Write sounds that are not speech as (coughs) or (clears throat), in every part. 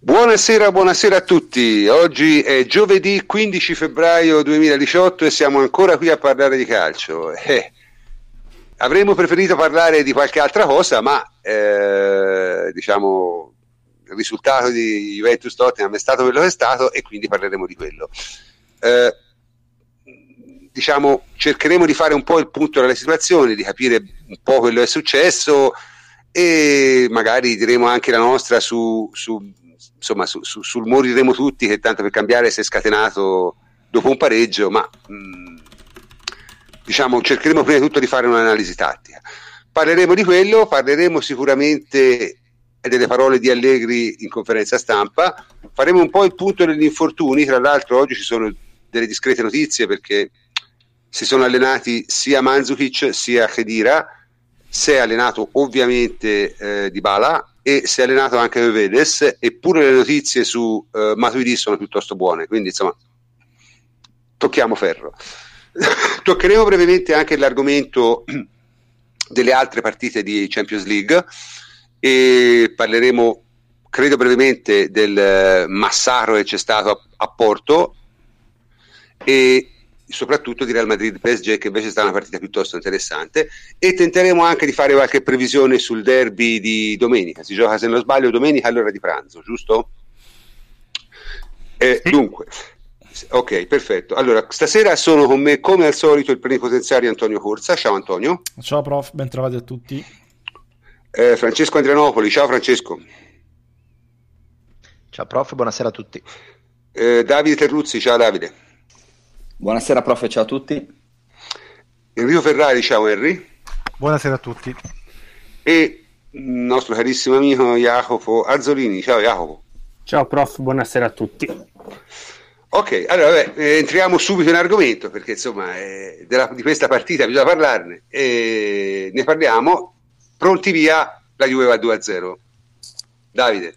Buonasera, buonasera a tutti. Oggi è giovedì 15 febbraio 2018 e siamo ancora qui a parlare di calcio. Eh, avremmo preferito parlare di qualche altra cosa, ma eh, diciamo il risultato di Juventus Tottenham è stato quello che è stato e quindi parleremo di quello. Eh, diciamo, cercheremo di fare un po' il punto della situazione, di capire un po' quello che è successo e magari diremo anche la nostra su, su insomma, su, su, sul moriremo tutti che tanto per cambiare si è scatenato dopo un pareggio, ma mh, diciamo cercheremo prima di tutto di fare un'analisi tattica. Parleremo di quello, parleremo sicuramente delle parole di Allegri in conferenza stampa, faremo un po' il punto degli infortuni, tra l'altro oggi ci sono delle discrete notizie perché si sono allenati sia Manzukic sia Khedira, si è allenato ovviamente eh, Di Bala e si è allenato anche Vedes eppure le notizie su eh, Matuidi sono piuttosto buone, quindi insomma tocchiamo ferro. (laughs) Toccheremo brevemente anche l'argomento (clears throat) delle altre partite di Champions League e parleremo credo brevemente del massacro che c'è stato a, a Porto e soprattutto di Real Madrid PSG che invece è stata una partita piuttosto interessante. E tenteremo anche di fare qualche previsione sul derby di domenica. Si gioca se non sbaglio domenica all'ora di pranzo giusto? Eh, sì. dunque ok perfetto. Allora stasera sono con me come al solito il plenipotenziario Antonio Corsa. Ciao Antonio. Ciao prof. Ben trovati a tutti. Eh, Francesco Andrianopoli. Ciao Francesco. Ciao prof. Buonasera a tutti. Eh, Davide Terruzzi. Ciao Davide Buonasera prof, ciao a tutti. Enrico Ferrari, ciao Henry. Buonasera a tutti. E il nostro carissimo amico Jacopo Azzolini, ciao Jacopo. Ciao prof, buonasera a tutti. Ok, allora vabbè, eh, entriamo subito in argomento perché insomma eh, della, di questa partita bisogna parlarne e ne parliamo. Pronti via, la Juve va 2-0. Davide.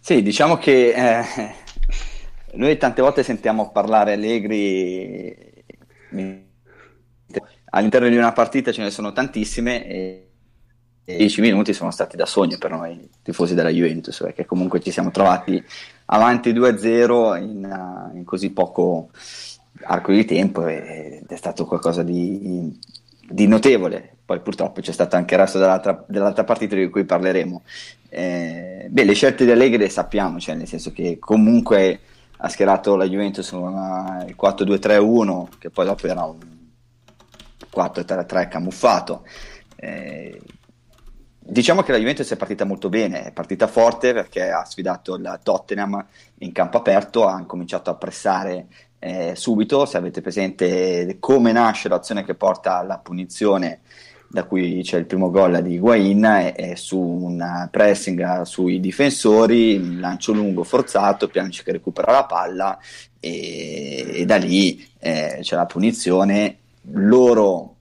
Sì, diciamo che eh, noi tante volte sentiamo parlare Allegri all'interno di una partita ce ne sono tantissime e 10 minuti sono stati da sogno per noi tifosi della Juventus perché comunque ci siamo trovati avanti 2-0 in, in così poco arco di tempo ed è stato qualcosa di, di, notevole. Poi purtroppo c'è stato anche il resto dell'altra, dell'altra partita di cui parleremo. Eh, beh le scelte di Allegri le sappiamo cioè nel senso che comunque ha schierato la Juventus con il 4-2-3-1 che poi dopo era un 4-3-3 camuffato. Eh, diciamo che la Juventus è partita molto bene è partita forte perché ha sfidato il Tottenham in campo aperto ha cominciato a pressare eh, subito. Se avete presente come nasce l'azione che porta alla punizione da cui c'è il primo gol di Higuain è, è su un pressing sui difensori, lancio lungo forzato, Pianici che recupera la palla e, e da lì eh, c'è la punizione. Loro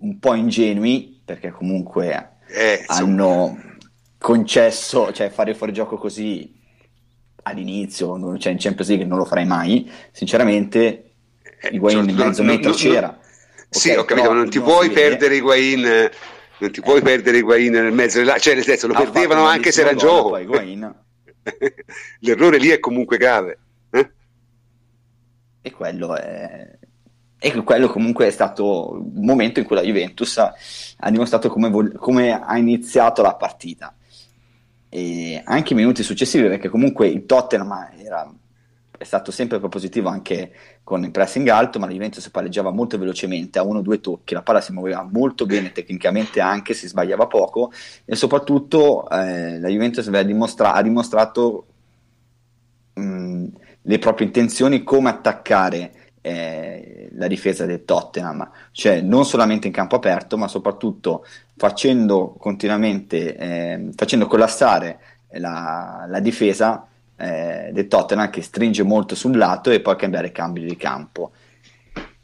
un po' ingenui perché comunque eh, hanno concesso, cioè fare fuori gioco così all'inizio, cioè in Champions League non lo farei mai, sinceramente eh, Higuain cioè, in mezzo metro c'era sì, ho capito, ma non ti puoi perdere i Guain non ti puoi perdere i Guain nel mezzo della... cioè nel senso lo ah, perdevano anche se era in gioco. (laughs) l'errore lì è comunque grave eh? e quello è e quello comunque è stato un momento in cui la Juventus ha, ha dimostrato come, vo- come, ha iniziato la partita. E anche i minuti successivi perché comunque il Tottenham era è stato sempre propositivo anche con il pressing alto, ma la Juventus palleggiava molto velocemente, a uno o due tocchi, la palla si muoveva molto bene tecnicamente anche, si sbagliava poco e soprattutto eh, la Juventus dimostra- ha dimostrato mh, le proprie intenzioni come attaccare eh, la difesa del Tottenham, cioè non solamente in campo aperto, ma soprattutto facendo continuamente, eh, facendo collassare la, la difesa eh, del Tottenham che stringe molto sul lato e poi cambiare cambio di campo.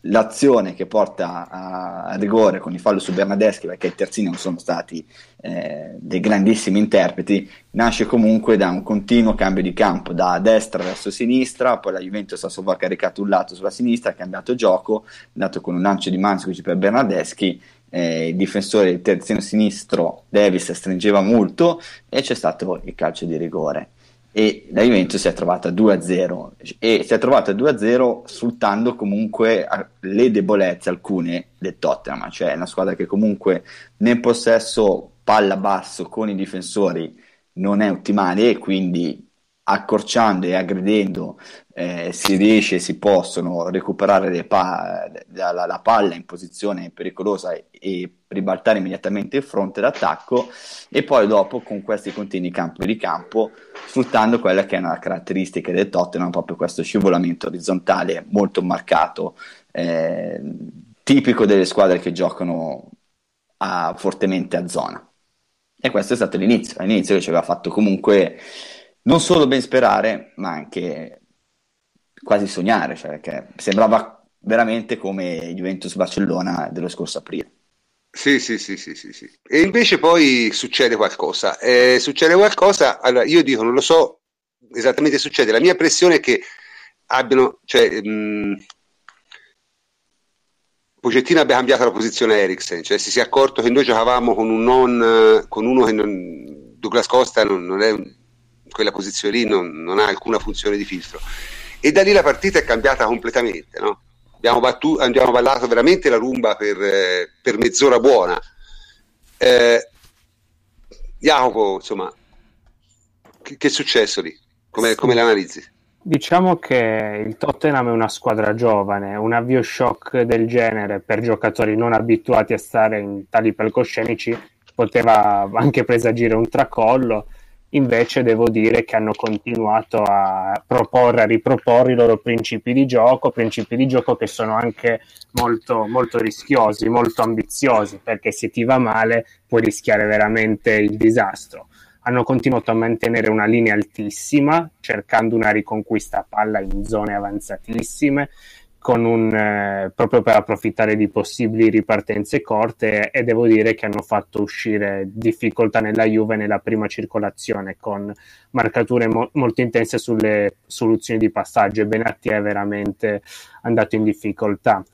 L'azione che porta a, a rigore con il fallo su Bernadeschi, perché i terzini non sono stati eh, dei grandissimi interpreti, nasce comunque da un continuo cambio di campo da destra verso sinistra, poi la Juventus ha sovraccaricato un lato sulla sinistra, ha cambiato gioco, è andato con un lancio di Mansukic per Bernadeschi eh, il difensore il terzino sinistro Davis stringeva molto e c'è stato il calcio di rigore e la Juventus si è trovata 2-0 e si è trovata 2-0 sfruttando comunque le debolezze alcune del Tottenham, cioè una squadra che comunque nel possesso palla basso con i difensori non è ottimale e quindi accorciando e aggredendo eh, si riesce si possono recuperare pa- la, la, la, palla in posizione pericolosa e, e, ribaltare immediatamente il fronte d'attacco e poi dopo con questi continui campi di campo sfruttando quella che è una caratteristica del Tottenham proprio questo scivolamento orizzontale molto marcato eh, tipico delle squadre che giocano a, fortemente a zona. E questo è stato l'inizio l'inizio che ci aveva fatto comunque non solo ben sperare, ma anche quasi sognare, cioè che sembrava veramente come Juventus-Barcellona dello scorso aprile. Sì, sì, sì, sì, sì, sì. E invece poi succede qualcosa. Eh, succede qualcosa, allora io dico, non lo so esattamente succede, la mia pressione è che abbiano, cioè, mh, Pocettino abbia cambiato la posizione a Eriksen, cioè si sia accorto che noi giocavamo con un non, con uno che non, Douglas Costa non, non è quella posizione lì non, non, ha alcuna funzione di filtro. E da lì la partita è cambiata completamente. No? Abbiamo, battuto, abbiamo, ballato veramente la rumba per, eh, per mezz'ora buona. Eh, Jacopo, insomma, che, che, è successo lì? Come, come l'analizzi? Diciamo che il Tottenham è una squadra giovane, un avvio shock del genere per giocatori non abituati a stare in tali palcoscenici poteva anche presagire un tracollo invece devo dire che hanno continuato a proporre, a riproporre i loro principi di gioco, principi di gioco che sono anche molto, molto rischiosi, molto ambiziosi, perché se ti va male puoi rischiare veramente il disastro. Hanno continuato a mantenere una linea altissima, cercando una riconquista a palla in zone avanzatissime, un, eh, proprio per approfittare di possibili ripartenze corte e devo dire che hanno fatto uscire difficoltà nella Juve nella prima circolazione con marcature mo- molto intense sulle soluzioni di passaggio e Benatti è veramente andato in difficoltà.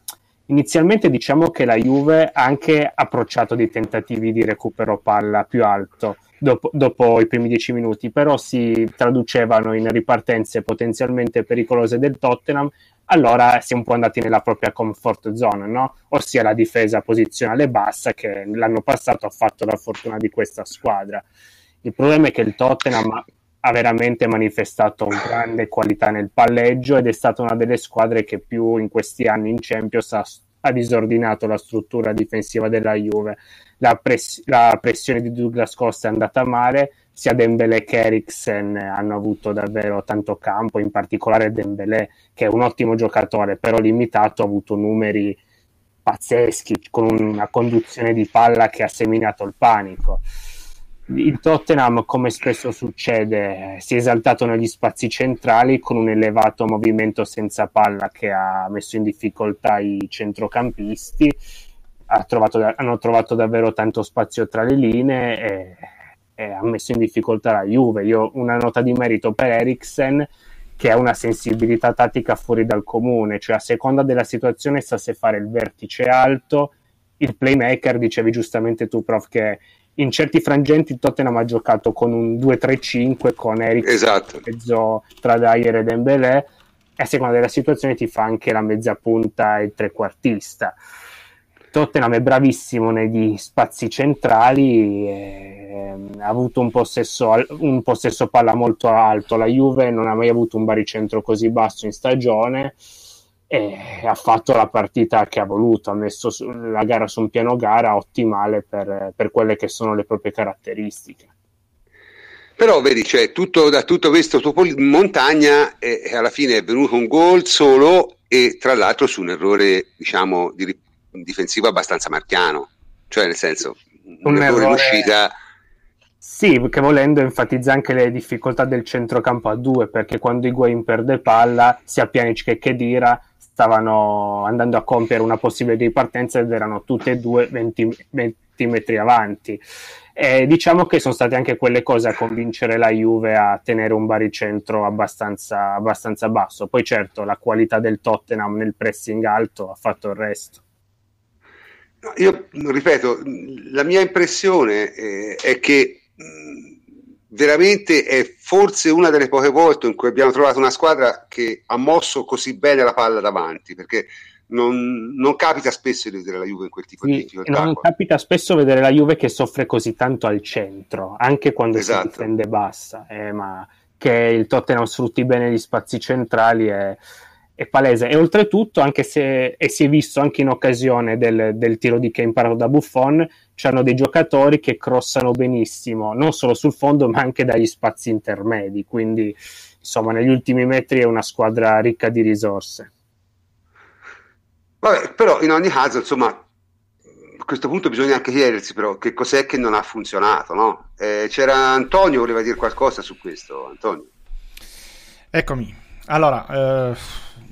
Inizialmente diciamo che la Juve ha anche approcciato dei tentativi di recupero palla più alto dopo, dopo, i primi dieci minuti, però si traducevano in ripartenze potenzialmente pericolose del Tottenham allora si è un po' andati nella propria comfort zone, no? ossia la difesa posizionale bassa che l'anno passato ha fatto la fortuna di questa squadra. Il problema è che il Tottenham ha veramente manifestato grande qualità nel palleggio ed è stata una delle squadre che più in questi anni in Champions ha, ha disordinato la struttura difensiva della Juve. La, press- la pressione di Douglas Costa è andata male, sia Dembélé che Eriksen hanno avuto davvero tanto campo, in particolare Dembélé che è un ottimo giocatore, però limitato, ha avuto numeri pazzeschi con una conduzione di palla che ha seminato il panico. Il Tottenham, come spesso succede, si è esaltato negli spazi centrali con un elevato movimento senza palla che ha messo in difficoltà i centrocampisti. Ha trovato, hanno trovato davvero tanto spazio tra le linee e eh, ha messo in difficoltà la Juve. Io una nota di merito per Eriksen che ha una sensibilità tattica fuori dal comune, cioè a seconda della situazione sa se fare il vertice alto, il playmaker, dicevi giustamente tu prof che in certi frangenti Tottenham ha giocato con un 2-3-5 con Eriksen esatto. mezzo tra Dyer e Dembélé e a seconda della situazione ti fa anche la mezza punta e il trequartista. Tottenham è bravissimo negli spazi centrali, e, ha avuto un possesso, un possesso palla molto alto, la Juve non ha mai avuto un baricentro così basso in stagione e ha fatto la partita che ha voluto, ha messo la gara su un piano gara ottimale per, per quelle che sono le proprie caratteristiche. Però vedi, cioè, tutto, da tutto questo montagna eh, alla fine è venuto un gol solo e tra l'altro su un errore diciamo di difensivo abbastanza marchiano, cioè nel senso un, un errore in uscita. Sì, perché volendo enfatizza anche le difficoltà del centrocampo a due, perché quando Higuain perde palla, sia Pjanic che Kedira stavano andando a compiere una possibile ripartenza ed erano tutte e due 20, 20 metri avanti. E diciamo che sono state anche quelle cose a convincere la Juve a tenere un baricentro abbastanza, abbastanza basso. Poi certo la qualità del Tottenham nel pressing alto ha fatto il resto. io ripeto, la mia impressione eh, è che veramente è forse una delle poche volte in cui abbiamo trovato una squadra che ha mosso così bene la palla davanti, perché non, non capita spesso di vedere la Juve in quel tipo Sì, di difficoltà. non capita spesso vedere la Juve che soffre così tanto al centro, anche quando Esatto. si difende bassa, eh, ma che il Tottenham sfrutti bene gli spazi centrali è, è palese. E oltretutto, anche se e si è visto anche in occasione del, del tiro di che ha imparato da Buffon, c'hanno dei giocatori che crossano benissimo, non solo sul fondo, ma anche dagli spazi intermedi. Quindi, insomma, negli ultimi metri è una squadra ricca di risorse. Vabbè, però in ogni caso, insomma, a questo punto bisogna anche chiedersi però che cos'è che non ha funzionato, no? Eh, c'era Antonio, voleva dire qualcosa su questo, Antonio. Eccomi. Allora, eh,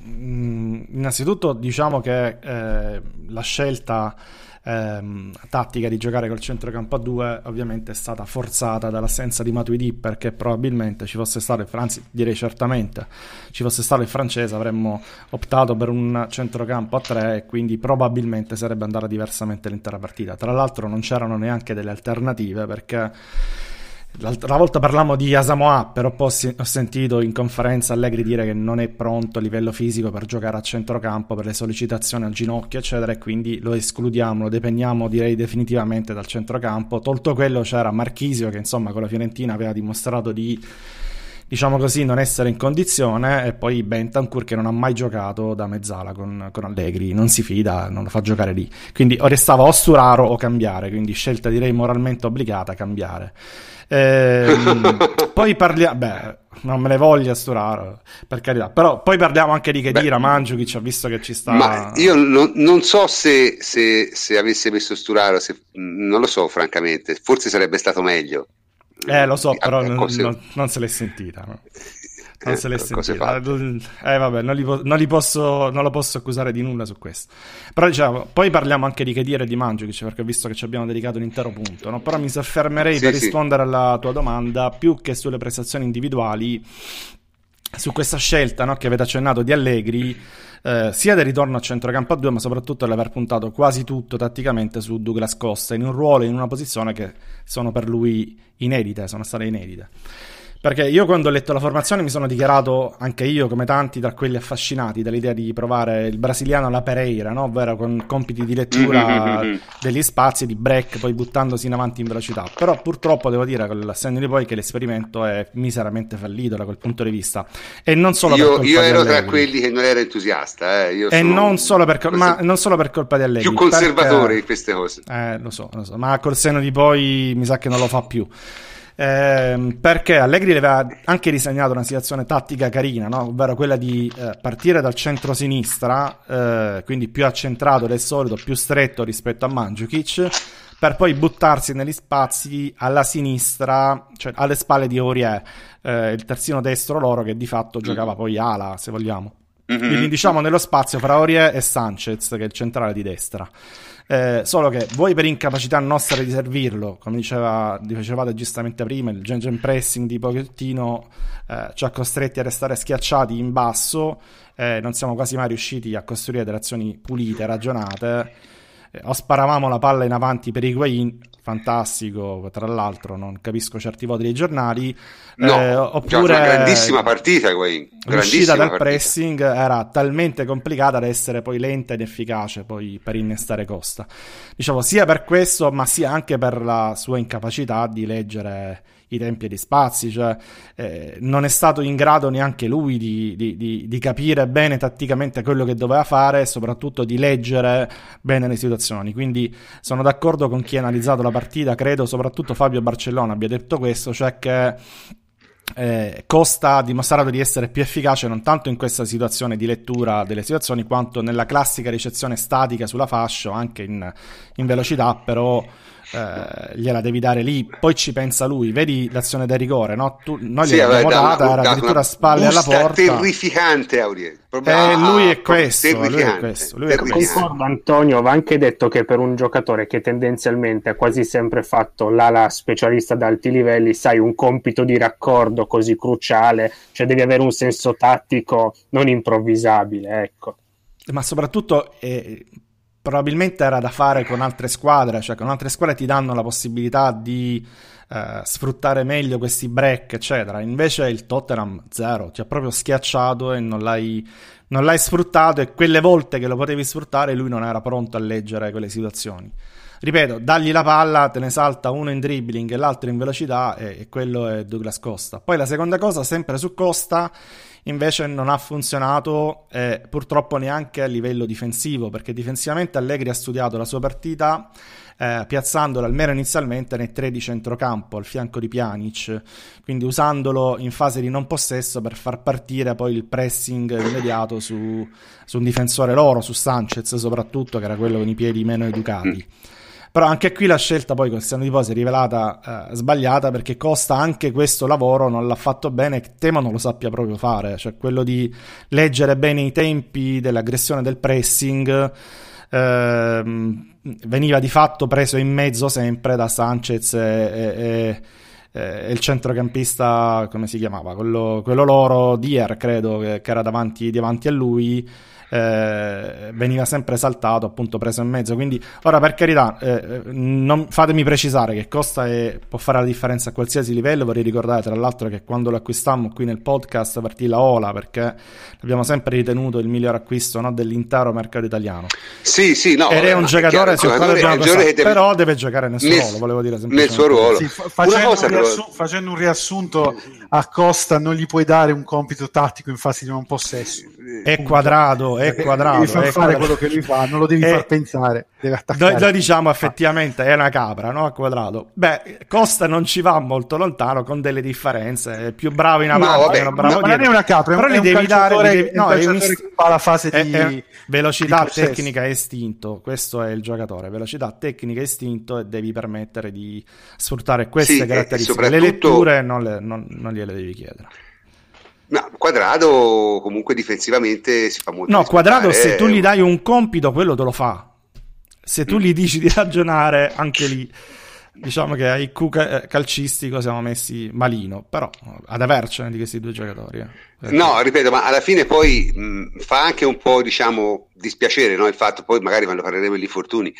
innanzitutto diciamo che eh, la scelta ehm, tattica di giocare col centrocampo a due ovviamente è stata forzata dall'assenza di Matuidi perché probabilmente ci fosse stato il anzi direi certamente ci fosse stato il francese avremmo optato per un centrocampo a tre e quindi probabilmente sarebbe andata diversamente l'intera partita. Tra l'altro non c'erano neanche delle alternative perché L'altra volta parlammo di Asamoah, però poi ho sentito in conferenza Allegri dire che non è pronto a livello fisico per giocare a centrocampo per le sollecitazioni al ginocchio, eccetera, e quindi lo escludiamo, lo dependiamo direi definitivamente dal centrocampo. Tolto quello c'era Marchisio che insomma con la Fiorentina aveva dimostrato di diciamo così, non essere in condizione e poi Bentancur che non ha mai giocato da mezzala con, con Allegri, non si fida, non lo fa giocare lì. Quindi o restava o Sturaro o cambiare, quindi scelta direi moralmente obbligata cambiare. Ehm, (laughs) poi parliamo, beh, non me ne voglia Sturaro, per carità, però poi parliamo anche di Kedira, Mandzukic, ho visto che ci sta... Ma io non, non so se, se, se avesse messo Sturaro, se, non lo so francamente, forse sarebbe stato meglio. Eh, lo so, A- però a non, cose- non- non se l'è sentita. no? Non eh, se l'è sentita. Eh, vabbè, non, li po- non li posso, non lo posso accusare di nulla su questo. Però diciamo, poi parliamo anche di Kedira e di Mandzukic, perché ho visto che ci abbiamo dedicato un intero punto. no? Però mi soffermerei Sì, per sì. rispondere alla tua domanda più che sulle prestazioni individuali. Su questa scelta no, che avete accennato di Allegri, eh, sia del ritorno a centrocampo a due, ma soprattutto l'aver puntato quasi tutto tatticamente su Douglas Costa in un ruolo in una posizione che sono per lui inedite, sono state inedite. Perché io quando ho letto la formazione mi sono dichiarato, anche io come tanti tra quelli affascinati dall'idea di provare il brasiliano alla Pereira, no? ovvero con compiti di lettura Mhm. degli spazi, di break, poi buttandosi in avanti in velocità. Però purtroppo devo dire con l'assenio di poi che l'esperimento è miseramente fallito da quel punto di vista. E non solo per Io, colpa io di ero tra quelli che non era entusiasta, eh. E non solo, per, col- ma non solo per colpa di Allegri. più conservatore perché- in queste cose. eh, lo so, lo so, ma col seno di poi mi sa che non lo fa più. Ehm, perché Allegri le aveva anche disegnato una situazione tattica carina, no? ovvero quella di eh, partire dal centro-sinistra, eh, quindi più accentrato del solito, più stretto rispetto a Mandzukic, per poi buttarsi negli spazi alla sinistra, cioè alle spalle di Aurier, eh, il terzino destro loro che di fatto giocava poi ala, se vogliamo. Mhm. Quindi diciamo nello spazio fra Aurier e Sanchez, che è il centrale di destra. Eh, solo che voi per incapacità nostra di servirlo, come diceva, dicevate giustamente prima, il gen pressing di Pochettino eh, ci ha costretti a restare schiacciati in basso, eh, non siamo quasi mai riusciti a costruire delle azioni pulite, ragionate. Eh, o sparavamo la palla in avanti per Higuain, fantastico, tra l'altro non capisco certi voti dei giornali, No, eh, gioca oppure una grandissima partita, Guain. l'uscita dal partita. pressing era talmente complicata da essere poi lenta ed efficace poi per innestare Costa. Diciamo sia per questo, ma sia anche per la sua incapacità di leggere i tempi e gli spazi, cioè eh, non è stato in grado neanche lui di, di- di- di capire bene tatticamente quello che doveva fare e soprattutto di leggere bene le situazioni. Quindi sono d'accordo con chi ha analizzato la partita, credo soprattutto Fabio Barcellona abbia detto questo, cioè che eh, Costa ha dimostrato di essere più efficace non tanto in questa situazione di lettura delle situazioni quanto nella classica ricezione statica sulla fascia, anche in, in velocità, però eh, gliela devi dare lì. Poi ci pensa lui, vedi l'azione del rigore, no? Tu, noi Sì, gliel'abbiamo aveva data, era dato addirittura spalle alla porta. terrificante, Aurier. Proprio- Eh, lui è questo, lui è terrificante, questo, lui è. Concordo Antonio, va anche detto che per un giocatore che tendenzialmente ha quasi sempre fatto l'ala specialista ad alti livelli, sai, un compito di raccordo così cruciale, cioè devi avere un senso tattico non improvvisabile, ecco. ma soprattutto eh, probabilmente era da fare con altre squadre, cioè con altre squadre ti danno la possibilità di eh, sfruttare meglio questi break, eccetera. Invece il Tottenham zero, ti ha proprio schiacciato e non l'hai, non l'hai sfruttato e quelle volte che lo potevi sfruttare lui non era pronto a leggere quelle situazioni. Ripeto, dagli la palla, te ne salta uno in dribbling e l'altro in velocità e, e quello è Douglas Costa. Poi la seconda cosa, sempre su Costa, invece non ha funzionato eh, purtroppo neanche a livello difensivo, perché difensivamente Allegri ha studiato la sua partita eh, piazzandolo almeno inizialmente nei tre di centrocampo al fianco di Pjanic, quindi usandolo in fase di non possesso per far partire poi il pressing immediato su, su un difensore loro, su Sanchez soprattutto, che era quello con i piedi meno educati. Però anche qui la scelta poi con Cristiano Di Poi si è rivelata eh, sbagliata perché Costa anche questo lavoro non l'ha fatto bene e temo non lo sappia proprio fare, cioè quello di leggere bene i tempi dell'aggressione del pressing ehm, veniva di fatto preso in mezzo sempre da Sanchez e, e, e il centrocampista, come si chiamava? Quello, quello loro, Dier, credo, che, che era davanti, davanti a lui eh, veniva sempre saltato, appunto preso in mezzo. Quindi, ora per carità, eh, non, fatemi precisare che Costa è, può fare la differenza a qualsiasi livello. Vorrei ricordare, tra l'altro, che quando lo acquistammo qui nel podcast partì la Ola perché l'abbiamo sempre ritenuto il miglior acquisto no, dell'intero mercato italiano. Sì, sì, no. Ed è un giocatore sul quale dobbiamo pensare, deve... però deve giocare nel suo nel, ruolo, volevo dire Nel suo ruolo. Sì, facendo, un riassun- facendo un riassunto a Costa non gli puoi dare un compito tattico in fase di non possesso. È quadrato, è quadrato. Devi far è fare quadrato. quello che lui fa, non lo devi è... far pensare. Deve noi, noi diciamo effettivamente è una capra, no? A quadrato. Beh, Costa non ci va molto lontano con delle differenze. È più bravo in avanti, no, vabbè, meno bravo no, non è una capra, però gli devi dare devi, no, è un fa la fase di è, velocità, di tecnica e istinto. Questo è il giocatore, velocità, tecnica e istinto e devi permettere di sfruttare queste sì, caratteristiche. Le letture non, le, non, non gliele devi chiedere. No, quadrado comunque difensivamente si fa molto. No, quadrado se tu gli dai un compito, quello te lo fa. Se tu mm. gli dici di (laughs) ragionare, anche lì diciamo che a IQ calcistico siamo messi malino, però ad avercene di questi due giocatori. Eh. No, ripeto, ma alla fine poi mh, fa anche un po', diciamo, dispiacere no? il fatto, poi magari quando parleremo degli infortuni,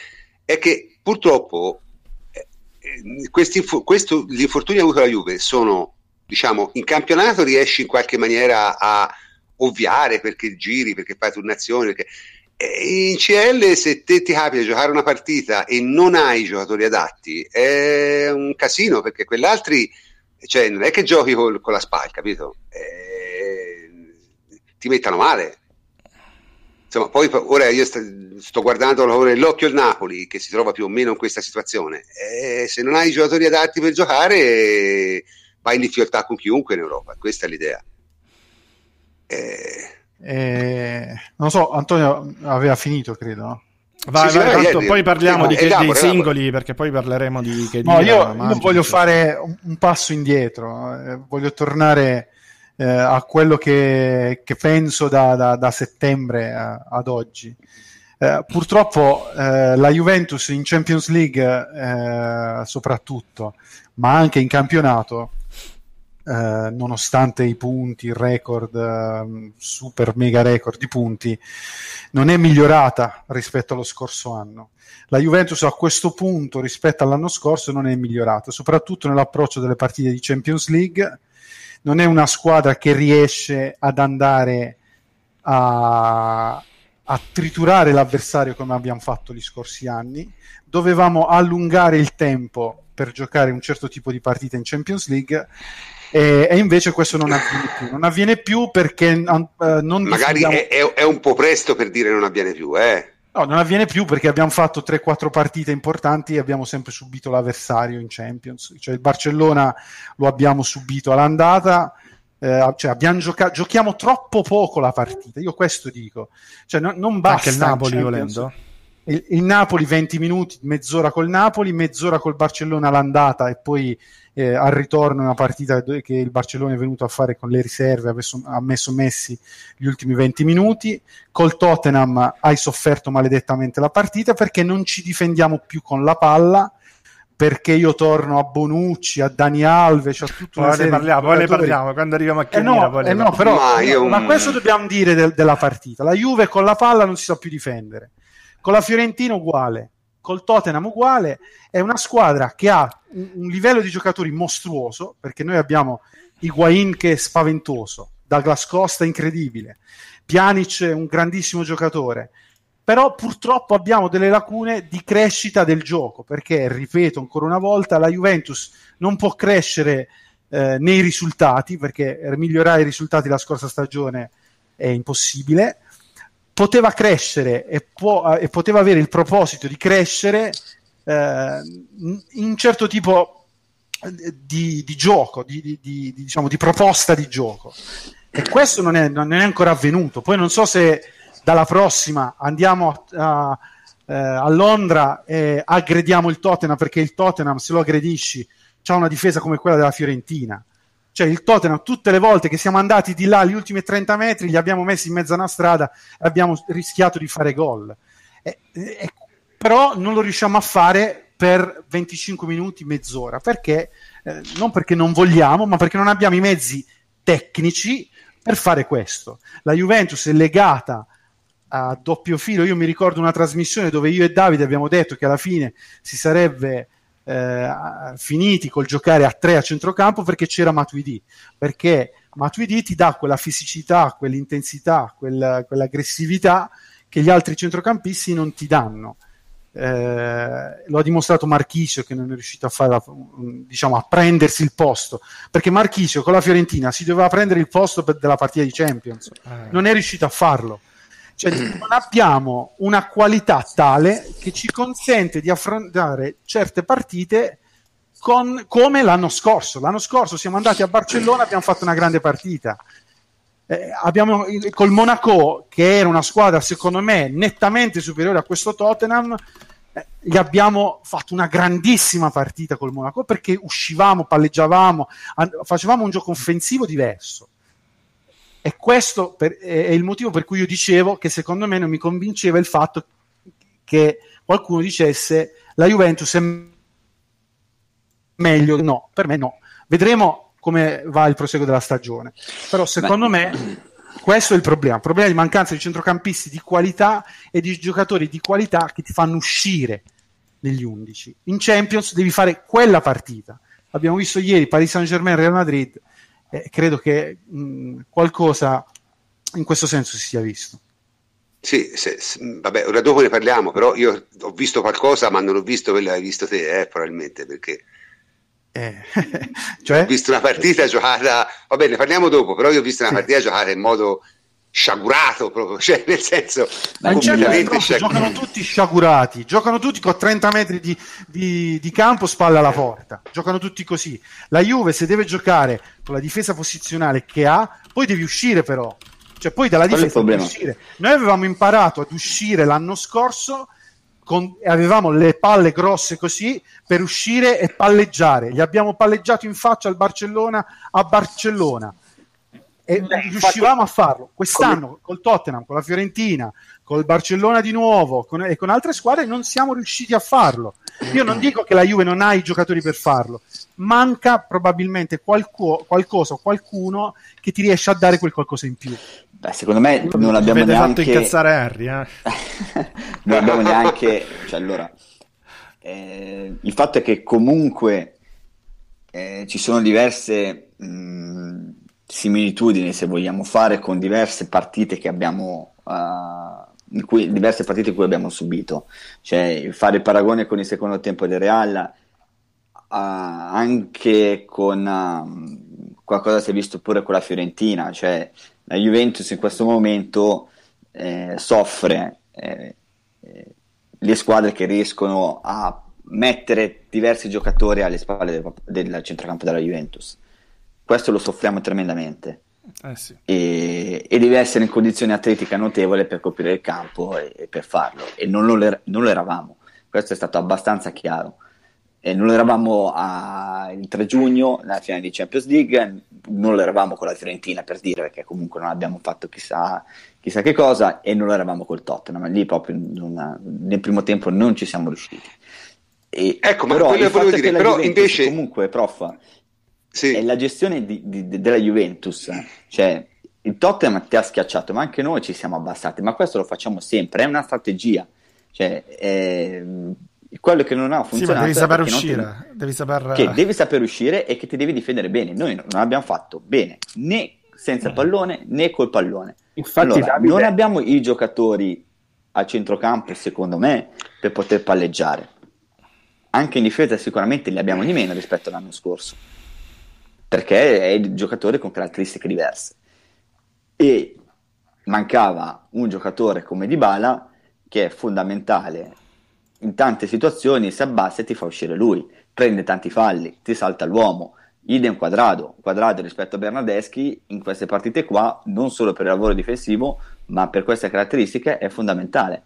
è che purtroppo eh, questi, questo, gli infortuni avuti dalla Juve sono diciamo, in campionato riesci in qualche maniera a ovviare perché giri, perché fai turnazioni, perché... in CL se te ti capita di giocare una partita e non hai giocatori adatti è un casino perché quell'altri cioè non è che giochi col, con la SPAL capito? Eh, ti mettano male. Insomma poi ora io sto, sto guardando l'occhio al Napoli che si trova più o meno in questa situazione. Eh, se non hai giocatori adatti per giocare vai in difficoltà con chiunque in Europa, questa è l'idea. Eh... Eh, non so, Antonio aveva finito, credo. No? Vai, sì, vai, sì, tanto, poi parliamo di, che, dei singoli perché poi parleremo di che no, io, io voglio fare un, un, passo indietro, eh, voglio tornare eh, a quello che, che penso da, da, da settembre a, eh, ad oggi. Eh, purtroppo eh, la Juventus in Champions League eh, soprattutto, ma anche in campionato, eh, nonostante i punti, il record, eh, super mega record di punti, non è migliorata rispetto allo scorso anno. La Juventus a questo punto rispetto all'anno scorso non è migliorata, soprattutto nell'approccio delle partite di Champions League. Non è una squadra che riesce ad andare a, a triturare l'avversario come abbiamo fatto gli scorsi anni. Dovevamo allungare il tempo per giocare un certo tipo di partita in Champions League e, e, invece questo non avviene più. Non avviene più perché uh, non magari è, è, è, un po' presto per dire non avviene più, eh. No, non avviene più perché abbiamo fatto 3-4 partite importanti e abbiamo sempre subito l'avversario in Champions. Cioè il Barcellona lo abbiamo subito all'andata, eh, cioè abbiamo gioca- giochiamo troppo poco la partita. Io questo dico. Cioè, no, non basta. Anche il Napoli volendo. Il, il, Napoli 20 minuti, mezz'ora col Napoli, mezz'ora col Barcellona all'andata e poi eh, al ritorno una partita che il Barcellona è venuto a fare con le riserve, ha messo Messi gli ultimi 20 minuti, col Tottenham hai sofferto maledettamente la partita perché non ci difendiamo più con la palla, perché io torno a Bonucci, a Dani Alves, a tutto una poi ne parliamo, poi ne parliamo quando arriviamo a Chiamira, eh no, eh no, però, ma, io... ma, questo dobbiamo dire de- della partita. La Juve con la palla non si sa più difendere. Con la Fiorentina uguale, col Tottenham uguale, è una squadra che ha un, un livello di giocatori mostruoso, perché noi abbiamo Higuain che è spaventoso, Douglas Costa incredibile, Pjanic è un grandissimo giocatore, però purtroppo abbiamo delle lacune di crescita del gioco, perché, ripeto ancora una volta, la Juventus non può crescere eh, nei risultati, perché migliorare i risultati la scorsa stagione è impossibile, poteva crescere e, può, e poteva avere il proposito di crescere eh, in un certo tipo di, di gioco, di, di, di, diciamo, di proposta di gioco. E questo non è, non è ancora avvenuto. Poi non so se dalla prossima andiamo a, a, eh, a Londra e aggrediamo il Tottenham perché il Tottenham se lo aggredisci ha una difesa come quella della Fiorentina cioè il Tottenham tutte le volte che siamo andati di là gli ultimi 30 metri li abbiamo messi in mezzo a una strada e abbiamo rischiato di fare gol. E, e, però non lo riusciamo a fare per 25 minuti, mezz'ora. Perché? Eh, non perché non vogliamo ma perché non abbiamo i mezzi tecnici per fare questo. La Juventus è legata a doppio filo. Io mi ricordo una trasmissione dove io e Davide abbiamo detto che alla fine si sarebbe eh, finiti col giocare a tre a centrocampo perché c'era Matuidi, perché Matuidi ti dà quella fisicità, quell'intensità, quella, quell'aggressività che gli altri centrocampisti non ti danno. Eh, lo ha dimostrato Marchisio che non è riuscito a, fare la, diciamo, a prendersi il posto perché Marchisio con la Fiorentina si doveva prendere il posto per, della partita di Champions eh. non è riuscito a farlo cioè, non abbiamo una qualità tale che ci consente di affrontare certe partite con, come l'anno scorso. L'anno scorso siamo andati a Barcellona e abbiamo fatto una grande partita. Eh, abbiamo col Monaco, che era una squadra secondo me nettamente superiore a questo Tottenham, eh, gli abbiamo fatto una grandissima partita col Monaco perché uscivamo, palleggiavamo, an- facevamo un gioco offensivo diverso. E questo per, è il motivo per cui io dicevo che secondo me non mi convinceva il fatto che qualcuno dicesse la Juventus è meglio. No, per me no. Vedremo come va il proseguo della stagione. Però secondo Beh. me questo è il problema. Il problema di mancanza di centrocampisti di qualità e di giocatori di qualità che ti fanno uscire negli 11. In Champions devi fare quella partita. Abbiamo visto ieri Paris Saint-Germain Real Madrid eh, credo che mh, qualcosa in questo senso si sia visto. Sì, se, se, vabbè, ora dopo ne parliamo, però io ho visto qualcosa, ma non ho visto quello che hai visto te, eh, probabilmente, perché eh, (laughs) cioè? ho visto una partita giocata, va bene, parliamo dopo, però io ho visto una partita giocata in modo sciagurato proprio, (laughs) cioè nel senso Ma completamente sciag- giocano tutti sciagurati, giocano tutti con 30 metri di, di, di, campo spalle alla porta, giocano tutti così. La Juve se deve giocare con la difesa posizionale che ha, poi devi uscire però, cioè poi dalla difesa devi uscire. Noi avevamo imparato ad uscire l'anno scorso con, avevamo le palle grosse così per uscire e palleggiare. Gli abbiamo palleggiato in faccia al Barcellona a Barcellona e Beh, riuscivamo infatti, a farlo. Quest'anno come... col Tottenham, con la Fiorentina, col Barcellona di nuovo con, e con altre squadre non siamo riusciti a farlo. Io non dico che la Juve non ha i giocatori per farlo, manca probabilmente qualco, qualcosa o qualcuno che ti riesce a dare quel qualcosa in più. Beh, secondo me non abbiamo neanche fatto incazzare Harry, eh? (laughs) non abbiamo neanche cioè, allora eh, il fatto è che comunque eh, ci sono diverse mh, mm, similitudini, se vogliamo fare, con diverse partite che abbiamo, uh, cui, diverse partite cui abbiamo subito. Cioè, fare paragone con il secondo tempo del Real, uh, anche con uh, qualcosa si è visto pure con la Fiorentina, cioè la Juventus in questo momento eh, soffre eh, le squadre che riescono a mettere diversi giocatori alle spalle del, del centrocampo della Juventus questo lo soffriamo tremendamente. Eh sì. e, e, deve essere in condizione atletica notevole per coprire il campo e, e per farlo. E non lo, non lo, eravamo. Questo è stato abbastanza chiaro. E non lo eravamo a, il 3 giugno, nella finale di Champions League, non lo eravamo con la Fiorentina per dire, perché comunque non abbiamo fatto chissà, chissà che cosa, e non lo eravamo col Tottenham. Lì proprio non, nel primo tempo non ci siamo riusciti. E, ecco, ma però, quello volevo dire, però invece... Comunque, prof, sì. è la gestione di, di, della Juventus. Cioè, il Tottenham ti ha schiacciato, ma anche noi ci siamo abbassati, ma questo lo facciamo sempre, è una strategia. Cioè, è... quello che non ha funzionato sì, devi saper uscire, ti... devi saper... che devi saper uscire e che ti devi difendere bene. Noi non abbiamo fatto bene né senza pallone né col pallone. Infatti, allora, Davide... non abbiamo i giocatori a centrocampo, secondo me, per poter palleggiare. Anche in difesa sicuramente li abbiamo di meno rispetto all'anno scorso, perché è il giocatore con caratteristiche diverse. E mancava un giocatore come Dybala che è fondamentale in tante situazioni, si abbassa e ti fa uscire lui, prende tanti falli, ti salta l'uomo, idem quadrado, quadrado rispetto a Bernardeschi in queste partite qua, non solo per il lavoro difensivo, ma per queste caratteristiche è fondamentale.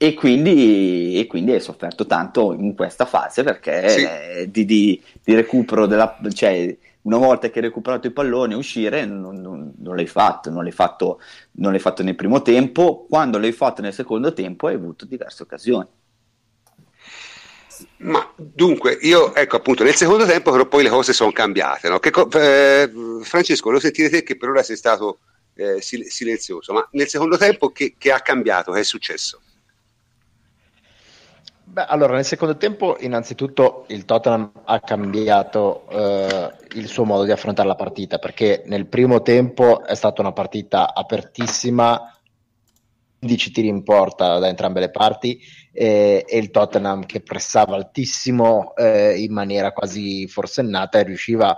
E quindi, e quindi è sofferto tanto in questa fase perché sì. di, di, di, recupero della, cioè una volta che hai recuperato i palloni uscire non, non, non, l'hai fatto, non l'hai fatto, non l'hai fatto nel primo tempo, quando l'hai fatto nel secondo tempo hai avuto diverse occasioni. Ma dunque, io ecco appunto nel secondo tempo, però poi le cose sono cambiate. No? Co- eh, Francesco, lo sentite te che per ora sei stato eh, sil- silenzioso, ma nel secondo tempo che, che ha cambiato? Che è successo? Beh, allora, nel secondo tempo, innanzitutto il Tottenham ha cambiato eh, il suo modo di affrontare la partita perché nel primo tempo è stata una partita apertissima, 15 tiri in porta da entrambe le parti eh, e il Tottenham che pressava altissimo eh, in maniera quasi forsennata e riusciva a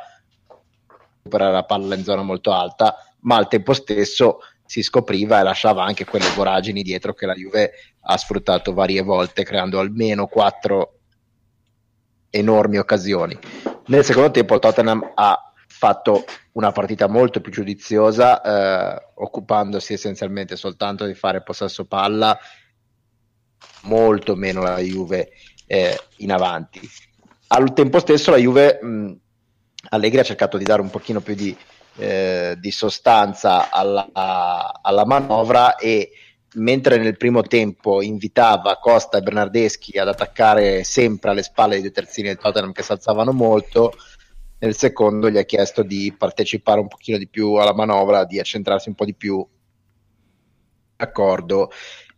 recuperare la palla in zona molto alta, ma al tempo stesso si scopriva e lasciava anche quelle voragini dietro che la Juve ha sfruttato varie volte, creando almeno quattro enormi occasioni. Nel secondo tempo il Tottenham ha fatto una partita molto più giudiziosa, eh, occupandosi essenzialmente soltanto di fare possesso palla, molto meno la Juve eh, in avanti. Al tempo stesso la Juve, mh, Allegri ha cercato di dare un pochino più di eh, di sostanza alla, alla, manovra e mentre nel primo tempo invitava Costa e Bernardeschi ad attaccare sempre alle spalle dei due terzini del Tottenham che si alzavano molto, nel secondo gli ha chiesto di partecipare un pochino di più alla manovra, di accentrarsi un po' di più. D'accordo.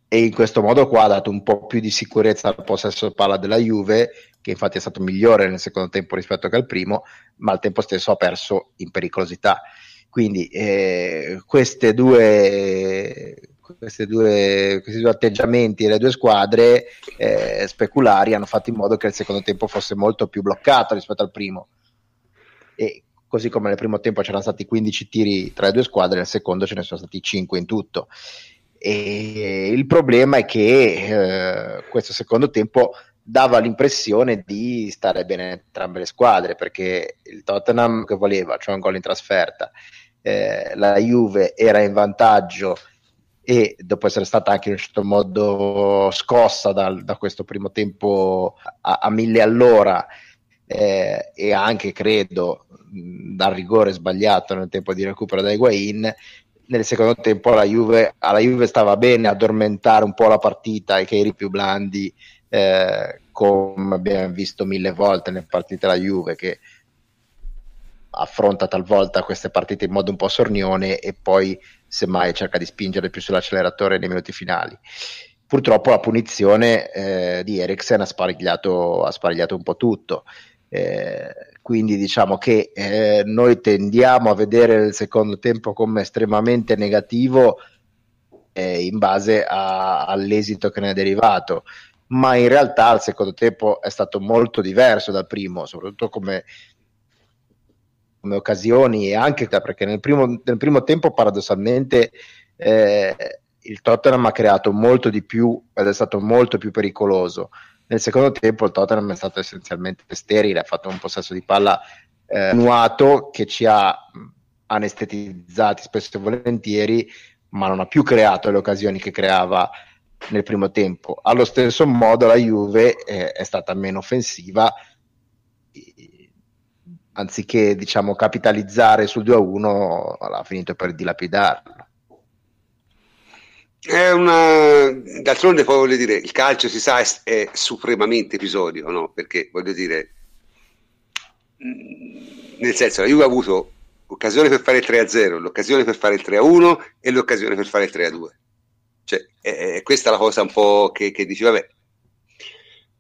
E in questo modo qua ha dato un po' più di sicurezza al possesso palla della Juve che infatti è stato migliore nel secondo tempo rispetto che al primo, ma al tempo stesso ha perso in pericolosità. Quindi eh, queste due, queste due, questi due atteggiamenti delle due squadre eh, speculari hanno fatto in modo che il secondo tempo fosse molto più bloccato rispetto al primo. E così come nel primo tempo c'erano stati 15 tiri tra le due squadre, nel secondo ce ne sono stati 5 in tutto. E il problema è che eh, questo secondo tempo dava l'impressione di stare bene entrambe le squadre perché il Tottenham che voleva, cioè un gol in trasferta, eh, la Juve era in vantaggio e dopo essere stata anche in un certo modo scossa dal, da questo primo tempo a, a mille all'ora eh, e anche credo dal rigore sbagliato nel tempo di recupero da Higuain nel secondo tempo la Juve, alla Juve stava bene addormentare un po' la partita e che eri più blandi eh, come abbiamo visto mille volte nelle partite della Juve che affronta talvolta queste partite in modo un po' sornione e poi semmai cerca di spingere più sull'acceleratore nei minuti finali. Purtroppo la punizione eh, di Eriksen ha sparigliato, ha sparigliato un po' tutto. Eh, quindi diciamo che eh, noi tendiamo a vedere il secondo tempo come estremamente negativo eh, in base a, all'esito che ne è derivato ma in realtà il secondo tempo è stato molto diverso dal primo, soprattutto come, come occasioni e anche perché nel primo, nel primo tempo paradossalmente eh, il Tottenham ha creato molto di più ed è stato molto più pericoloso. Nel secondo tempo il Tottenham è stato essenzialmente sterile, ha fatto un possesso di palla eh, nuato che ci ha anestetizzati spesso e volentieri, ma non ha più creato le occasioni che creava nel primo tempo. Allo stesso modo la Juve eh, è stata meno offensiva, anziché diciamo, capitalizzare sul 2-1 ha finito per dilapidarlo. È una... D'altronde poi voglio dire, il calcio si sa è, è supremamente episodio, no? perché voglio dire, nel senso la Juve ha avuto l'occasione per fare il 3-0, l'occasione per fare il 3-1 e l'occasione per fare il 3-2 Cioè, è, è questa la cosa un po' che, che dici, vabbè,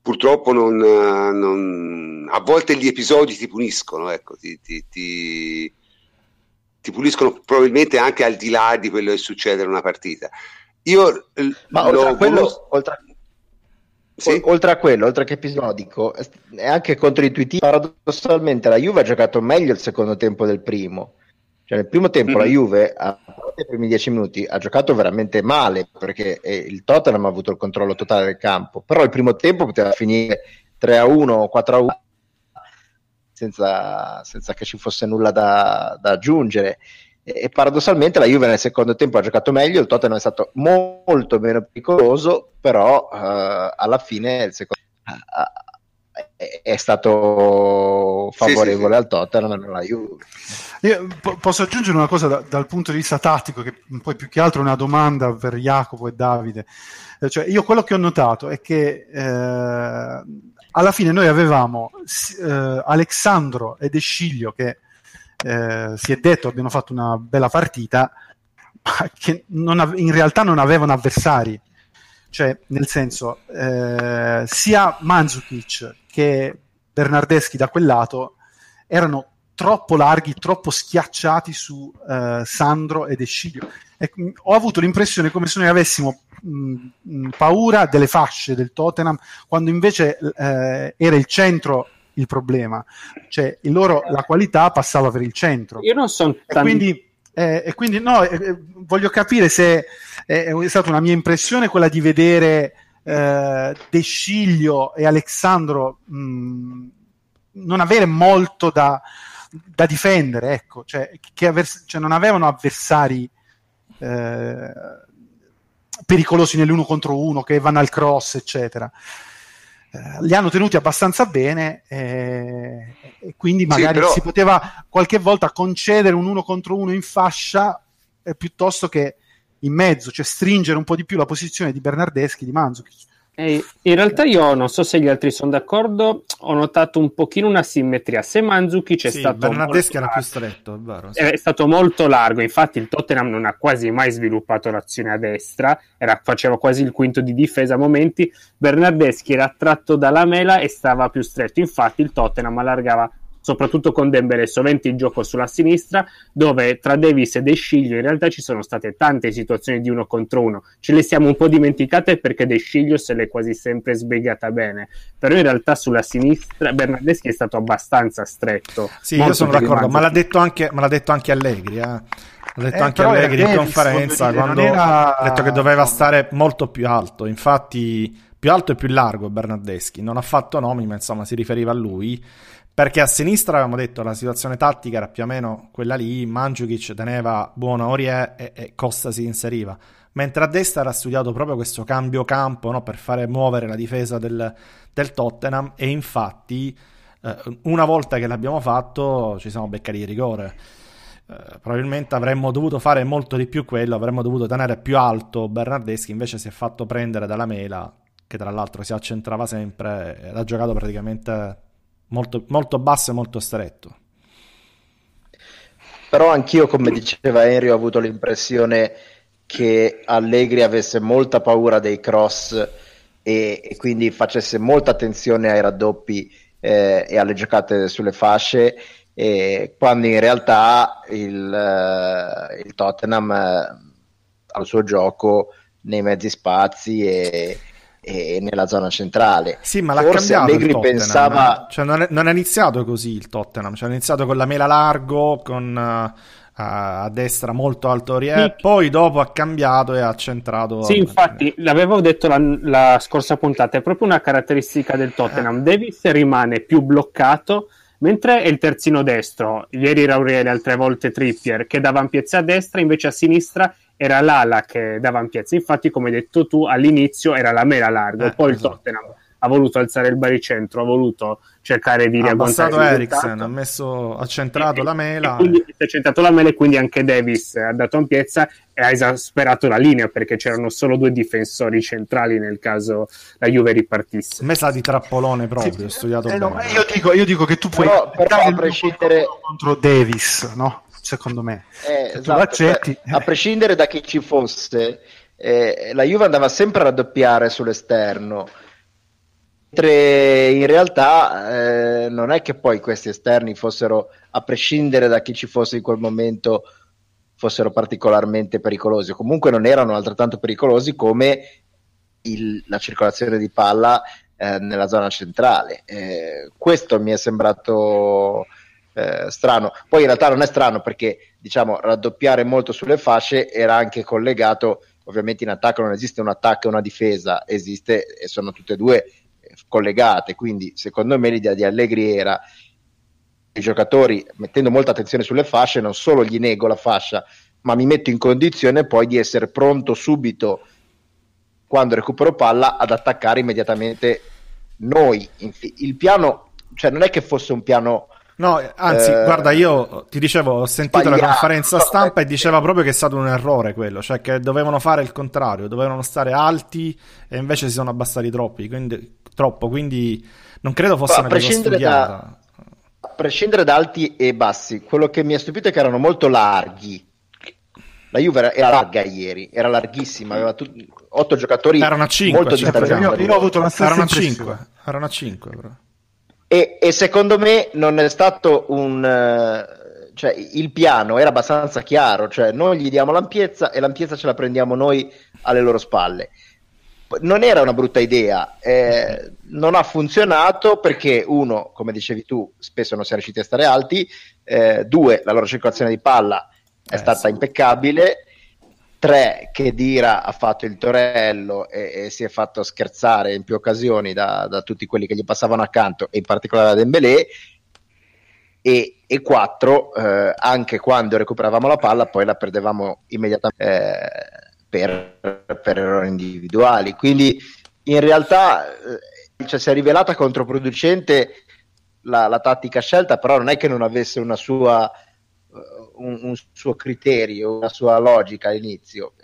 purtroppo non, non, a volte gli episodi ti puniscono, ecco, ti, ti, ti, ti, puniscono probabilmente anche al di là di quello che succede in una partita. Io Ma oltre a quello, oltre, sì? oltre, a quello, oltre che episodico, è anche controintuitivo. Paradossalmente la Juve ha giocato meglio il secondo tempo del primo. Cioè, nel primo tempo mm-hmm. la Juve, a parte i primi dieci minuti, ha giocato veramente male perché eh, il Tottenham ha avuto il controllo totale del campo. Però il primo tempo poteva finire 3 a 1 o 4 a 1 senza, senza che ci fosse nulla da, da aggiungere. E, e, paradossalmente la Juve nel secondo tempo ha giocato meglio, il Tottenham è stato molto meno pericoloso, però uh, alla fine il secondo uh, è stato favorevole sì, sì, sì. al Tottenham e non alla Juve. Io po- posso aggiungere una cosa da- dal punto di vista tattico, che poi più che altro è una domanda per Jacopo e Davide. Eh, cioè, io quello che ho notato è che eh, alla fine noi avevamo eh, Alessandro ed Esciglio che eh, si è detto abbiano fatto una bella partita, ma che ave- in realtà non avevano avversari cioè nel senso eh, sia Mandzukic che Bernardeschi da quel lato erano troppo larghi, troppo schiacciati su eh, Sandro ed Esciglio. E, mh, ho avuto l'impressione come se noi avessimo mh, mh, paura delle fasce del Tottenham, quando invece eh, era il centro il problema, cioè il loro, la qualità passava per il centro. Io non sono tanti... quindi eh, e quindi no, eh, voglio capire se è, è, stata una mia impressione quella di vedere eh, De Sciglio e Alessandro mh, non avere molto da, da difendere, ecco, cioè, avvers- cioè non avevano avversari eh, pericolosi nell'uno contro uno che vanno al cross, eccetera. Eh, li hanno tenuti abbastanza bene eh, e quindi magari sì, però... si poteva qualche volta concedere un uno contro uno in fascia eh, piuttosto che in mezzo, cioè stringere un po' di più la posizione di Bernardeschi, di Manzukic. Eh, in realtà io non so se gli altri sono d'accordo, ho notato un pochino una simmetria. Se Mandzukic è sì, stato Bernardeschi era più stretto, è, vero, sì. è stato molto largo, infatti il Tottenham non ha quasi mai sviluppato l'azione a destra, era, faceva quasi il quinto di difesa a momenti. Bernardeschi era attratto dalla mela e stava più stretto, infatti il Tottenham allargava soprattutto con Dembele sovente in gioco sulla sinistra, dove tra Davis e De Sciglio in realtà ci sono state tante situazioni di uno contro uno. Ce le siamo un po' dimenticate perché De Sciglio se l'è quasi sempre sbrigata bene, però in realtà sulla sinistra Bernardeschi è stato abbastanza stretto. Sì, io sono d'accordo, ma l'ha detto anche, l'ha detto anche Allegri, eh. L'ha detto eh, anche Allegri in conferenza dire, quando era... ha detto che doveva stare molto più alto. Infatti, più alto e più largo Bernardeschi. Non ha fatto nomi, ma insomma si riferiva a lui. Perché a sinistra avevamo detto la situazione tattica era più o meno quella lì, Mandzukic teneva buono Orie e, e, Costa si inseriva, mentre a destra era studiato proprio questo cambio campo no, per fare muovere la difesa del, del Tottenham e infatti eh, una volta che l'abbiamo fatto ci siamo beccati di rigore. Eh, probabilmente avremmo dovuto fare molto di più quello, avremmo dovuto tenere più alto Bernardeschi, invece si è fatto prendere dalla mela, che tra l'altro si accentrava sempre ed ha giocato praticamente molto, molto basso e molto stretto. Però anch'io, come diceva Henry, ho avuto l'impressione che Allegri avesse molta paura dei cross e, e quindi facesse molta attenzione ai raddoppi eh, e alle giocate sulle fasce, e quando in realtà il, eh, il Tottenham eh, al suo gioco nei mezzi spazi e, e nella zona centrale. Sì, ma l'ha Forse cambiato Allegri pensava... Cioè, non, è, non, è, iniziato così il Tottenham, cioè, è iniziato con la mela largo, con uh, a destra molto alto Rie, sì. poi dopo ha cambiato e ha centrato... Sì, infatti, l'avevo detto la, la, scorsa puntata, è proprio una caratteristica del Tottenham. Eh. Davis rimane più bloccato, mentre è il terzino destro, ieri Raurieri, altre volte Trippier, che dava ampiezza a destra, invece a sinistra era l'ala che dava ampiezza. Infatti, come hai detto tu, all'inizio era la mela larga, eh, poi esatto. il Tottenham ha voluto alzare il baricentro, ha voluto cercare di riagguantare ha Eriksen, ha, messo, ha centrato e, la mela. E quindi si è centrato la mela e quindi anche Davis ha dato ampiezza e ha esasperato la linea perché c'erano solo due difensori centrali nel caso la Juve ripartisse. Messa di trappolone proprio, sì, ho studiato eh, no, io, dico, io, dico, che tu puoi però, però a prescindere contro Davis, no? Secondo me. Eh, esatto, cioè, a prescindere da chi ci fosse, eh, la Juve andava sempre a raddoppiare sull'esterno, mentre in realtà eh, non è che poi questi esterni fossero, a prescindere da chi ci fosse in quel momento, fossero particolarmente pericolosi, comunque non erano altrettanto pericolosi come il, la circolazione di palla eh, nella zona centrale. Questo mi è sembrato eh, strano. Poi in realtà non è strano perché diciamo raddoppiare molto sulle fasce era anche collegato, ovviamente in attacco non esiste un attacco e una difesa, esiste e sono tutte e due eh, collegate, quindi secondo me l'idea di Allegri era i giocatori mettendo molta attenzione sulle fasce, non solo gli nego la fascia, ma mi metto in condizione poi di essere pronto subito quando recupero palla ad attaccare immediatamente noi. Il piano, cioè non è che fosse un piano No, anzi, eh, guarda, io ti dicevo, ho sentito la conferenza stampa e diceva proprio che è stato un errore quello, cioè che dovevano fare il contrario, dovevano stare alti e invece si sono abbassati troppi, quindi, troppo, quindi non credo fosse una cosa studiata. Da, a prescindere da alti e bassi, quello che mi ha stupito è che erano molto larghi. La Juve era, larga ieri, era larghissima, aveva tutti, otto giocatori erano a 5, molto cioè, io, io, ho avuto la stessa erano a 5, erano a 5 però. E, e, secondo me non è stato un... Uh, cioè, il piano era abbastanza chiaro, cioè noi gli diamo l'ampiezza e l'ampiezza ce la prendiamo noi alle loro spalle. Non era una brutta idea, eh, non ha funzionato perché uno, come dicevi tu, spesso non si è riusciti a stare alti, eh, due, la loro circolazione di palla è eh, stata sì. impeccabile 3 che Dira ha fatto il torello e, e, si è fatto scherzare in più occasioni da, da, tutti quelli che gli passavano accanto e in particolare da Dembélé. E, e 4 eh, anche quando recuperavamo la palla poi la perdevamo immediatamente eh, per, per, errori individuali. Quindi in realtà eh, cioè, si è rivelata controproducente la, la tattica scelta però non è che non avesse una sua un, un suo criterio, una sua logica all'inizio,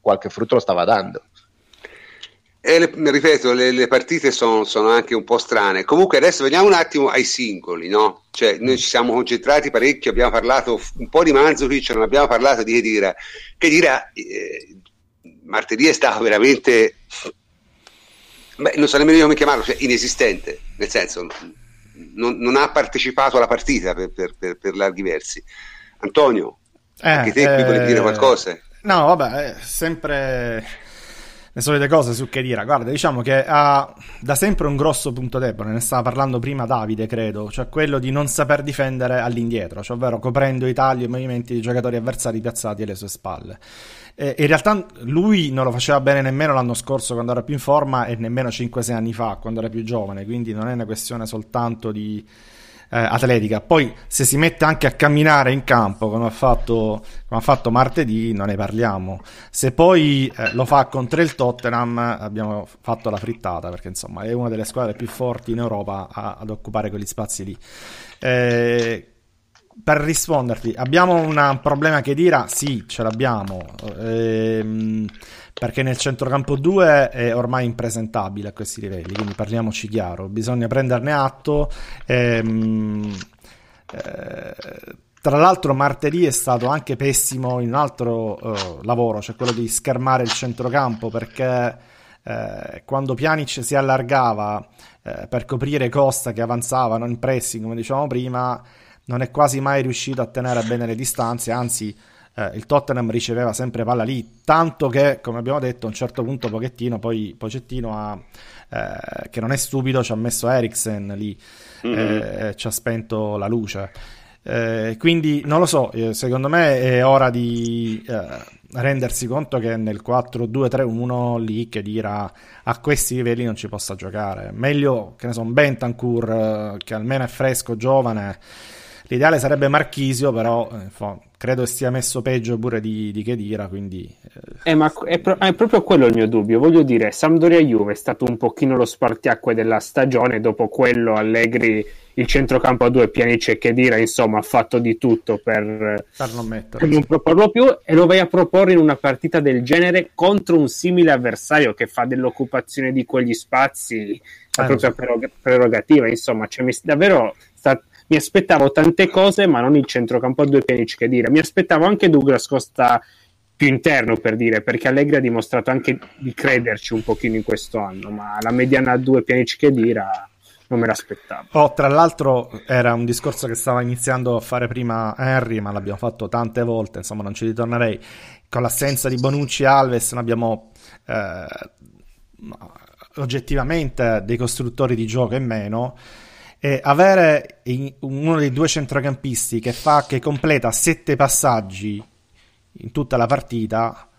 qualche frutto lo stava dando. E le, ripeto, le, le partite sono, sono, anche un po' strane. Comunque adesso veniamo un attimo ai singoli, no? Cioè, noi ci siamo concentrati parecchio, abbiamo parlato un po' di Manzovic, non abbiamo parlato di Edira. Edira eh, martedì è stato veramente, beh, non so nemmeno io come chiamarlo, cioè inesistente, nel senso non, non ha partecipato alla partita per, per, per, per larghi versi. Antonio, eh, anche te qui volevi dire eh, qualcosa? No, vabbè, sempre le solite cose su Kedira. Guarda, diciamo che ha da sempre un grosso punto debole, ne stava parlando prima Davide, credo, cioè quello di non saper difendere all'indietro, cioè ovvero coprendo i tagli e i movimenti di giocatori avversari piazzati alle sue spalle. E in realtà lui non lo faceva bene nemmeno l'anno scorso quando era più in forma e nemmeno 5-6 anni fa quando era più giovane, quindi non è una questione soltanto di eh, atletica. Poi se si mette anche a camminare in campo come ha fatto, come ha fatto martedì, non ne parliamo. Se poi eh, lo fa contro il Tottenham, abbiamo fatto la frittata perché insomma è una delle squadre più forti in Europa a, ad occupare quegli spazi lì. Eh, per risponderti, abbiamo un problema che dira? Sì, ce l'abbiamo. Ehm, perché nel centrocampo 2 è ormai impresentabile a questi livelli, quindi parliamoci chiaro, bisogna prenderne atto. Ehm, eh, tra l'altro martedì è stato anche pessimo in un altro uh, lavoro, cioè quello di schermare il centrocampo, perché eh, quando Pjanic si allargava eh, per coprire Costa che avanzava non in pressing come dicevamo prima, non è quasi mai riuscito a tenere bene le distanze, anzi eh, il Tottenham riceveva sempre palla lì, tanto che, come abbiamo detto, a un certo punto Pochettino, poi Pochettino ha, eh, che non è stupido, ci ha messo Eriksen lì mm-hmm. e ci ha spento la luce. Eh, quindi non lo so, eh, secondo me è ora di eh, rendersi conto che nel 4-2-3-1 lì che dirà a questi livelli non ci possa giocare. Meglio che ne so, un Bentancur eh, che almeno è fresco, giovane. L'ideale sarebbe Marchisio, però credo sia messo peggio pure di, di Chedira, quindi... Eh. eh, ma è, pro- è, proprio quello il mio dubbio, voglio dire, Sampdoria-Juve è stato un pochino lo spartiacque della stagione, dopo quello Allegri, il centrocampo a due, Pianic e Chedira, insomma, ha fatto di tutto per, per, non, per non proporlo più, e lo vai a proporre in una partita del genere contro un simile avversario che fa dell'occupazione di quegli spazi la eh, propria so. prerogativa, insomma, cioè, mi, davvero sta mi aspettavo tante cose, ma non il centrocampo a due piani che dire. Mi aspettavo anche Douglas Costa più interno per dire, perché Allegri ha dimostrato anche di crederci un pochino in questo anno, ma la mediana a due pianici che dira non me l'aspettavo. Oh, tra l'altro era un discorso che stava iniziando a fare prima Henry, ma l'abbiamo fatto tante volte, insomma non ci ritornerei. Con l'assenza di Bonucci e Alves non abbiamo eh, oggettivamente dei costruttori di gioco in meno. E avere uno dei due centrocampisti che, fa, che completa sette passaggi in tutta la partita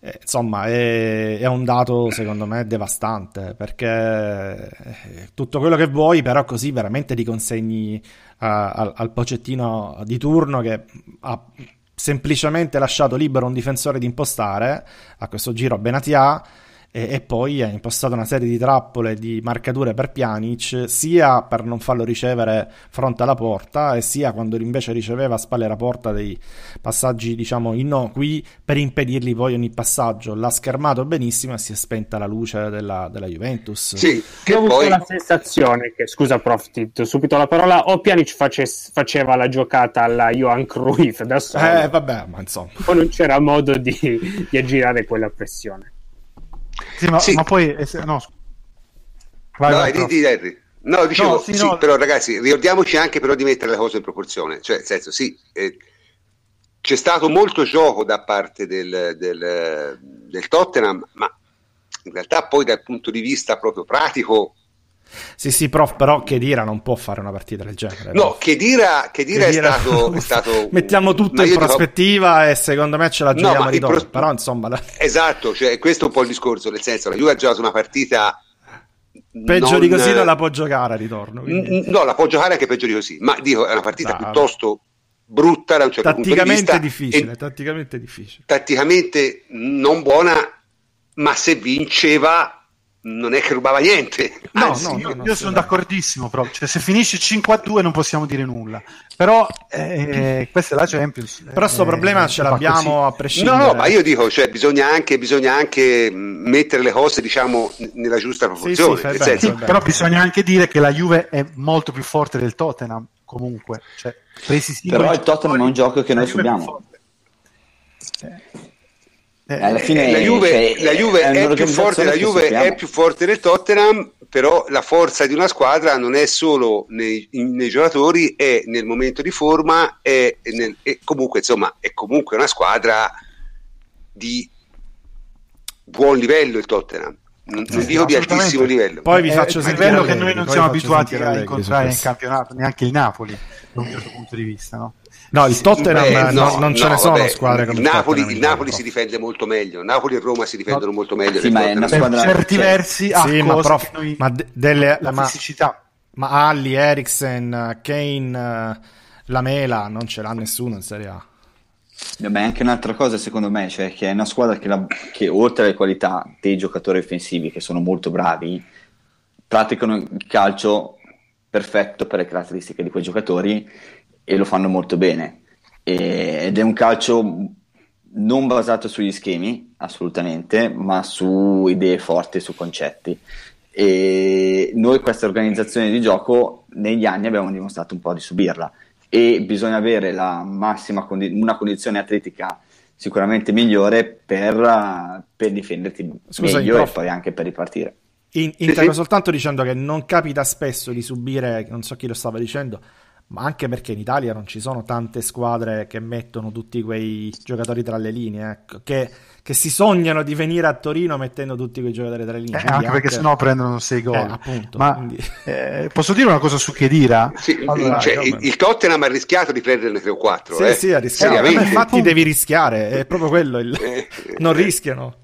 eh, insomma, è, è, un dato secondo me devastante perché eh, tutto quello che vuoi, però così veramente ti consegni uh, al, al pocettino di turno che ha semplicemente lasciato libero un difensore di impostare a questo giro Benatia e, e, poi ha impostato una serie di trappole di marcature per Pjanic sia per non farlo ricevere fronte alla porta e sia quando invece riceveva a spalle la porta dei passaggi diciamo innocui per impedirgli poi ogni passaggio. L'ha schermato benissimo e si è spenta la luce della, della Juventus. Sì, che ho avuto la sensazione che scusa prof ti do subito la parola. O Pjanic face, faceva la giocata alla Johan Cruyff da solo. Eh vabbè ma insomma. O non c'era modo di, di aggirare quella pressione sì, ma, sì. ma poi... Eh, no, vai, vai, vai, di, di, No, dicevo, no, sì, sì no. però ragazzi, ricordiamoci anche però di mettere le cose in proporzione, cioè, nel senso, sì, eh, c'è stato molto gioco da parte del, del, del, Tottenham, ma in realtà poi dal punto di vista proprio pratico sì, sì, prof, però Chedira non può fare una partita del genere. No, Chedira, Chedira, Chedira è, stato, (laughs) è stato... Mettiamo tutto in prospettiva dico... e secondo me ce la giochiamo no, di pros... però insomma... La... Esatto, cioè, questo è un po' il discorso, nel senso, la Juve ha giocato una partita... Peggio non... di così non la può giocare a ritorno. Quindi... No, la può giocare anche peggio di così, ma dico, è una partita no, piuttosto brutta da un certo punto di vista. Difficile, e... Tatticamente difficile. Tatticamente non buona, ma se vinceva non è che rubava niente. No, Anzi, no, io, no, io sono d'accordissimo, però. Cioè, se finisce 5 a 2 non possiamo dire nulla. Però eh, questa è la Champions. Però questo eh, problema ce l'abbiamo a prescindere. No, no, ma io dico, cioè, bisogna, anche, bisogna anche mettere le cose, diciamo, nella giusta proporzione. Sì, sì, bene, sì, però bisogna anche dire che la Juve è molto più forte del Tottenham, comunque. Cioè, però il Tottenham è un gioco che noi subiamo. Eh, alla fine la Juve, cioè, la Juve, è, è, più forte, la Juve è, più forte, del Tottenham, però la forza di una squadra non è solo nei, nei giocatori, è nel momento di forma, è, nel, è, comunque, insomma, è comunque una squadra di buon livello il Tottenham. Non, non dico di altissimo livello. Poi vi faccio sentire livello che noi non siamo abituati a incontrare in campionato, neanche il Napoli, da un certo punto di vista, no? No, il Tottenham Beh, no, non, non ce ne sono vabbè, squadre come il Napoli. Il Napoli si difende molto meglio. Napoli e Roma si difendono no. molto meglio. Sì, ma è una squadra per certi versi a sì, ma, prof, noi... ma de- delle la ma, fisicità. Ma Ali, Eriksen, Kane, Lamela non ce l'ha nessuno in Serie A. Ma è anche un'altra cosa secondo me, cioè che è una squadra che, la, che oltre alle qualità dei giocatori offensivi che sono molto bravi, praticano il calcio perfetto per le caratteristiche di quei giocatori e lo fanno molto bene. E, ed è un calcio non basato sugli schemi, assolutamente, ma su idee forti, su concetti. E noi questa organizzazione di gioco negli anni abbiamo dimostrato un po' di subirla e bisogna avere la massima condi- una condizione atletica sicuramente migliore per, per difenderti Scusa, meglio prof, e poi anche per ripartire. In, intendo soltanto dicendo che non capita spesso di subire, non so chi lo stava dicendo, ma anche perché in Italia non ci sono tante squadre che mettono tutti quei giocatori tra le linee, ecco, che, che, si sognano di venire a Torino mettendo tutti quei giocatori tra le linee. Eh, anche, anche perché sennò prendono 6 gol. Eh, appunto, Ma quindi... eh, posso dire una cosa su Chedira? Sì, allora, cioè, il, il, Tottenham ha rischiato di prenderne 3 o 4. Sì, eh. sì, ha rischiato. Eh, infatti devi rischiare, è proprio quello, il... Eh, (laughs) non rischiano.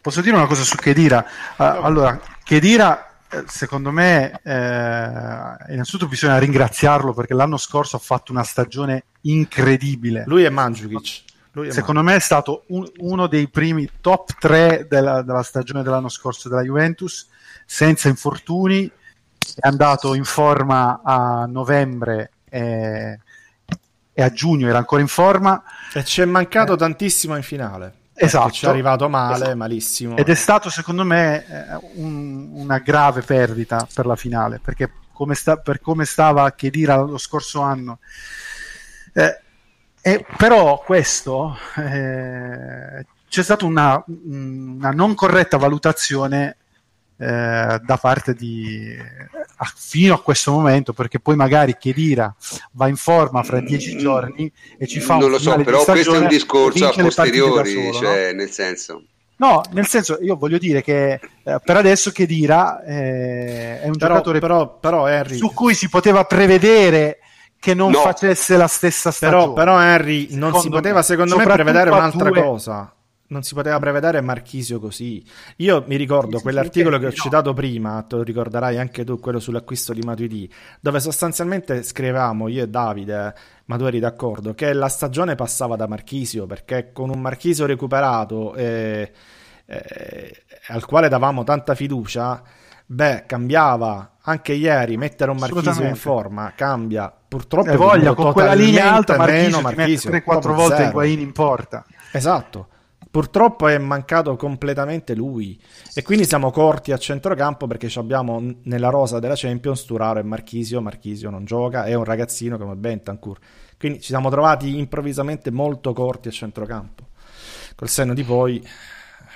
posso dire una cosa su Chedira? Uh, allora, Chedira eh, secondo me eh, innanzitutto bisogna ringraziarlo perché l'anno scorso ha fatto una stagione incredibile. Lui è Mandzukic. Lui è secondo me è stato un, uno dei primi top 3 della, della, stagione dell'anno scorso della Juventus, senza infortuni, è andato in forma a novembre e, e a giugno era ancora in forma. E ci è mancato eh. tantissimo in finale. Esatto. Ci è arrivato male, esatto. malissimo. Ed è stato secondo me eh, un, una grave perdita per la finale, perché come sta, per come stava Chedira lo scorso anno, eh, E però questo eh, c'è stata una, una, non corretta valutazione eh, da parte di a, fino a questo momento, perché poi magari Chedira va in forma fra dieci mm, giorni e ci fa non un lo so, però questo è un discorso a posteriori, solo, cioè, no? nel senso. No, nel senso, io voglio dire che eh, per adesso Chedira eh, è un però, giocatore però, però Harry... su cui si poteva prevedere che non no. facesse la stessa stagione. Però, però Henry non si poteva, secondo me, prevedere un'altra due... cosa. Non si poteva prevedere Marchisio così. Io mi ricordo sì, quell'articolo sì, che ho no. citato prima, te lo ricorderai anche tu, quello sull'acquisto di Matuidi, dove sostanzialmente scrivevamo io e Davide, ma tu eri d'accordo, che la stagione passava da Marchisio, perché con un Marchisio recuperato eh, eh, al quale davamo tanta fiducia, beh, cambiava anche ieri mettere un Marchisio in forma, cambia. Purtroppo eh, voglia, con quella linea alta Marchisio, Marchisio 3-4 volte Higuain in porta. Esatto. Purtroppo è mancato completamente lui e quindi siamo corti a centrocampo perché abbiamo nella rosa della Champions Turaro e Marchisio, Marchisio non gioca, è un ragazzino come Bentancur. Quindi ci siamo trovati improvvisamente molto corti a centrocampo. Col senno di poi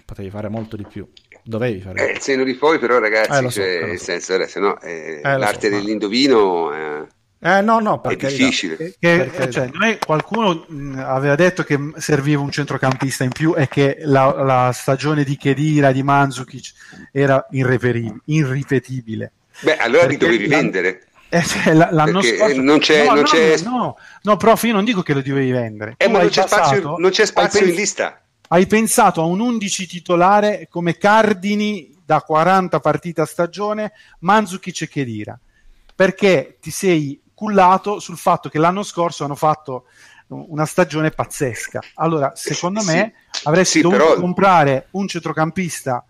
potevi fare molto di più. Dovevi fare. Eh, il senno di poi però ragazzi, eh, so, cioè, nel senso, adesso, no, eh, eh l'arte so, dell'indovino... Eh no, no, è difficile. Che, che, cioè, noi, qualcuno mh, aveva detto che serviva un centrocampista in più e che la, la stagione di Kedira, di Manzukic era irripetibile. Beh, allora li dovevi vendere. Eh, cioè, l'anno Perché scorso non c'è, no, non no, c'è... No, no, prof, io non dico che lo dovevi vendere. Eh, ma non c'è, passato, spazio, non c'è spazio in lista. Hai pensato a un 11 titolare come cardini da 40 partite a stagione, Manzukic e Kedira perché ti sei cullato sul fatto che l'anno scorso hanno fatto una stagione pazzesca. Allora, secondo sì, me avresti sì, dovuto però... comprare un centrocampista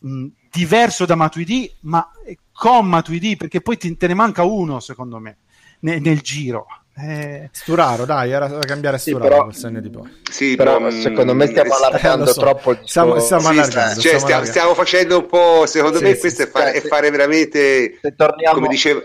mh, diverso da Matuidi, ma con Matuidi, perché poi te ne manca uno, secondo me, ne, nel giro. Eh... Sturaro, dai, era da cambiare sì, Sturaro però, segno di poi. Sì, però mh, secondo me stiamo allargando eh, so. troppo il stiamo, stiamo, sì, allargando, cioè, stiamo, stiamo, facendo un po', secondo me questo è fare, è fare veramente, torniamo... come diceva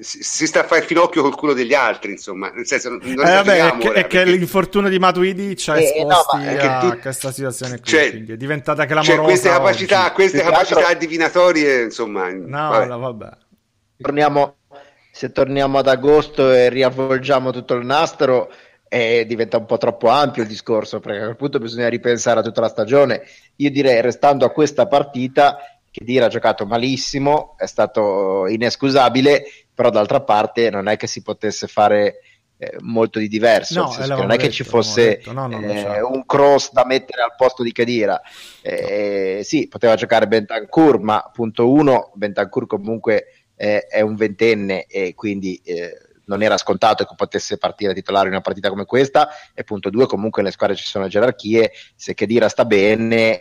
si sta a fare il finocchio col culo degli altri, insomma, nel senso non, non eh, vabbè, è, che, è che l'infortunio di Matuidi ci ha eh, esposti no, a tu, questa situazione qui, cioè, è diventata clamorosa. Cioè, queste capacità, queste capacità altro... divinatorie, insomma, no, vabbè. No, vabbè. Torniamo, se torniamo ad agosto e riavvolgiamo tutto il nastro, eh, diventa un po' troppo ampio il discorso, perché a quel punto bisogna ripensare a tutta la stagione. Io direi, restando a questa partita, che Dira ha giocato malissimo, è stato inescusabile, però d'altra parte non è che si potesse fare eh, molto di diverso, no, non è detto, che ci fosse no, eh, un cross da mettere al posto di Kedira. Eh, sì, poteva giocare Bentancur, ma punto uno, Bentancur comunque è un ventenne e quindi eh, non era scontato che potesse partire titolare in una partita come questa e punto due comunque nelle squadre ci sono gerarchie se Kedira sta bene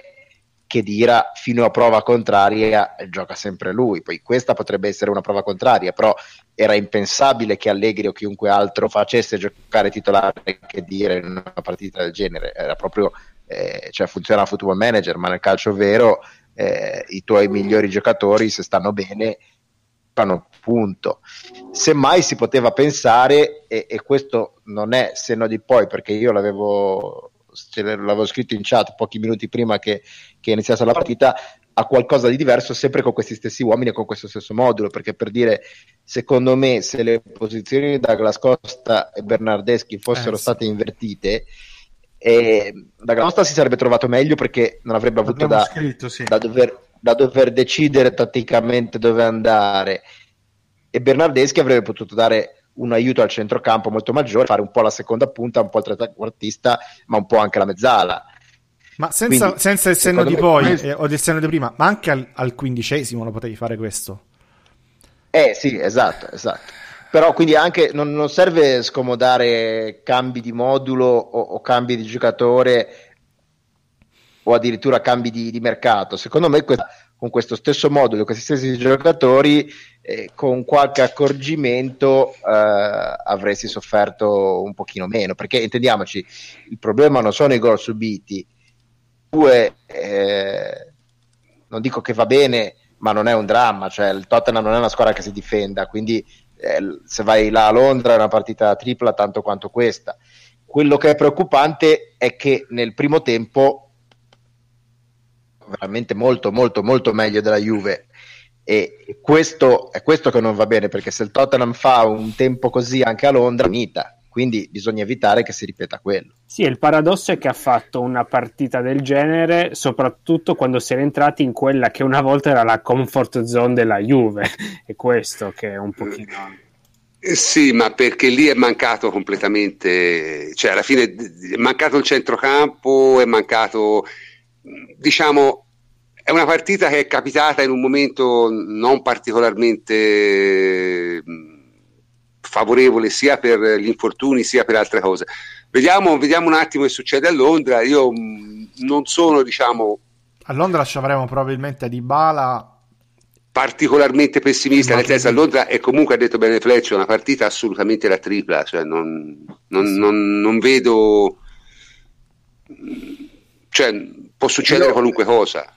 che Dira fino a prova contraria gioca sempre lui. Poi questa potrebbe essere una prova contraria, però era impensabile che Allegri o chiunque altro facesse giocare titolare che Dira in una partita del genere. Era proprio, eh, cioè funziona a football manager, ma nel calcio vero eh, i tuoi migliori giocatori, se stanno bene, fanno punto. Semmai si poteva pensare, e, e questo non è senno di poi, perché io l'avevo l'avevo scritto in chat pochi minuti prima che, che iniziasse la partita, a qualcosa di diverso sempre con questi stessi uomini e con questo stesso modulo, perché per dire, secondo me, se le posizioni di Douglas Costa e Bernardeschi fossero eh, state invertite, eh, Douglas Costa si sarebbe trovato meglio perché non avrebbe avuto da, scritto, sì. da, dover, da dover decidere tatticamente dove andare e Bernardeschi avrebbe potuto dare un aiuto al centrocampo molto maggiore, fare un po' la seconda punta, un po' il trequartista, ma un po' anche la mezzala. Ma senza, Quindi, senza il senno di poi questo... eh, o del senno di prima, ma anche al, al, quindicesimo lo potevi fare questo. Eh sì, esatto, esatto. Però quindi anche non, non serve scomodare cambi di modulo o, o, cambi di giocatore o addirittura cambi di, di mercato. Secondo me questa, con questo stesso modulo, questi stessi giocatori, eh, con qualche accorgimento eh, avresti sofferto un pochino meno, perché intendiamoci, il problema non sono i gol subiti, due, eh, non dico che va bene, ma non è un dramma, cioè il Tottenham non è una squadra che si difenda, quindi eh, se vai là a Londra è una partita tripla tanto quanto questa. Quello che è preoccupante è che nel primo tempo veramente molto molto molto meglio della Juve e questo è questo che non va bene perché se il Tottenham fa un tempo così anche a Londra finita quindi bisogna evitare che si ripeta quello. Sì, il paradosso è che ha fatto una partita del genere soprattutto quando si era entrati in quella che una volta era la comfort zone della Juve, è questo che è un pochino... Eh, sì, ma perché lì è mancato completamente, cioè alla fine è mancato il centrocampo, è mancato, diciamo, è una partita che è capitata in un momento non particolarmente favorevole sia per gli infortuni sia per altre cose. Vediamo, vediamo un attimo che succede a Londra. Io mh, non sono, diciamo. A Londra ci avremo probabilmente di Bala. Particolarmente pessimista, nel senso a Londra è comunque, ha detto bene Fletch, una partita assolutamente la tripla, cioè non, non, non, non vedo, cioè può succedere qualunque cosa.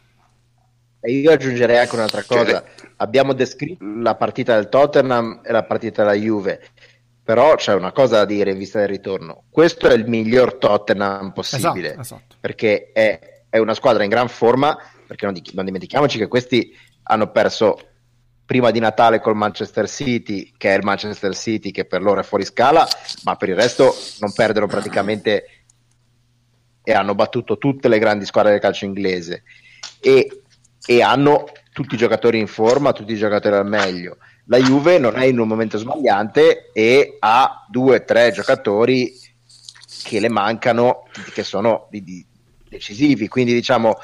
E io aggiungerei anche un'altra cioè, cosa. Cioè, Abbiamo descritto la partita del Tottenham e la partita della Juve, però c'è una cosa da dire in vista del ritorno. Questo è il miglior Tottenham possibile, esatto, esatto. perché è, è, una squadra in gran forma, perché non, non dimentichiamoci che questi hanno perso prima di Natale col Manchester City, che è il Manchester City che per loro è fuori scala, ma per il resto non perdono praticamente e hanno battuto tutte le grandi squadre del calcio inglese. E e hanno tutti i giocatori in forma, tutti i giocatori al meglio. La Juve non è in un momento sbagliante e ha due o tre giocatori che le mancano, che sono di, di decisivi. Quindi, diciamo,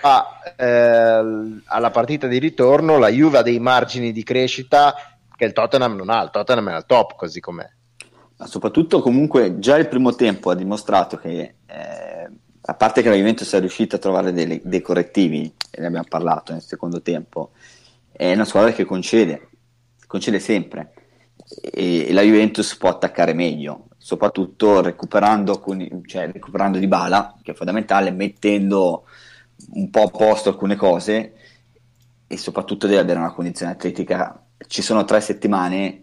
a, eh, alla partita di ritorno, la Juve ha dei margini di crescita che il Tottenham non ha. Il Tottenham è al top, così com'è. Ma soprattutto, comunque, già il primo tempo ha dimostrato che. Eh a parte che la Juventus è riuscita a trovare dei, dei correttivi, e ne abbiamo parlato nel secondo tempo, è una squadra che concede, concede sempre e, e la Juventus può attaccare meglio, soprattutto recuperando, alcuni, cioè, recuperando di bala, che è fondamentale, mettendo un po' a posto alcune cose e soprattutto deve avere una condizione atletica. Ci sono tre settimane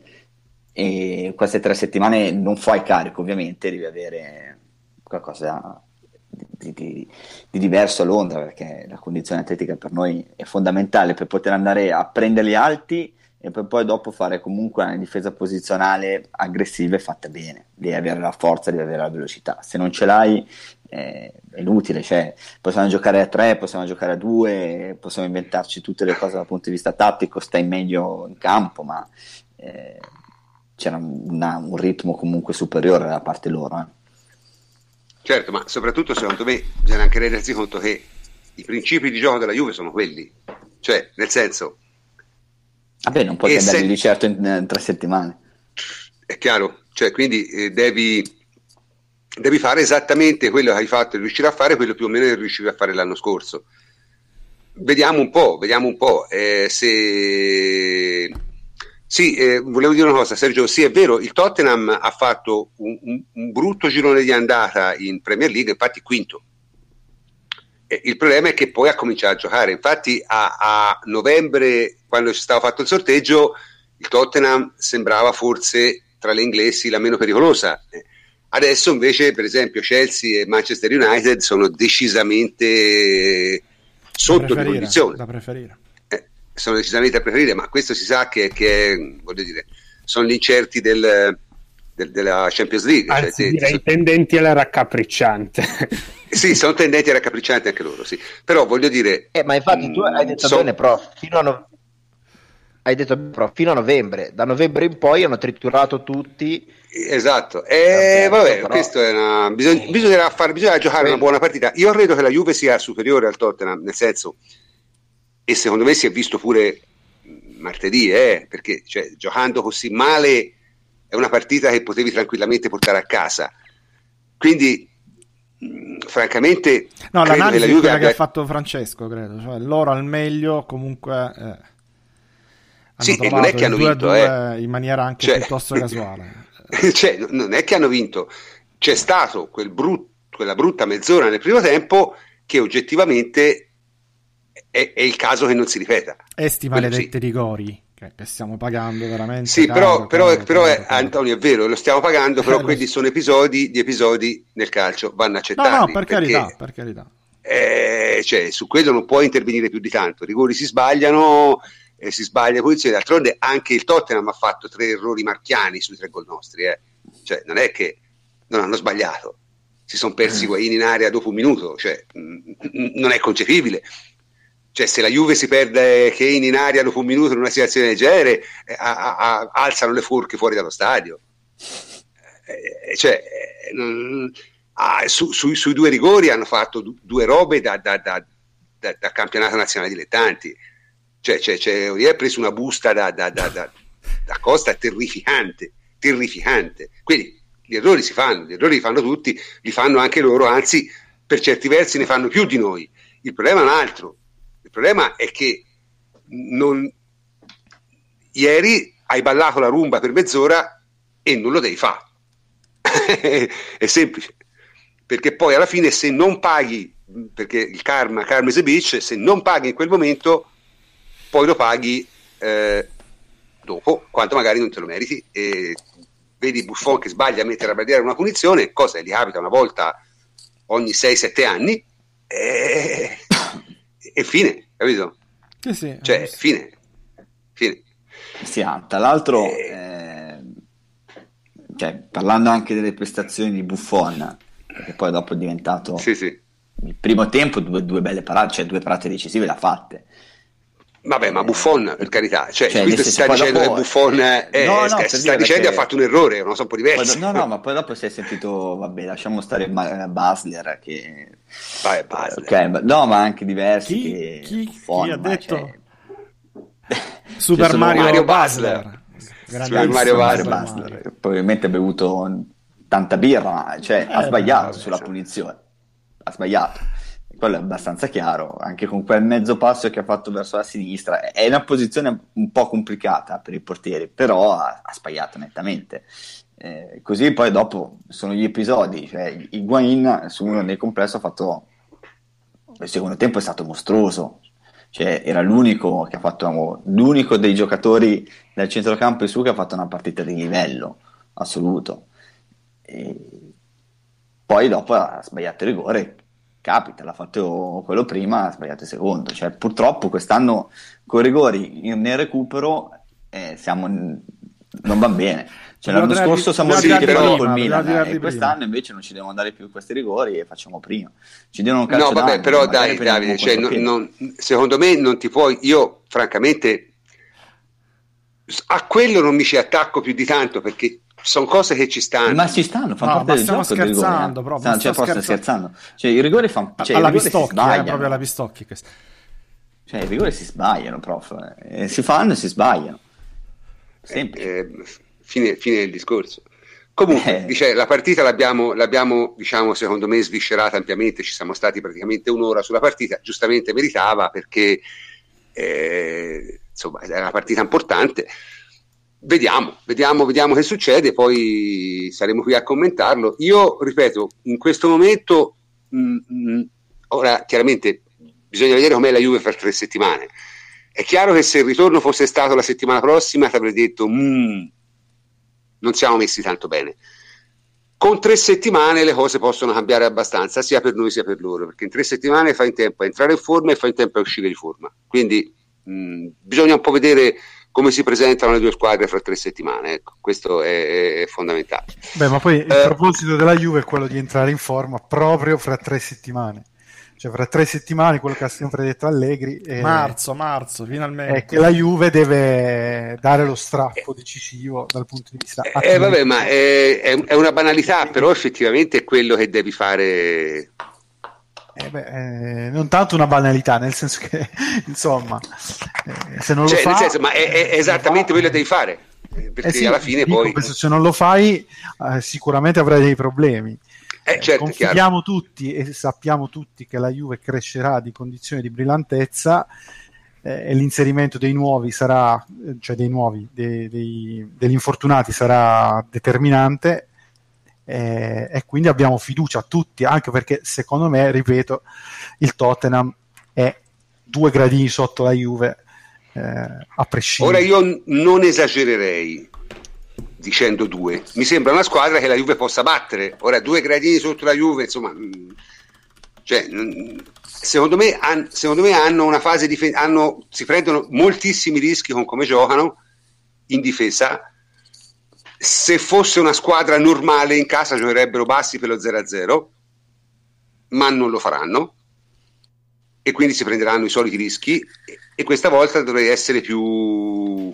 e queste tre settimane non fai carico ovviamente, devi avere qualcosa di, di, di, diverso a Londra perché la condizione atletica per noi è fondamentale per poter andare a prenderli alti e per poi dopo fare comunque una difesa posizionale aggressiva e fatta bene devi avere la forza, devi avere la velocità se non ce l'hai eh, è inutile cioè, possiamo giocare a tre, possiamo giocare a due possiamo inventarci tutte le cose dal punto di vista tattico stai meglio in campo ma eh, c'era una, un ritmo comunque superiore da parte loro eh. Certo, ma soprattutto secondo me bisogna anche rendersi conto che i principi di gioco della Juve sono quelli, cioè nel senso... Vabbè, non puoi cambiarli se... di certo in, in, tre settimane. È chiaro, cioè quindi eh, devi, devi, fare esattamente quello che hai fatto e riuscire a fare quello più o meno che riuscivi a fare l'anno scorso. Vediamo un po', vediamo un po' eh, se sì, eh, volevo dire una cosa, Sergio. Sì, è vero, il Tottenham ha fatto un, un, un brutto girone di andata in Premier League, infatti quinto. Eh, il problema è che poi ha cominciato a giocare. Infatti, a, a novembre, quando ci stava fatto il sorteggio, il Tottenham sembrava forse tra le inglesi la meno pericolosa. Eh, adesso, invece, per esempio, Chelsea e Manchester United sono decisamente sotto di condizione. Da preferire sono decisamente a preferire, ma questo si sa che, che voglio dire, sono gli incerti del, del, della Champions League. Cioè, Anzi, cioè, direi sono... tendenti alla raccapricciante. (laughs) sì, sono tendenti alla raccapricciante anche loro, sì. Però voglio dire... Eh, ma infatti tu hai detto so... bene, prof, fino a, no... hai detto, prof, fino a novembre. Da novembre in poi hanno triturato tutti... Esatto, e eh, vabbè, però... questo è una... Bisogna, bisognerà, fare, bisognerà giocare una buona partita. Io credo che la Juve sia superiore al Tottenham, nel senso e secondo me si è visto pure martedì, eh, perché cioè, giocando così male è una partita che potevi tranquillamente portare a casa. Quindi, mh, francamente, no, l'analisi la Juve abbia... che ha fatto Francesco, credo, cioè, loro al meglio comunque. Eh, sì, e non è che hanno vinto eh. in maniera anche cioè, piuttosto (laughs) casuale. (laughs) cioè, non è che hanno vinto, c'è stato quel brut, quella brutta mezz'ora nel primo tempo che oggettivamente è, è, il caso che non si ripeta. Esti maledette rigori. che, stiamo pagando veramente. Sì, caro, però, però, caro, però è- caro, caro. Antonio è vero, lo stiamo pagando, però (laughs) Eh, quelli so. sono episodi, gli episodi nel calcio vanno accettati. No, no, per carità, per carità. eh, cioè, su quello non puoi intervenire più di tanto. I rigori si sbagliano, eh, si sbaglia posizione. D'altronde anche il Tottenham ha fatto tre errori marchiani sui tre gol nostri. eh. Cioè, non è che non hanno sbagliato, si sono persi Higuain in area dopo un minuto. Cioè, mh, non è concepibile. Cioè, se la Juve si perde Kane in aria dopo un minuto in una situazione del genere, eh, a- a- a- alzano le forche fuori dallo stadio. Eh, cioè, eh, non- ah, su- sui, sui due rigori hanno fatto du- due robe da, da- da- da- campionato nazionale dilettanti. Cioè, c'è, c'è, Aurier ha preso una busta da Costa terrificante, terrificante. Quindi gli errori si fanno, gli errori li fanno tutti, li fanno anche loro, anzi, per certi versi ne fanno più di noi. Il problema è un altro. Problema è che non... ieri hai ballato la rumba per mezz'ora e non lo devi fare. (laughs) è semplice. Perché poi alla fine se non paghi, perché il karma, karma is a bitch, se non paghi in quel momento, poi lo paghi eh, dopo, quando magari non te lo meriti. E vedi Buffon che sbaglia a mettere a bandiera una punizione, cosa gli capita una volta ogni 6-7 anni, e, (coughs) e fine, capito? Sì, sì. Cioè, fine. Fine. Sì, ah, tra l'altro, Eh. eh, cioè, parlando anche delle prestazioni di Buffon, che poi dopo è diventato Sì, sì. il primo tempo, due, due belle parate, cioè due parate decisive le ha fatte. Vabbè, ma Buffon, per carità, cioè, Cioè, qui nel si sta dicendo dopo- che Buffon è, No, no, si sta dicendo che ha fatto un errore, una so un po' do- no, no, ma (laughs) poi dopo si è sentito, vabbè, lasciamo stare Ma- Basler, che... Vai, basta. Ok, ma- no, ma anche diversi Chi, che... chi- Buffon, chi ha detto? cioè, (laughs) Super sono Mario, Mario Basler. Basler. Grandissimo Mario Basler. Basler. Probabilmente ha bevuto tanta birra, ma cioè, ha Eh, sbagliato vabbè, sulla sì. punizione. Ha sbagliato. Quello è abbastanza chiaro, anche con quel mezzo passo che ha fatto verso la sinistra. È una posizione un po' complicata per i portieri, però ha, ha sbagliato nettamente. Eh, così poi dopo sono gli episodi, cioè Higuain su uno dei complessi ha fatto il secondo tempo è stato mostruoso, cioè era l'unico che ha fatto l'unico dei giocatori del centrocampo in su che ha fatto una partita di livello assoluto. E poi dopo ha sbagliato il rigore, capita, l'ha fatto quello prima, ha sbagliato il secondo. Cioè, purtroppo quest'anno con i rigori nel recupero eh, siamo, non va bene. Cioè, l'anno tirarli- scorso siamo però prima, col Milan tirarli e prima. quest'anno invece non ci devono dare più questi rigori e facciamo prima. Ci diano un calcio No, vabbè, però dai, Davide, cioè, non- non- secondo me non ti puoi, io francamente a quello non mi ci attacco più di tanto perché sono cose che ci stanno. Ma ci stanno, fanno No, parte ma del stiamo gioco del rigore, scherzando, eh. proprio, ma cioè, scherzando. scherzando. Cioè, i rigori fanno cioè, alla pistocchi, eh, sbagliano. proprio alla pistocchi. questo. Cioè, i rigori si sbagliano, prof. Eh, si fanno e si sbagliano. Semplice. Eh, fine, fine del discorso. Comunque, Eh. dice, la partita l'abbiamo, l'abbiamo, diciamo, secondo me, sviscerata ampiamente. Ci siamo stati praticamente un'ora sulla partita. Giustamente meritava perché eh, insomma era una partita importante. Vediamo, vediamo, vediamo che succede, poi saremo qui a commentarlo. Io ripeto, in questo momento, mh, mh, ora chiaramente bisogna vedere com'è la Juve fra tre settimane. È chiaro che se il ritorno fosse stato la settimana prossima, ti avrei detto, "Mm, non siamo messi tanto bene. Con tre settimane le cose possono cambiare abbastanza, sia per noi sia per loro, perché in tre settimane fa in tempo a entrare in forma e fa in tempo a uscire di forma. Quindi mh, bisogna un po' vedere come si presentano le due squadre fra tre settimane. Ecco, questo è, è fondamentale. Beh, ma poi il Eh. proposito della Juve è quello di entrare in forma proprio fra tre settimane. Cioè, fra tre settimane, quello che ha sempre detto Allegri è, Marzo, marzo, finalmente. è che la Juve deve dare lo strappo decisivo dal punto di vista Eh, vabbè, ma è, è- è una banalità, però effettivamente è quello che devi fare. Eh beh, eh, non tanto una banalità, nel senso che, (laughs) insomma, eh, se non Cioè, lo fa, nel senso, ma è, è esattamente quello che devi fare. eh, Perché Eh sì, alla fine dico, poi. questo se non lo fai, eh, sicuramente avrai dei problemi. Eh, certo, è chiaro. Confidiamo tutti e sappiamo tutti che la Juve crescerà di condizioni di brillantezza eh, e l'inserimento dei nuovi sarà, eh, cioè dei nuovi, dei- dei- degli infortunati sarà determinante eh, e quindi abbiamo fiducia tutti, anche perché secondo me, ripeto, il Tottenham è due gradini sotto la Juve eh, a prescindere. Ora io non esagererei dicendo due, mi sembra una squadra che la Juve possa battere. Ora due gradini sotto la Juve, insomma, mm, cioè, secondo, me, secondo me hanno una fase di hanno, si prendono moltissimi rischi con come giocano in difesa. Se fosse una squadra normale in casa giocherebbero bassi per lo 0-0, ma non lo faranno. E quindi si prenderanno i soliti rischi. E questa volta dovrei essere più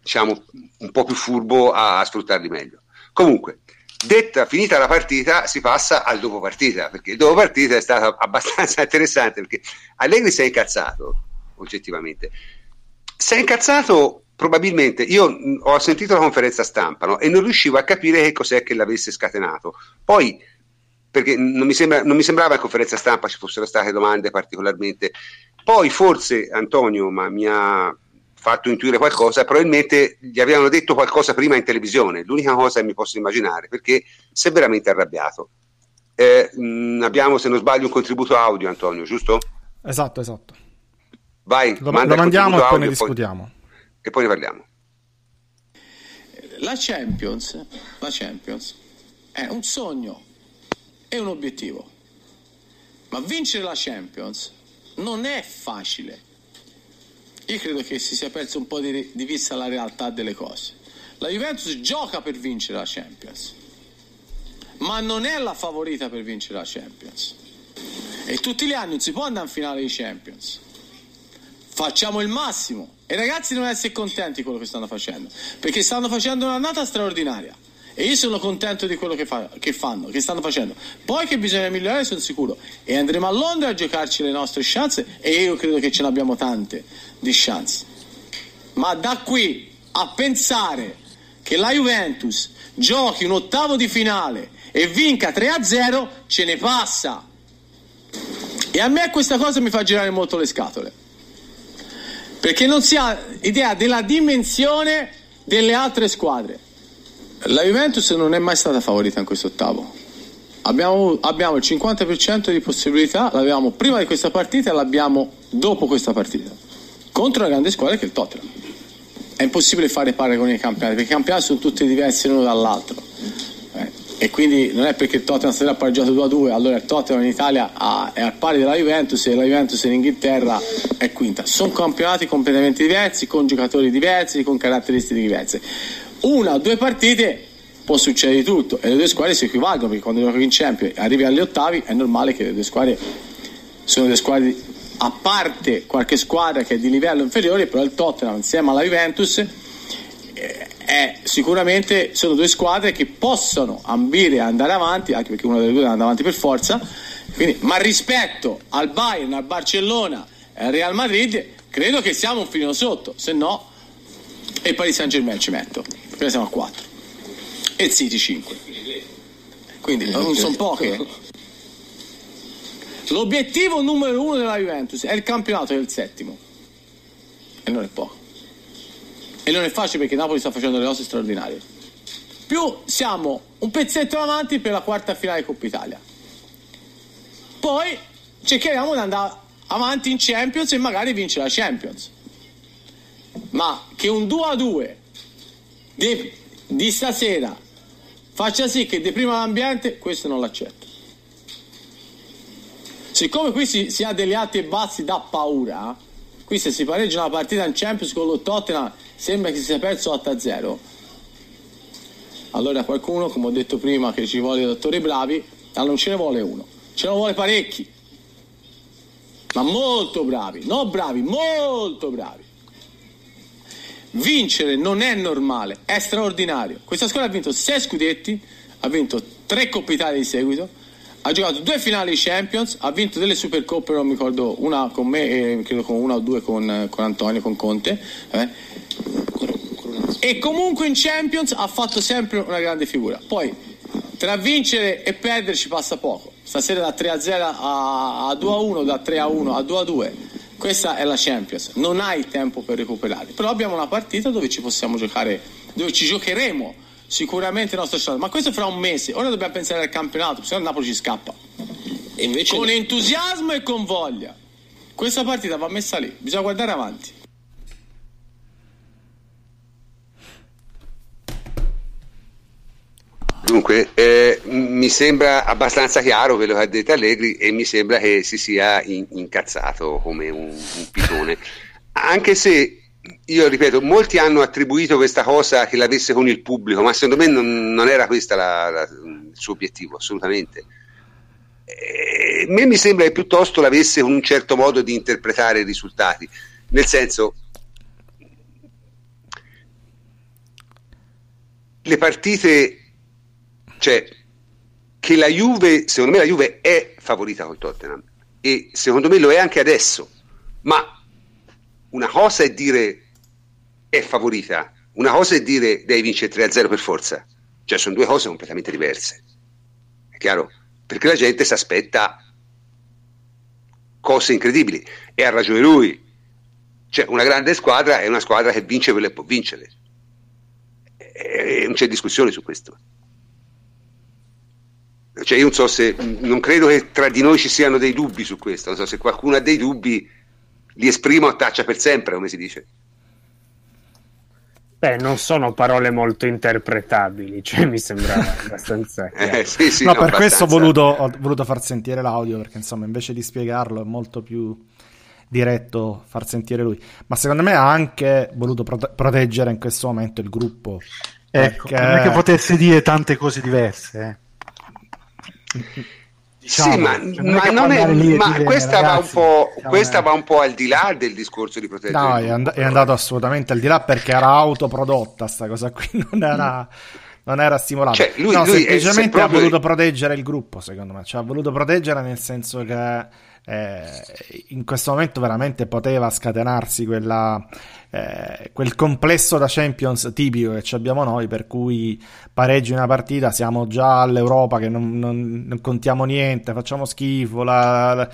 diciamo un po' più furbo a, a sfruttarli meglio. Comunque detta finita la partita si passa al dopo partita perché il dopo partita è stato (laughs) abbastanza interessante perché Allegri si è incazzato oggettivamente. Si è incazzato probabilmente io ho sentito la conferenza stampa no? e non riuscivo a capire che cos'è che l'avesse scatenato poi perché non mi, sembra, non mi sembrava in conferenza stampa ci fossero state domande particolarmente. Poi forse Antonio ma mi ha fatto intuire qualcosa, probabilmente gli avevano detto qualcosa prima in televisione, l'unica cosa che mi posso immaginare, perché si è veramente arrabbiato. Eh, mh, abbiamo, se non sbaglio, un contributo audio, Antonio, giusto? Esatto, esatto. Vai, lo, lo mandiamo e poi ne discutiamo. Poi, e poi ne parliamo. La Champions, la Champions è un sogno è un obiettivo. Ma vincere la Champions non è facile. Io credo che si sia perso un po' di, di vista la realtà delle cose. La Juventus gioca per vincere la Champions, ma non è la favorita per vincere la Champions. E tutti gli anni non si può andare in finale di Champions. Facciamo il massimo. E i ragazzi devono essere contenti di quello che stanno facendo, perché stanno facendo un'annata straordinaria. E io sono contento di quello che, fa, che, fanno, che stanno facendo. Poi che bisogna migliorare sono sicuro. E andremo a Londra a giocarci le nostre chance e io credo che ce ne abbiamo tante di chance. Ma da qui a pensare che la Juventus giochi un ottavo di finale e vinca 3-0 ce ne passa. E a me questa cosa mi fa girare molto le scatole. Perché non si ha idea della dimensione delle altre squadre. La Juventus non è mai stata favorita in questo ottavo. Abbiamo, abbiamo il 50% di possibilità, l'avevamo prima di questa partita e l'abbiamo dopo questa partita. Contro una grande squadra che è il Tottenham. È impossibile fare pare con i campionati, perché i campionati sono tutti diversi l'uno dall'altro. E quindi non è perché il Tottenham stasera ha pareggiato 2-2, allora il Tottenham in Italia è al pari della Juventus e la Juventus in Inghilterra è quinta. Sono campionati completamente diversi, con giocatori diversi, con caratteristiche diverse una o due partite può succedere di tutto e le due squadre si equivalgono perché quando giochi in Champions arrivi agli ottavi è normale che le due squadre sono due squadre a parte qualche squadra che è di livello inferiore però il Tottenham insieme alla Juventus è sicuramente sono due squadre che possono ambire a andare avanti anche perché una delle due anda avanti per forza. Quindi, ma rispetto al Bayern, al Barcellona e al Real Madrid credo che siamo un filino sotto. Se no e il Paris Saint Germain ci metto perché siamo a 4 e il City 5 quindi non sono poche. L'obiettivo numero uno della Juventus è il campionato del settimo. E non è poco e non è facile perché Napoli sta facendo le cose straordinarie. Più siamo un pezzetto avanti per la quarta finale Coppa Italia. Poi cercheremo di andare avanti in Champions e magari vincere la Champions. Ma che un 2 a 2 di, di stasera faccia sì che deprima l'ambiente, questo non l'accetto. Siccome qui si, si ha degli alti e bassi da paura, qui se si pareggia una partita in Champions con lo Tottenham sembra che si sia perso 8 a 0. Allora qualcuno, come ho detto prima, che ci vuole dottori bravi, allora non ce ne vuole uno, ce ne vuole parecchi. Ma molto bravi, non bravi, molto bravi. Vincere non è normale, è straordinario. Questa squadra ha vinto 6 scudetti, ha vinto 3 Coppe Italia di seguito, ha giocato due finali di Champions, ha vinto delle Supercoppe, non mi ricordo, una con me e credo con una o due con, con Antonio, con Conte. Eh. E comunque in Champions ha fatto sempre una grande figura. Poi tra vincere e perdere ci passa poco. Stasera da 3 a 0 a, a 2 a 1, da 3 a 1 a 2 a 2 questa è la Champions, non hai tempo per recuperare, però abbiamo una partita dove ci possiamo giocare, dove ci giocheremo sicuramente il nostro stato, ma questo fra un mese, ora dobbiamo pensare al campionato, se no il Napoli ci scappa. Invece... Con entusiasmo e con voglia. Questa partita va messa lì, bisogna guardare avanti. Dunque, eh, mi sembra abbastanza chiaro quello che ha detto Allegri e mi sembra che si sia in- incazzato come un, un pitone. Anche se, io ripeto, molti hanno attribuito questa cosa che l'avesse con il pubblico, ma secondo me non, non era questo il suo obiettivo, assolutamente. Eh, a me mi sembra che piuttosto l'avesse con un certo modo di interpretare i risultati, nel senso, le partite cioè che la Juve, secondo me la Juve è favorita col Tottenham. E secondo me lo è anche adesso, ma una cosa è dire è favorita, una cosa è dire devi vincere 3-0 per forza, cioè sono due cose completamente diverse, è chiaro? Perché la gente si aspetta cose incredibili. E ha ragione lui, cioè una grande squadra è una squadra che vince quello che può vincere, e non c'è discussione su questo. Cioè io non so se, non credo che tra di noi ci siano dei dubbi su questo, non so se qualcuno ha dei dubbi, li esprimo a taccia per sempre, come si dice. Beh, non sono parole molto interpretabili, cioè mi sembra (laughs) abbastanza... eh, sì, sì, no, no, per abbastanza. questo ho voluto, ho voluto far sentire l'audio, perché insomma invece di spiegarlo è molto più diretto far sentire lui. Ma secondo me ha anche voluto prote- proteggere in questo momento il gruppo. Ecco, perché- non è che potesse dire tante cose diverse. eh. Diciamo, sì, ma, cioè, ma non è- andare lì e ma dire, questa, va un "Ragazzi, po', siamo- questa va un po' al di là del discorso di proteggere. No, è, and- è andato assolutamente al di là perché era autoprodotta sta cosa qui, (laughs) non era, non era stimolata. Cioè, lui- no, lui semplicemente se proprio- ha voluto proteggere il gruppo, secondo me. Cioè, ha voluto proteggere nel senso che eh, in questo momento veramente poteva scatenarsi quella, eh, quel complesso da Champions tipico che ci abbiamo noi, per cui pareggi una partita, siamo già all'Europa che non, non- non contiamo niente, facciamo schifo. la- la-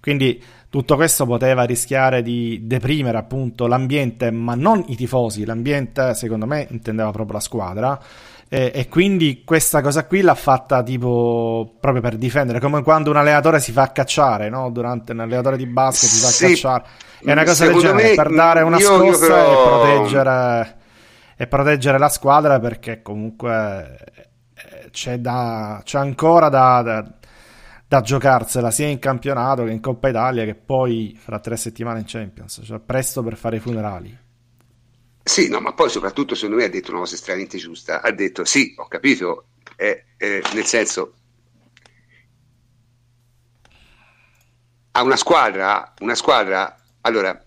quindi tutto questo poteva rischiare di deprimere appunto l'ambiente, ma non i tifosi. L'ambiente, secondo me, intendeva proprio la squadra. E, e quindi questa cosa qui l'ha fatta tipo proprio per difendere, come quando un allenatore si fa cacciare, no? Durante un allenatore di basket si fa Sì. cacciare. È una cosa del Secondo genere, me, per dare una io- io scossa però- e proteggere e proteggere la squadra perché comunque eh, c'è, da, c'è ancora da, da, da giocarsela sia in campionato che in Coppa Italia che poi fra tre settimane in Champions, cioè presto per fare i funerali. Sì, no, ma poi soprattutto secondo me ha detto una cosa estremamente giusta. Ha detto sì, ho capito, eh, eh, nel senso a una squadra, una squadra, allora,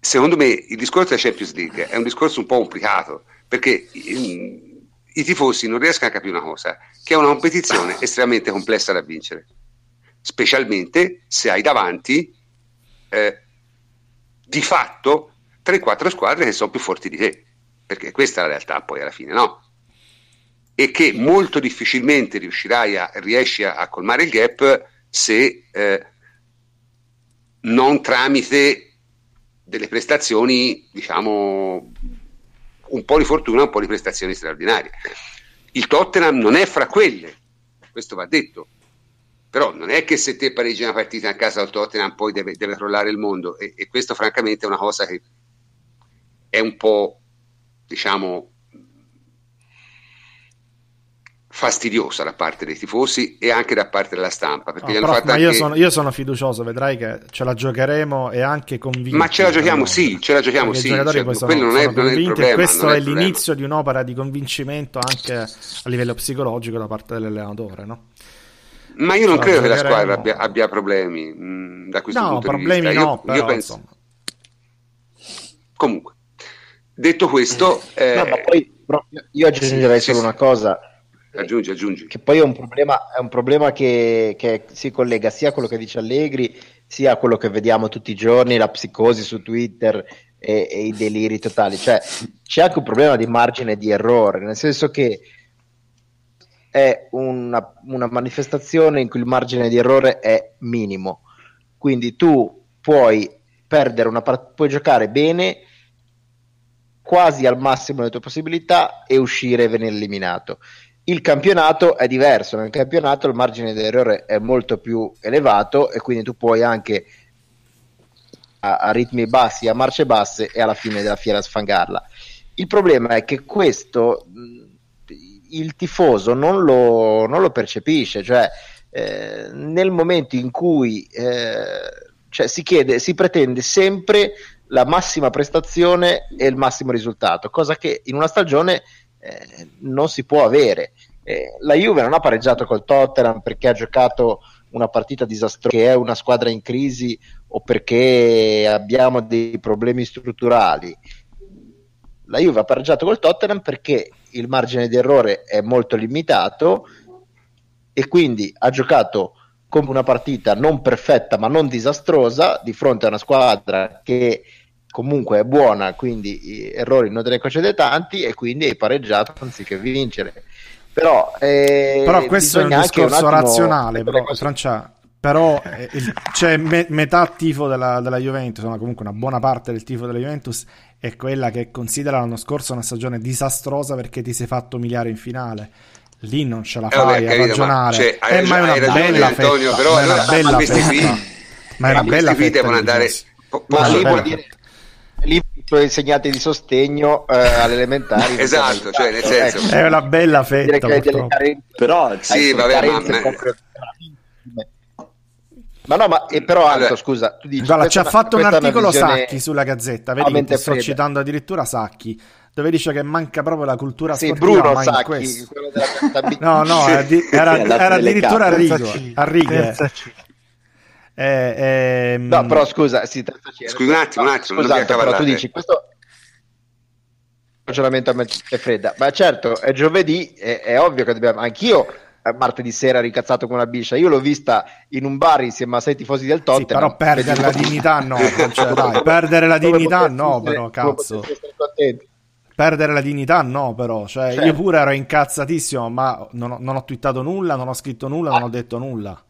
secondo me il discorso della Champions League è un discorso un po' complicato perché mm, i tifosi non riescono a capire una cosa, che è una competizione estremamente complessa da vincere, specialmente se hai davanti eh, di fatto 3-4 squadre che sono più forti di te, perché questa è la realtà poi alla fine, no? E che molto difficilmente riuscirai a, riesci a, a colmare il gap se eh, non tramite delle prestazioni, diciamo, un po' di fortuna, un po' di prestazioni straordinarie. Il Tottenham non è fra quelle, questo va detto, però non è che se te pareggi una partita a casa al Tottenham poi deve, deve crollare il mondo e, e questo francamente è una cosa che è un po' diciamo fastidiosa da parte dei tifosi e anche da parte della stampa perché No, fatto ma io, anche- sono, io sono fiducioso, vedrai che ce la giocheremo e anche convinti. Ma ce la giochiamo, No, sì, ce la giochiamo, sì, cioè, sono, non è- non è problema, questo è è l'inizio di un'opera di convincimento anche a livello psicologico da parte dell'allenatore, no? ma io non ce la credo che la squadra abbia, abbia problemi mh, da questo No, punto problemi di vista no, io, però io penso insomma. comunque detto questo eh, No, ma poi io- aggiungerei solo una cosa. aggiungi aggiungi che poi è un problema, è un problema che, che si collega sia a quello che dice Allegri, sia a quello che vediamo tutti i giorni, la psicosi su Twitter e, e i deliri totali. Cioè, c'è anche un problema di margine di errore, nel senso che è una, una manifestazione in cui il margine di errore è minimo. Quindi tu puoi perdere una partita, puoi giocare bene quasi al massimo delle tue possibilità e uscire e venire eliminato Il campionato è diverso, nel campionato il margine di errore è molto più elevato e quindi tu puoi anche a, a ritmi bassi, a marce basse e alla fine della fiera sfangarla. Il problema è che questo il tifoso non lo, non lo percepisce, cioè eh, nel momento in cui eh, cioè, si chiede, si pretende sempre la massima prestazione e il massimo risultato, cosa che in una stagione eh, non si può avere. Eh, la Juve non ha pareggiato col Tottenham perché ha giocato una partita disastrosa, che è una squadra in crisi o perché abbiamo dei problemi strutturali. La Juve ha pareggiato col Tottenham perché il margine di errore è molto limitato e quindi ha giocato come una partita non perfetta ma non disastrosa di fronte a una squadra che comunque è buona, quindi errori non te ne concede tanti e quindi hai pareggiato anziché vincere. Però, eh, però questo è un discorso un razionale, però, Francia, però eh, il, c'è me, metà tifo della, della Juventus, ma comunque una buona parte del tifo della Juventus è quella che considera l'anno scorso una stagione disastrosa perché ti sei fatto umiliare in finale lì non ce la eh, fai vabbè, a ragionare. Ma, cioè, eh, ma è una bella Antonio, fetta, però ma è una bella questi qui, ma è una bella qui devono andare ma lì vuol dire lì i insegnati di sogno eh, all'elementari (laughs) esatto, cioè nel senso. è una bella fetta però sì, vabbè, ma... Ma no, ma eh, però Anto, scusa, tu dici, Guarda, ci ha fatto un articolo Sacchi sulla Gazzetta, vedi che sto citando addirittura Sacchi dove dice che manca proprio la cultura sì, sportiva. Bruno Sacchi, (laughs) no, no, era, era addirittura a, righe, a righe. Eh, ehm... No, però scusa, sì, scusa un attimo, un attimo, scusa, però tu dici questo ragionamento a mente fredda, ma certo, è giovedì, è, è ovvio che dobbiamo, anch'io eh, martedì sera ricazzato con una biscia. Io l'ho vista in un bar insieme a sei tifosi del Tottenham. Sì, però perdere la dignità no, cioè, dai, perdere la dignità no, però cazzo. Perdere la dignità no, però. Cioè, certo. Io pure ero incazzatissimo, ma non ho, non ho twittato nulla, non ho scritto nulla, ah. non ho detto nulla.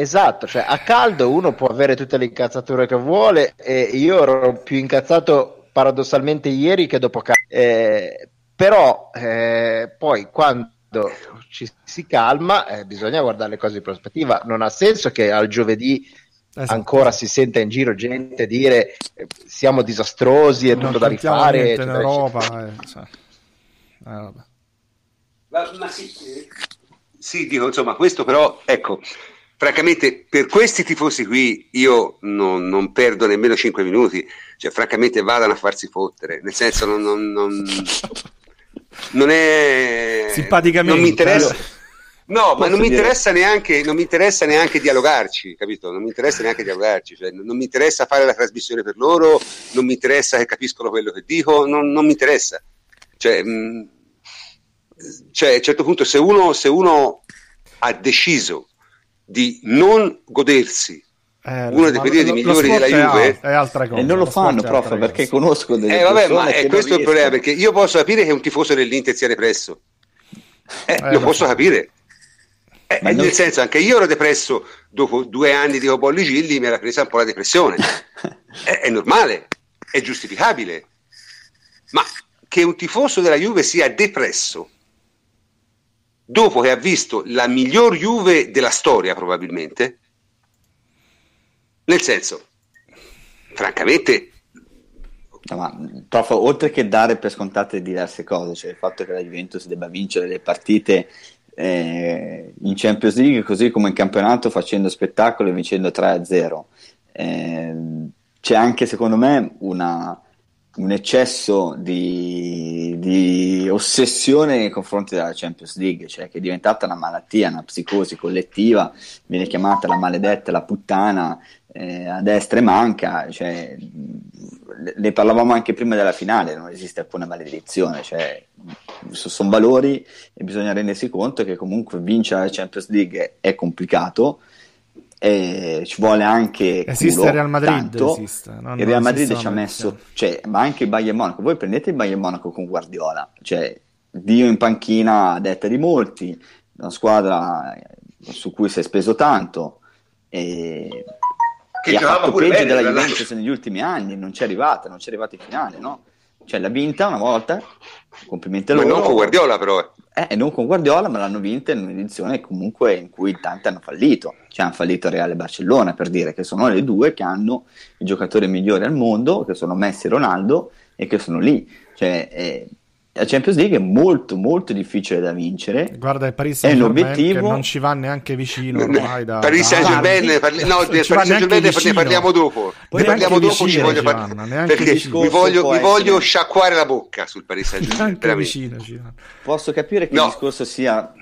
Esatto, cioè a caldo uno può avere tutte le incazzature che vuole e io ero più incazzato paradossalmente ieri che dopo caldo. Eh, però eh, poi quando ci si calma eh, bisogna guardare le cose in prospettiva. Non ha senso che al giovedì Esatto. ancora si sente in giro gente dire eh, siamo disastrosi, è non tutto da rifare. in Europa, eh, cioè. eh, ma, ma sì, sì, dico insomma, questo però, ecco, francamente, per questi tifosi qui io non, non perdo nemmeno 5 minuti, cioè, francamente, vadano a farsi fottere, nel senso, non, non, non, non è. Simpaticamente. Non mi interessa. Eh. No, ma non mi, neanche, non mi, interessa neanche, dialogarci, capito? Non mi interessa neanche dialogarci, cioè, non mi interessa fare la trasmissione per loro, non mi interessa che capiscono quello che dico, non, non mi interessa. Cioè, mh, mm, cioè, a un certo punto, se uno, se uno ha deciso di non godersi eh, uno dei periodi migliori della Juve è altra cosa. e non lo, lo fanno prof perché conosco delle eh, vabbè, ma è questo il problema perché io posso capire che un tifoso dell'Inter sia depresso eh, eh, lo posso so. capire eh, nel non... senso, anche io ero depresso dopo due anni di Cobolli mi era presa un po' la depressione. è, (laughs) è, normale, è giustificabile. Ma che un tifoso della Juve sia depresso dopo che ha visto la miglior Juve della storia, probabilmente, nel senso, francamente, No, ma prof, oltre che dare per scontate diverse cose, cioè il fatto che la Juventus debba vincere le partite eh, in Champions League così come in campionato facendo spettacolo e vincendo 3-0. Eh, c'è anche secondo me una, un eccesso di, di, ossessione nei confronti della Champions League, cioè che è diventata una malattia, una psicosi collettiva, viene chiamata la maledetta, la puttana, eh, a destra e manca, cioè, ne parlavamo anche prima della finale, non esiste alcuna maledizione, cioè, sono valori e bisogna rendersi conto che comunque vincere la Champions League è complicato e ci vuole anche esiste culo, il Real Madrid tanto. esiste. No, il Real Madrid ci ha messo cioè, ma anche il Bayern Monaco voi prendete il Bayern Monaco con Guardiola cioè Dio in panchina a detta di molti una squadra su cui si è speso tanto e che ha fatto peggio bene, della Juventus negli ultimi anni, non c'è arrivata, non c'è arrivata in finale, no? Cioè l'ha vinta una volta, complimenti a Ma loro. non con Guardiola però. eh. Eh, non con Guardiola, ma l'hanno vinta in un'edizione comunque in cui tanti hanno fallito. Cioè hanno fallito Real e Barcellona, per dire che sono le due che hanno i giocatori migliori al mondo, che sono Messi e Ronaldo, e che sono lì. Cioè, eh, la Champions League è molto, molto difficile da vincere. Guarda il Paris È Saint-Germain non ci va neanche vicino ormai da... Paris Saint-Germain, parli- no, del ci Paris Saint-Germain neanche ne- parliamo dopo. Poi Ne parliamo dopo, ci vicino, voglio Giovanna, parlare. neanche Perché vi voglio, vi voglio sciacquare la bocca sul Paris Saint-Germain. Vicino, ci. Posso capire che No. il discorso sia,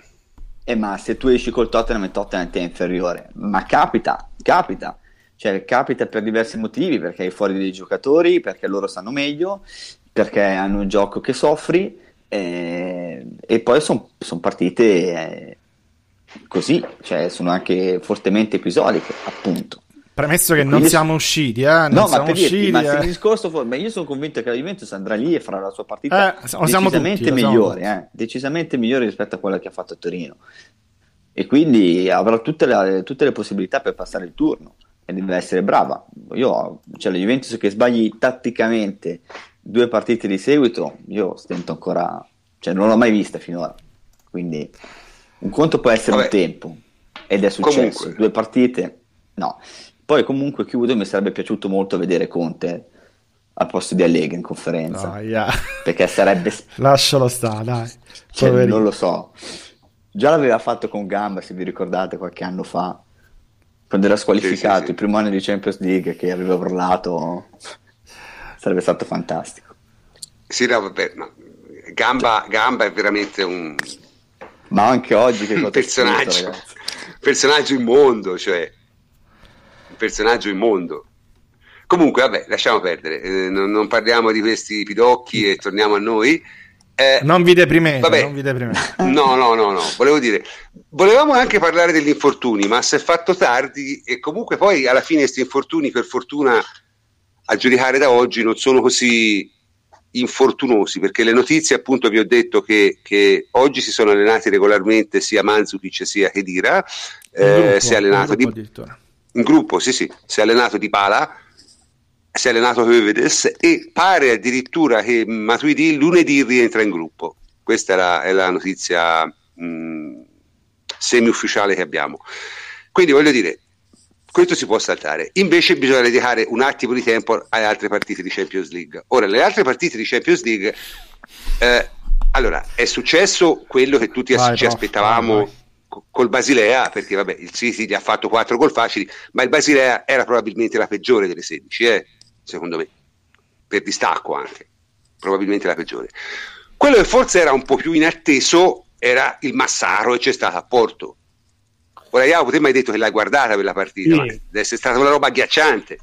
eh, ma se tu esci col Tottenham e Tottenham ti è inferiore, ma capita, capita. Cioè, capita per diversi motivi, perché hai fuori dei giocatori, perché loro sanno meglio, perché hanno un gioco che soffri, eh, e poi sono partite eh, così, cioè sono anche fortemente episodiche, appunto. Premesso che non siamo usciti, eh, non No, ma per dirti, usciti. ma se eh. il discorso fu- ma io sono convinto che la Juventus andrà lì e farà la sua partita Eh, decisamente tutti, migliore, eh, decisamente migliore rispetto a quella che ha fatto a Torino. E quindi avrà tutte le, tutte le possibilità per passare il turno e deve essere brava. Io, cioè la Juventus che sbagli tatticamente due partite di seguito, io stento ancora, cioè non l'ho mai vista finora. Quindi un conto può essere Vabbè. un tempo ed è successo, Comunque. due partite, no. Poi comunque chiudo, mi sarebbe piaciuto molto vedere Conte al posto di Allegri in conferenza, Dai, eh. perché sarebbe, (laughs) Lascialo stare, dai. cioè, non lo so, già l'aveva fatto con Gamba, se vi ricordate, qualche anno fa, quando era squalificato, Sì, sì, sì. il primo anno di Champions League, che aveva urlato, sarebbe stato fantastico. Sì, no, vabbè, ma Gamba, Gamba è veramente un, Ma anche oggi che (laughs) scritto, personaggio, ragazzi? personaggio immondo, cioè un personaggio immondo. Comunque, vabbè, lasciamo perdere, eh, non, non parliamo di questi pidocchi e torniamo a noi. Eh, Non vi deprimete, Vabbè. non vi deprimete. (laughs) No, no, no, no, volevo dire, volevamo anche parlare degli infortuni, ma si è fatto tardi e comunque poi alla fine questi infortuni, per fortuna, a giudicare da oggi, non sono così infortunosi, perché le notizie, appunto, vi ho detto che, che oggi si sono allenati regolarmente sia Manzukic sia Khedira, In eh, gruppo, si è allenato in di, gruppo addirittura. in gruppo, sì, sì, si è allenato di Pala, si è allenato Hövedes e pare addirittura che Matuidi lunedì rientra in gruppo. Questa è la, è la notizia mh, semi-ufficiale che abbiamo. Quindi voglio dire, questo si può saltare. Invece bisogna dedicare un attimo di tempo alle altre partite di Champions League. Ora, le altre partite di Champions League, eh, allora, è successo quello che tutti Vai, ci aspettavamo vai, vai. co- col Basilea, perché vabbè, il City gli ha fatto 4 gol facili, ma il Basilea era probabilmente la peggiore delle 16, eh, secondo me, per distacco anche, probabilmente la peggiore. Quello che forse era un po' più inatteso era il Massaro e c'è stato a Porto. Ora, Iago, te mi hai detto che l'hai guardata quella partita, Sì. ma deve essere stata una roba agghiacciante.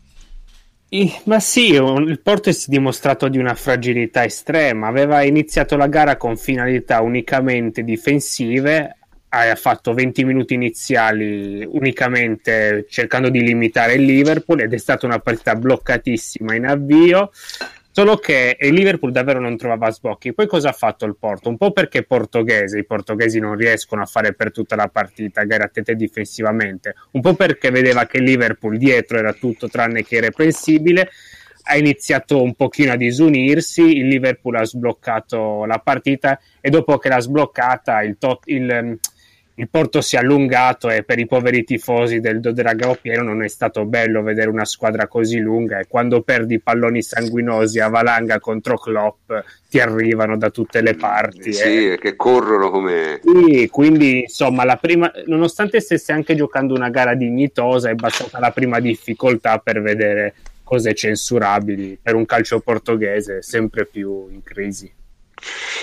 Ma sì, il Porto si è dimostrato di una fragilità estrema. Aveva iniziato la gara con finalità unicamente difensive, ha fatto 20 minuti iniziali unicamente cercando di limitare il Liverpool ed è stata una partita bloccatissima in avvio. Solo che il Liverpool davvero non trovava sbocchi. Poi cosa ha fatto il Porto? Un po' perché è portoghese, i portoghesi non riescono a fare per tutta la partita gare a difensivamente, un po' perché vedeva che il Liverpool dietro era tutto tranne che irreprensibile, ha iniziato un pochino a disunirsi, il Liverpool ha sbloccato la partita e dopo che l'ha sbloccata il, tot- il, il Porto si è allungato e per i poveri tifosi del Dodragao Piero non è stato bello vedere una squadra così lunga e quando perdi palloni sanguinosi a valanga contro Klopp ti arrivano da tutte le parti. Sì, eh. che corrono come... Sì, quindi insomma, la prima, nonostante stesse anche giocando una gara dignitosa, è bastata la prima difficoltà per vedere cose censurabili per un calcio portoghese sempre più in crisi.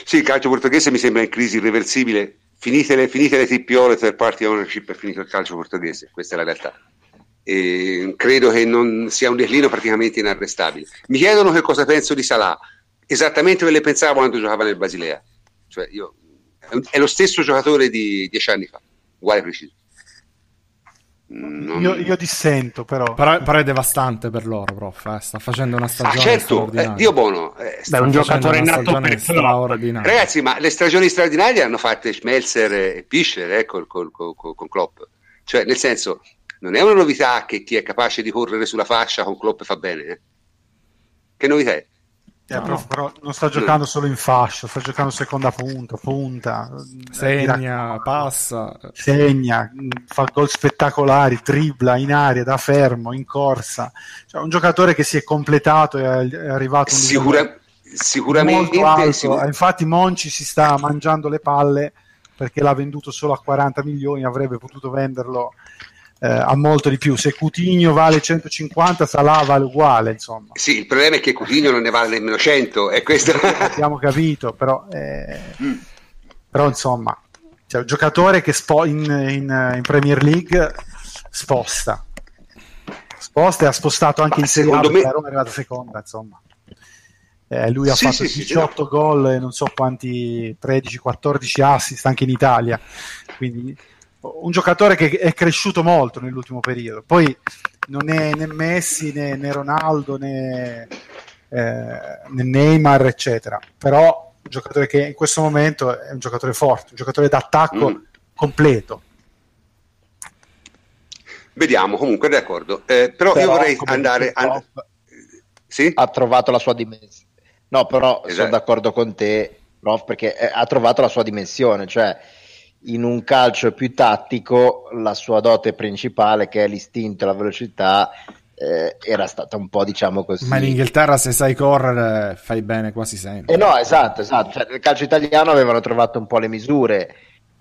Sì, il calcio portoghese mi sembra in crisi irreversibile. Finite le, finite le TPO, le third party ownership, è finito il calcio portoghese, questa è la realtà. E credo che non sia un declino praticamente inarrestabile. Mi chiedono che cosa penso di Salah, esattamente come le pensavo quando giocava nel Basilea. Cioè, io, è lo stesso giocatore di dieci anni fa, uguale preciso. Non- Io, io dissento, però. Però, però è devastante per loro, prof. eh. Sta facendo una Ah, stagione certo, eh, straordinaria. Dio buono. eh, Beh, un giocatore nato stagione per Klopp. straordinaria. Ragazzi, ma le stagioni straordinarie hanno fatte Schmelzer e Pischer eh, col- col- col- col- con Klopp. Cioè, nel senso, non è una novità che chi è capace di correre sulla fascia con Klopp fa bene. eh. Che novità è? Eh, però, però non sta giocando solo in fascia, sta giocando seconda punta, punta. Segna, passa. Segna, fa gol spettacolari, tribla in aria, da fermo, in corsa. Cioè, un giocatore che si è completato e è arrivato a un Sicura- sicuramente molto alto. sicur- Infatti Monci si sta mangiando le palle perché l'ha venduto solo a 40 milioni, avrebbe potuto venderlo eh, a molto di più. Se Coutinho vale 150, Salah vale uguale, insomma. Sì, il problema è che Coutinho non ne vale nemmeno 100 e questo Abbiamo capito, però, eh, Mm. però insomma, cioè, un giocatore che spo- in, in- in Premier League sposta. Sposta e ha spostato anche Ma in Serie A me- la Roma è arrivata seconda, insomma. Eh, lui ha Sì, fatto sì, sì, 18 gol e non so quanti 13-14 assist anche in Italia. Quindi un giocatore che è cresciuto molto nell'ultimo periodo. Poi non è né Messi né, né Ronaldo né, eh, né Neymar, eccetera. Però un giocatore che in questo momento è un giocatore forte, un giocatore d'attacco Mm. completo. vediamo comunque d'accordo. Eh, però, io Però, vorrei come andare Klopp, sì? ha trovato la sua dimensione. No, però sono Esatto. d'accordo con te, prof, perché eh, ha trovato la sua dimensione, cioè in un calcio più tattico la sua dote principale, che è l'istinto e la velocità, eh, era stata un po', diciamo così. Ma in Inghilterra se sai correre fai bene quasi sempre. Eh no, esatto, esatto. Cioè, nel calcio italiano avevano trovato un po' le misure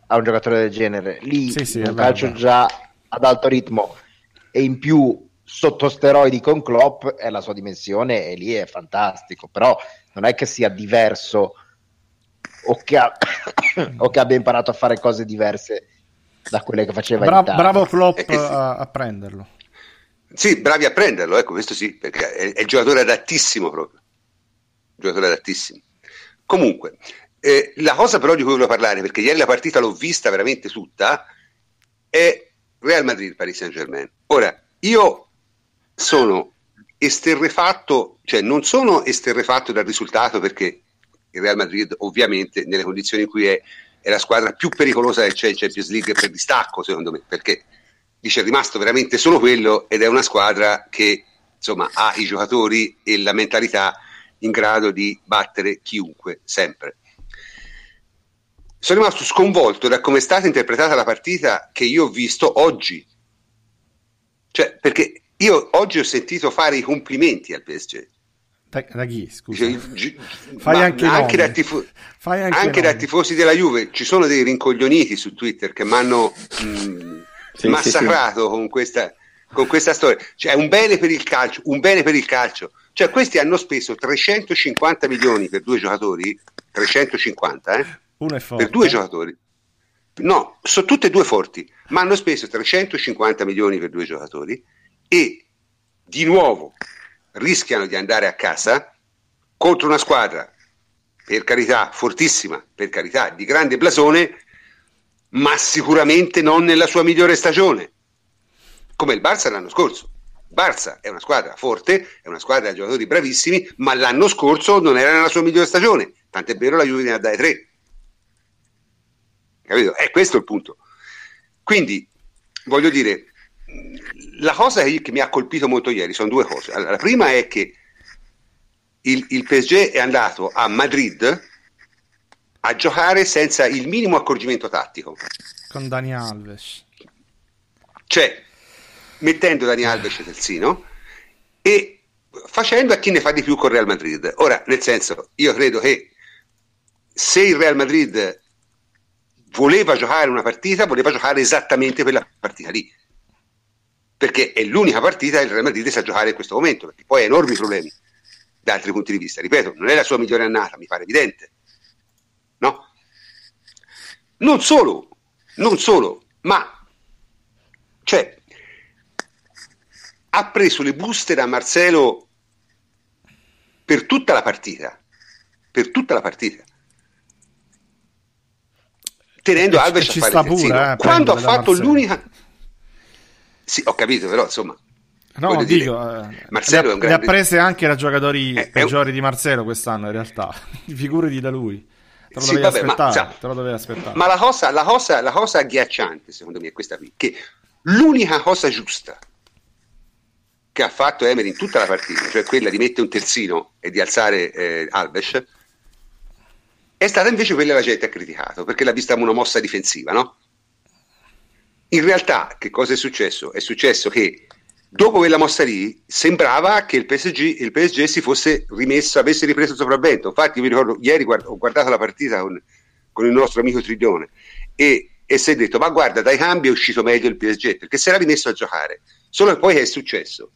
a un giocatore del genere. Lì Sì, sì, un calcio vero. già ad alto ritmo e in più sotto steroidi con Klopp è la sua dimensione e lì è fantastico. Però non è che sia diverso o che, ha- (coughs) o che abbia imparato a fare cose diverse da quelle che faceva in Bra- Italia. bravo Klopp Eh, sì. a, a prenderlo. Sì, bravi a prenderlo, ecco, questo sì, perché è, è il giocatore adattissimo proprio. Giocatore adattissimo. Comunque, eh, la cosa però di cui volevo parlare, perché ieri la partita l'ho vista veramente tutta, è Real Madrid-Paris Saint-Germain. Ora, io sono esterrefatto, cioè non sono esterrefatto dal risultato perché il Real Madrid ovviamente nelle condizioni in cui è, è la squadra più pericolosa che c'è in Champions League per distacco secondo me, perché dice è rimasto veramente solo quello ed è una squadra che insomma ha i giocatori e la mentalità in grado di battere chiunque, sempre. Sono rimasto sconvolto da come è stata interpretata la partita che io ho visto oggi. Cioè, perché io oggi ho sentito fare i complimenti al PSG. Da, da chi, scusa? Dice, gi- Fai ma anche anche, da tifo- Fai anche, anche da tifosi della Juve ci sono dei rincoglioniti su Twitter che mi hanno mh, Sì, massacrato Con, questa, con questa storia. Cioè, è un bene per il calcio, un bene per il calcio. Cioè, questi hanno speso 350 milioni per due giocatori, 350, eh? Uno è forte. per due giocatori. No, sono tutte e due forti, ma hanno speso 350 milioni per due giocatori e di nuovo rischiano di andare a casa contro una squadra, per carità, fortissima, per carità, di grande blasone, ma sicuramente non nella sua migliore stagione, come il Barça l'anno scorso. Barça è una squadra forte, è una squadra di giocatori bravissimi, ma l'anno scorso non era nella sua migliore stagione, tant'è vero la Juve ne ha dai tre. Capito? È questo il punto. Quindi, voglio dire, la cosa che, mi ha colpito molto ieri sono due cose. Allora, la prima è che il, il PSG è andato a Madrid a giocare senza il minimo accorgimento tattico, Con Dani Alves. cioè mettendo Dani Alves terzino e facendo a chi ne fa di più con Real Madrid. Ora, nel senso, io credo che se il Real Madrid voleva giocare una partita, voleva giocare esattamente quella partita lì. Perché è l'unica partita che il Real Madrid sa giocare in questo momento, perché poi ha enormi problemi da altri punti di vista. Ripeto, non è la sua migliore annata, mi pare evidente. No? Non solo, non solo, ma cioè ha preso le buste da Marcelo per tutta la partita, per tutta la partita. Tenendo E ci- Alves a fare pure, eh, Quando ha fatto Marcelo. l'unica Sì, ho capito, però insomma, No, Voglio dire, dico, eh, Marcelo le, è un ha- le grande- ha prese anche da giocatori Eh, è un- peggiori di Marcelo quest'anno in realtà. (laughs) Figurati da lui. Te lo Sì, vabbè, ma, aspettare. sa- te lo dovevi aspettare. Ma la cosa, la, cosa, la cosa agghiacciante, secondo me, è questa qui, che l'unica cosa giusta che ha fatto Emery in tutta la partita, cioè quella di mettere un terzino e di alzare eh, Alves, è stata invece quella che la gente ha criticato, perché l'ha vista come una mossa difensiva, no? In realtà, che cosa è successo? È successo che dopo quella mossa lì sembrava che il PSG, il PSG si fosse rimesso, avesse ripreso il sopravvento. Infatti, mi ricordo, ieri guard- ho guardato la partita con, con il nostro amico Triglione e, e si è detto: Ma guarda, dai cambi è uscito meglio il PSG perché si era rimesso a giocare. Solo che poi è successo?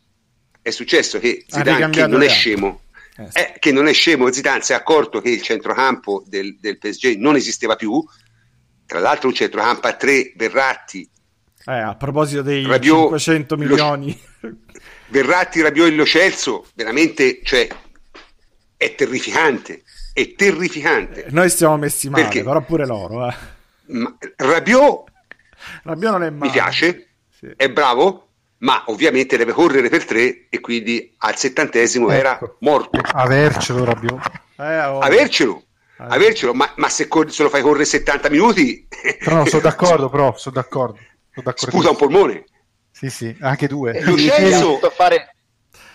È successo che Zidane, che non è scemo, Eh, sì. eh, che non è scemo, Zidane si è accorto che il centrocampo del, del PSG non esisteva più. Tra l'altro, un centrocampo a tre, Verratti, Eh, a proposito dei Rabiot, 500 lo- milioni, (laughs) Verratti, Rabiot e Lo Celso, veramente, cioè, è terrificante, è terrificante. noi stiamo messi male, Perché? però pure loro. Eh. Ma Rabiot Rabiot non è male. mi piace, Sì. è bravo, ma ovviamente deve correre per tre e quindi al settantesimo era Ecco. morto. Avercelo, Rabiot. Eh, oh. Avercelo, Eh. avercelo, ma, ma se, cor- se lo fai correre 70 minuti, Però no, sono (laughs) d'accordo, però, sono d'accordo. Sputa un polmone. Sì, sì, anche due. Lo Gli Celso- ha fatto fare,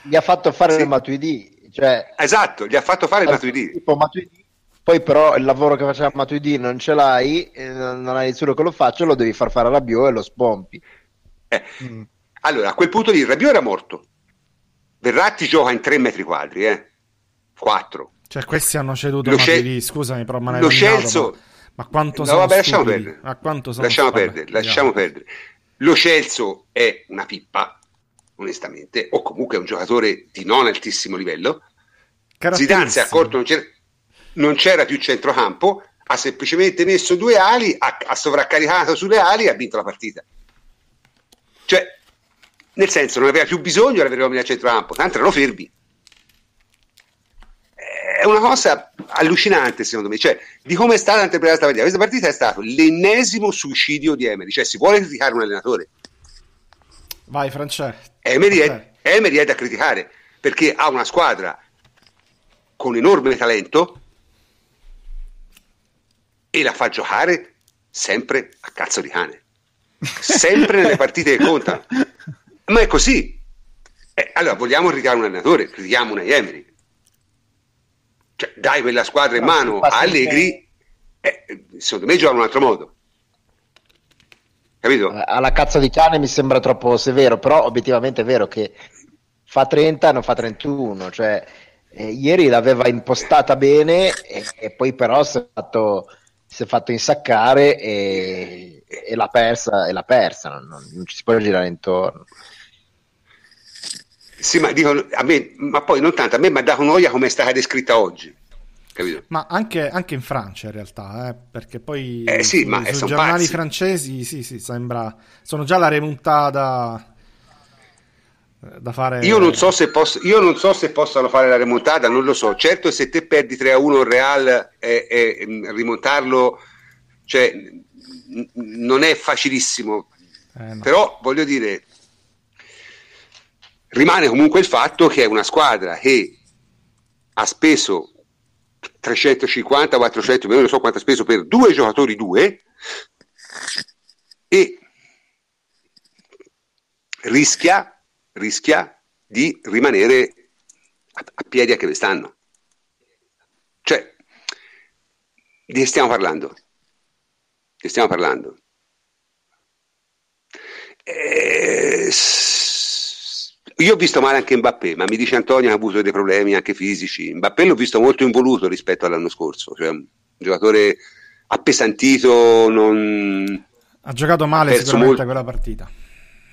gli ha fatto fare Sì. il Matuidi, cioè Esatto, gli ha fatto fare il Matuidi. tipo Matuidi. Poi però il lavoro che faceva Matuidi non ce l'hai, eh, non hai nessuno che lo faccia, lo devi far fare a Rabiot e lo spompi. Eh, Mm. Allora, a quel punto lì Rabiot era morto. Verratti gioca in 3 metri quadri, eh? 4. Cioè, questi hanno ceduto Lo Matuidi, Cel- scusami, però me l'hai Lo nominato, Celso- ma, ma quanto No, sono vabbè, lasciamo perdere. Ma quanto Lasciamo vabbè, perdere, lasciamo perdere. Lo Celso è una pippa, onestamente, o comunque è un giocatore di non altissimo livello. Zidane si è accorto non c'era, non c'era più centrocampo, ha semplicemente messo due ali, ha, ha sovraccaricato sulle ali e ha vinto la partita. Cioè, nel senso, non aveva più bisogno di avere uomini a centrocampo, tanto erano fermi. È una cosa allucinante, secondo me. Cioè, di come è stata interpretata questa partita. Questa partita è stato l'ennesimo suicidio di Emery. Cioè, si vuole criticare un allenatore. Vai, Francesco. Emery è, Emery è da criticare perché ha una squadra con enorme talento e la fa giocare sempre a cazzo di cane, sempre nelle partite che contano. (laughs) Ma è così. Eh, allora, vogliamo criticare un allenatore, critichiamo una Emery. Cioè, dai quella squadra in No, mano a Allegri, eh, secondo me gioca in un altro modo. Capito? Eh, Alla cazzo di cane mi sembra troppo severo, però obiettivamente è vero che fa 30 non fa 31, cioè eh, ieri l'aveva impostata bene e, e poi però si è fatto, si è fatto insaccare e, e l'ha persa, e l'ha persa non, non- non ci si può girare intorno. Sì, ma dicono a me, ma poi non tanto, a me mi ha dato noia come è stata descritta oggi. Capito? Ma anche, anche in Francia in realtà, eh, perché poi Eh sì, su- ma, eh, sui giornali pazzi. francesi sì, sì, sembra sono già la remontata eh, da fare Io non, so se posso, io non so se possano fare la remontata, non lo so. Certo, se te perdi 3 a 1 il Real e, e, mm, rimontarlo, cioè, n- non è facilissimo. Eh, no. Però voglio dire, rimane comunque il fatto che è una squadra che ha speso 350, 400 milioni, non so quanto ha speso per due giocatori, due, e rischia, rischia di rimanere a, a piedi anche quest'anno. Cioè, di che stiamo parlando? Di che stiamo parlando? Eh, s- io ho visto male anche Mbappé, ma mi dice Antonio ha avuto dei problemi anche fisici. Mbappé l'ho visto molto involuto rispetto all'anno scorso, cioè un giocatore appesantito, non... ha giocato male ha sicuramente molto. quella partita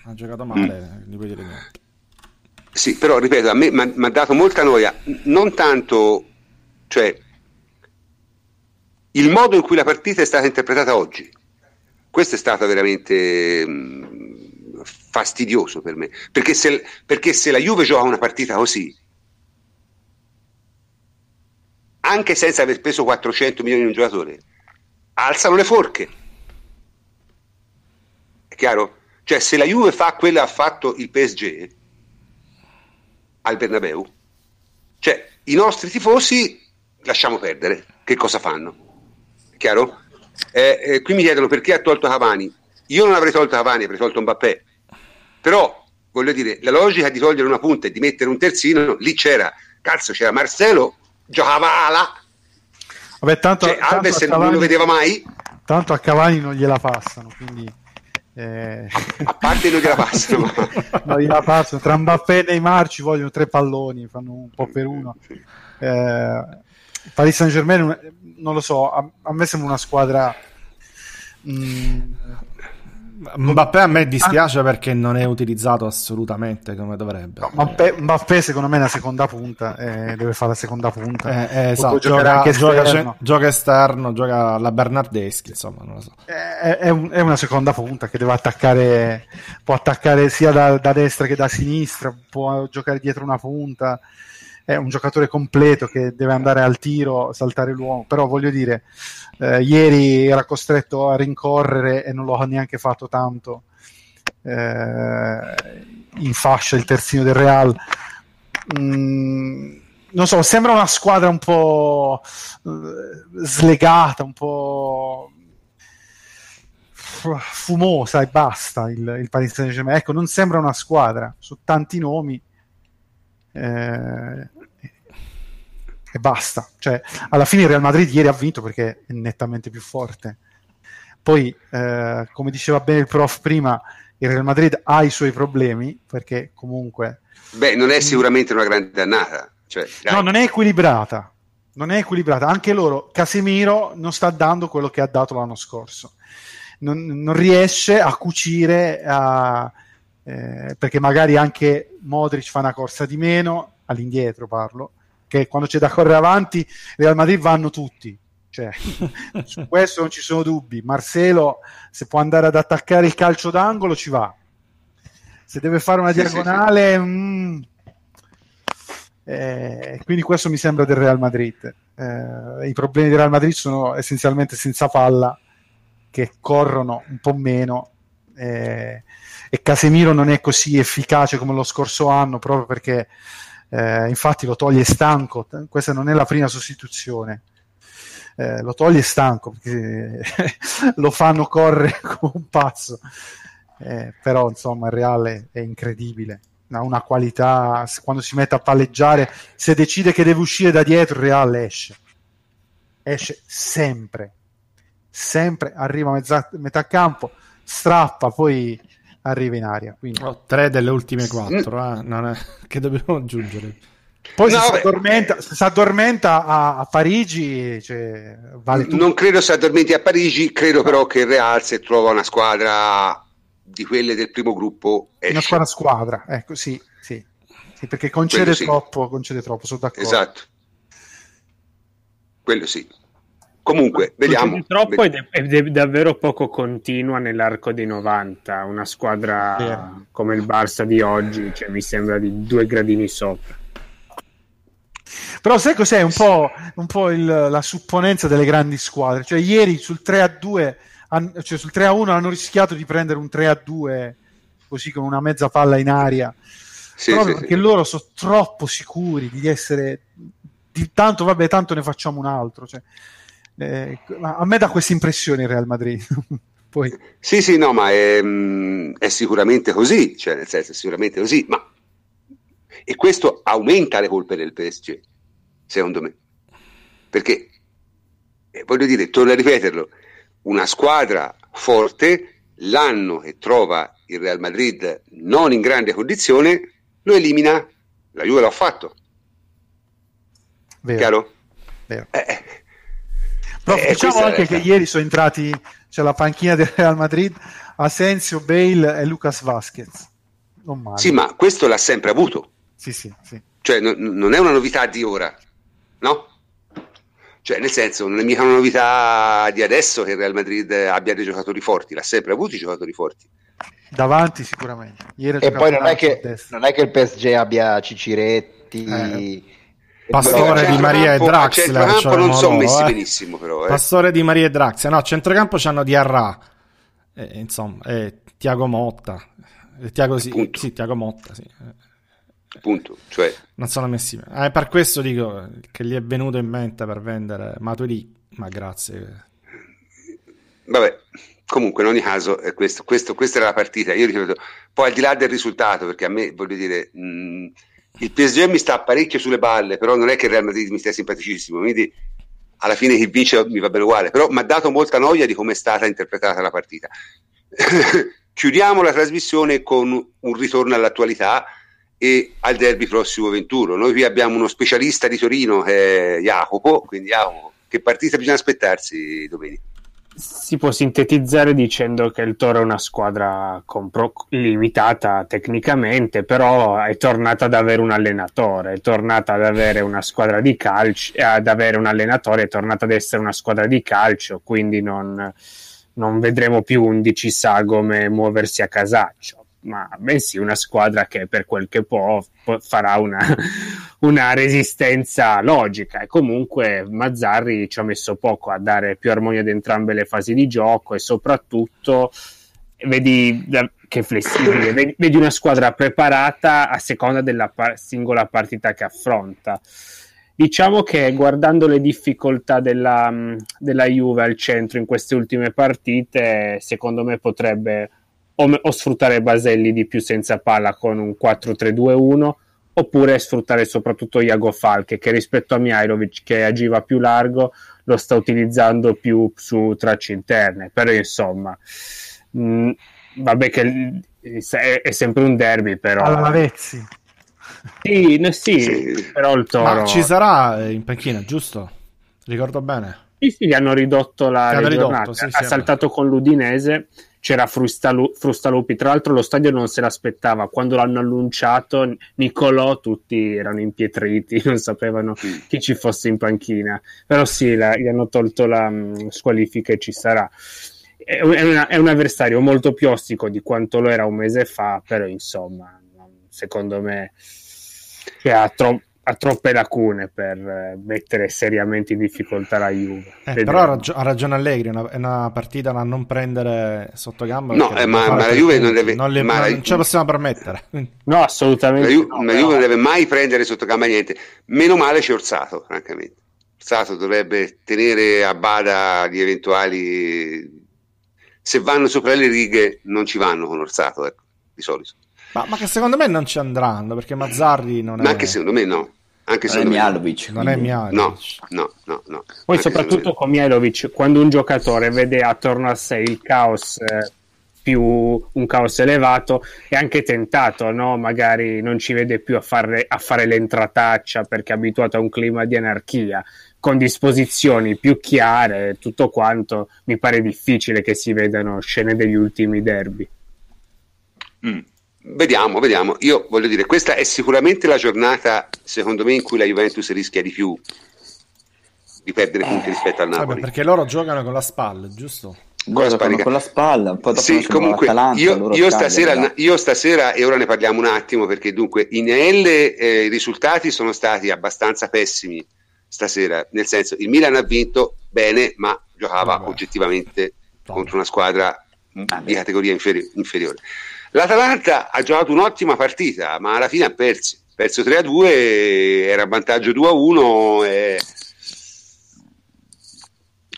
ha giocato male di puoi dire niente. Sì, però ripeto, a me mi ha dato molta noia, non tanto, cioè, il modo in cui la partita è stata interpretata oggi. Questo è stato veramente mh, fastidioso per me, perché se, perché se la Juve gioca una partita così, anche senza aver speso 400 milioni in un giocatore, alzano le forche. È chiaro? Cioè, se la Juve fa quello che ha fatto il PSG al Bernabeu, cioè i nostri tifosi lasciamo perdere. Che cosa fanno? È chiaro? Eh, eh, qui mi chiedono perché ha tolto Cavani. Io non avrei tolto Cavani, avrei tolto Mbappé. Però voglio dire, la logica di togliere una punta e di mettere un terzino, lì c'era, cazzo, c'era Marcelo, giocava ala, Vabbè, tanto, cioè, tanto Alves a non Cavani- lo vedeva mai, Tanto a Cavani non gliela passano, quindi... eh, a parte non gliela passano. (laughs) non gliela passano. Tra Mbappé e Neymar ci vogliono tre palloni, fanno un po' per uno. Eh, Paris Saint Germain, non lo so, a, a me sembra una squadra... mm, Mbappé a me dispiace perché non è utilizzato assolutamente come dovrebbe. no, Mbappé, Mbappé, secondo me è una seconda punta, eh, deve fare la seconda punta. Eh, eh, esatto, gioca, anche gioca, esterno. gioca esterno, gioca alla Bernardeschi, insomma, non lo so. è, è un- è una seconda punta che deve attaccare, può attaccare sia da, da destra che da sinistra, può giocare dietro una punta. È un giocatore completo che deve andare al tiro, saltare l'uomo. Però voglio dire, eh, ieri era costretto a rincorrere e non lo ha neanche fatto tanto eh, in fascia il terzino del Real. Mm, non so, sembra una squadra un po' eh, slegata, un po' fu- fumosa e basta il, il Paris Saint-Germain. Ecco, non sembra una squadra su tanti nomi eh, e basta. Cioè, alla fine il Real Madrid ieri ha vinto perché è nettamente più forte. Poi, eh, come diceva bene il prof prima, il Real Madrid ha i suoi problemi perché comunque Beh, non è sicuramente una grande annata. Cioè. No, non è equilibrata. Non è equilibrata. Anche loro, Casemiro non sta dando quello che ha dato l'anno scorso. Non, non riesce a cucire, a- eh, perché magari anche Modric fa una corsa di meno, all'indietro parlo, che quando c'è da correre avanti, Real Madrid vanno tutti. Cioè, (laughs) su questo non ci sono dubbi. Marcelo, se può andare ad attaccare il calcio d'angolo, ci va. Se deve fare una Sì, sì, diagonale, mm, eh, quindi questo mi sembra del Real Madrid. Eh, I problemi del Real Madrid sono essenzialmente senza palla, che corrono un po' meno. eh, e Casemiro non è così efficace come lo scorso anno, proprio perché eh, infatti lo toglie stanco. Questa non è la prima sostituzione. Eh, lo toglie stanco perché (laughs) lo fanno correre (laughs) come un pazzo. Eh, però insomma il Reale è incredibile ha una qualità quando si mette a palleggiare se decide che deve uscire da dietro il Real esce esce sempre sempre arriva a mezza- metà campo strappa poi arriva in aria quindi Oh, tre delle ultime quattro, eh, non è- (laughs) che dobbiamo aggiungere. poi No, si addormenta, se si addormenta a, a Parigi cioè, vale tutto Non credo si addormenti a Parigi, credo però che il Real se trova una squadra di quelle del primo gruppo una esce. squadra squadra ecco sì, sì. Sì, perché concede Quello sì. troppo concede troppo sono d'accordo Esatto. Quello sì. Comunque, vediamo. Succede troppo Ve- ed è, è davvero poco continua nell'arco dei 90. Una squadra Vero. come il Barça di oggi, cioè, mi sembra di due gradini sopra. Però sai cos'è? Un po', un po' il- la supponenza delle grandi squadre. Cioè, ieri sul 3 a 2, han- cioè sul 3 a 1 hanno rischiato di prendere un 3 a 2 così con una mezza palla in aria. Sì, proprio sì, sì. perché loro sono troppo sicuri di essere di tanto, vabbè, tanto ne facciamo un altro. Cioè, eh, ma a me dà questa impressione il Real Madrid. (laughs) Poi, Sì, sì, no, ma è, mm, è sicuramente così, cioè nel senso è sicuramente così, ma e questo aumenta le colpe del PSG, secondo me, perché eh, voglio dire, torno a ripeterlo, una squadra forte l'anno che trova il Real Madrid non in grande condizione lo elimina, la Juve l'ha fatto, vero, chiaro? vero. Eh, Però Eh, diciamo anche è- che ieri sono entrati, c'è la panchina del Real Madrid, Asensio, Bale e Lucas Vasquez. Non male. Sì, ma questo l'ha sempre avuto. Sì, sì, sì. Cioè, non, non è una novità di ora, no? Cioè, nel senso, non è mica una novità di adesso che il Real Madrid abbia dei giocatori forti, l'ha sempre avuto i giocatori forti. Davanti sicuramente. E poi non è, che, non è che il PSG abbia Ciciretti. Eh. Pastore di Maria e Draxler. c'erano non sono messi eh. benissimo, però. eh. Pastore di Maria e Draxler. No, a centrocampo c'hanno Diarra. Eh, insomma, eh, Tiago Motta. Eh, Tiago, sì, sì, Tiago Motta, sì. Appunto, cioè, Non sono messi bene. Eh, per questo dico che gli è venuto in mente per vendere Matuidi, ma grazie. vabbè, comunque in ogni caso questo, questo, questa era la partita io ripeto poi al di là del risultato perché a me voglio dire mh, il PSG mi sta parecchio sulle balle però non è che il Real Madrid mi stia simpaticissimo quindi alla fine chi vince mi va bene uguale però mi ha dato molta noia di come è stata interpretata la partita. (laughs) Chiudiamo la trasmissione con un ritorno all'attualità e al derby prossimo 21 noi qui abbiamo uno specialista di Torino che è Jacopo quindi Jacopo che partita bisogna aspettarsi domenica si può sintetizzare dicendo che il Toro è una squadra compro- limitata tecnicamente, però è tornata ad avere un allenatore, è tornata ad avere una squadra di calcio, ad avere un allenatore, è tornata ad essere una squadra di calcio, quindi non, non vedremo più 11 sagome muoversi a casaccio ma bensì una squadra che per quel che può, farà una, (laughs) una, resistenza logica e comunque Mazzarri ci ha messo poco a dare più armonia ad entrambe le fasi di gioco e soprattutto vedi che flessibile, vedi, vedi una squadra preparata a seconda della par- singola partita che affronta. Diciamo che guardando le difficoltà della, della Juve al centro in queste ultime partite, secondo me potrebbe o, o sfruttare Baselli di più senza palla con un 4-3-2-1 oppure sfruttare soprattutto Iago Falche che rispetto a Mihailovic che agiva più largo lo sta utilizzando più su tracce interne. Però insomma mh, mm, vabbè che è, è, sempre un derby però. All'Avezzi sì, no, sì, sì, però il Toro ma ci sarà in panchina giusto? ricordo bene. Sì sì gli hanno ridotto la hanno ridotto, sì, ha saltato con l'Udinese c'era Frustalu- Frustalupi. Tra l'altro, lo stadio non se l'aspettava. Quando l'hanno annunciato, Nicolò, tutti erano impietriti, (laughs) non sapevano chi ci fosse in panchina. Però sì, la, gli hanno tolto la um, squalifica e ci sarà. È, una, è, un avversario molto più ostico di quanto lo era un mese fa, però insomma, secondo me cioè, ha, tro- ha troppe lacune per eh, mettere seriamente in difficoltà la Juve. Eh, però ha, ha, ragione Allegri, una, è una partita da non prendere sotto gamba. No, eh, ma, ma la Juve non deve... Non, le, ma non ce la possiamo permettere. (laughs) No, assolutamente. La, Ju- no, la Juve non deve mai prendere sotto gamba niente. Meno male c'è Orsato, francamente. Orsato dovrebbe tenere a bada gli eventuali... Se vanno sopra le righe non ci vanno con Orsato, ecco, di solito. Ma, ma, che secondo me non ci andranno perché Mazzarri non è. Ma anche secondo me no. Anche non è Mialovic. Non è Mialovic. No, no, no. no. Poi anche soprattutto con Mialovic, quando un giocatore vede attorno a sé il caos eh, più un caos elevato è anche tentato, no? magari non ci vede più a fare, a fare l'entrataccia perché è abituato a un clima di anarchia con disposizioni più chiare, tutto quanto mi pare difficile che si vedano scene degli ultimi derby. Mm. Vediamo, vediamo. Io voglio dire, questa è sicuramente la giornata, secondo me, in cui la Juventus rischia di più di perdere punti rispetto al Napoli. Vabbè, perché loro giocano con la spalla, giusto? Loro con la spalla, un po' dopo sì, comunque io, io, stasera, io, stasera, e ora ne parliamo un attimo, perché dunque in L eh, i risultati sono stati abbastanza pessimi stasera, nel senso il Milan ha vinto bene, ma giocava Vabbè. oggettivamente Vabbè. contro una squadra di categoria inferi- inferiore. L'Atalanta ha giocato un'ottima partita, ma alla fine ha perso. Perso 3 a 2, era a vantaggio 2 a 1. E...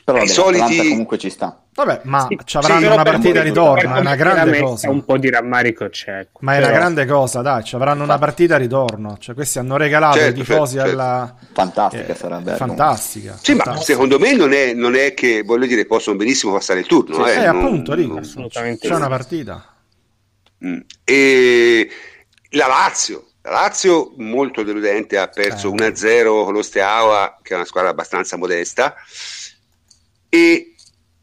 Però vabbè, soliti... comunque ci sta. Vabbè, ma sì, ci avranno sì, una partita ritorno, è una grande cosa. Un po' di rammarico c'è. Ma è però... una grande cosa, dai, ci avranno una partita ritorno. Cioè, questi hanno regalato certo, i tifosi certo, alla... Fantastica eh, sarebbe. Fantastica. Sì, fantastica. ma secondo me non è, non è, che, voglio dire, possono benissimo passare il turno. Sì, eh, eh non, appunto, dico, assolutamente c'è una partita. Mm. E la Lazio, la Lazio molto deludente, ha perso eh. 1-0 con lo Steaua, che è una squadra abbastanza modesta, e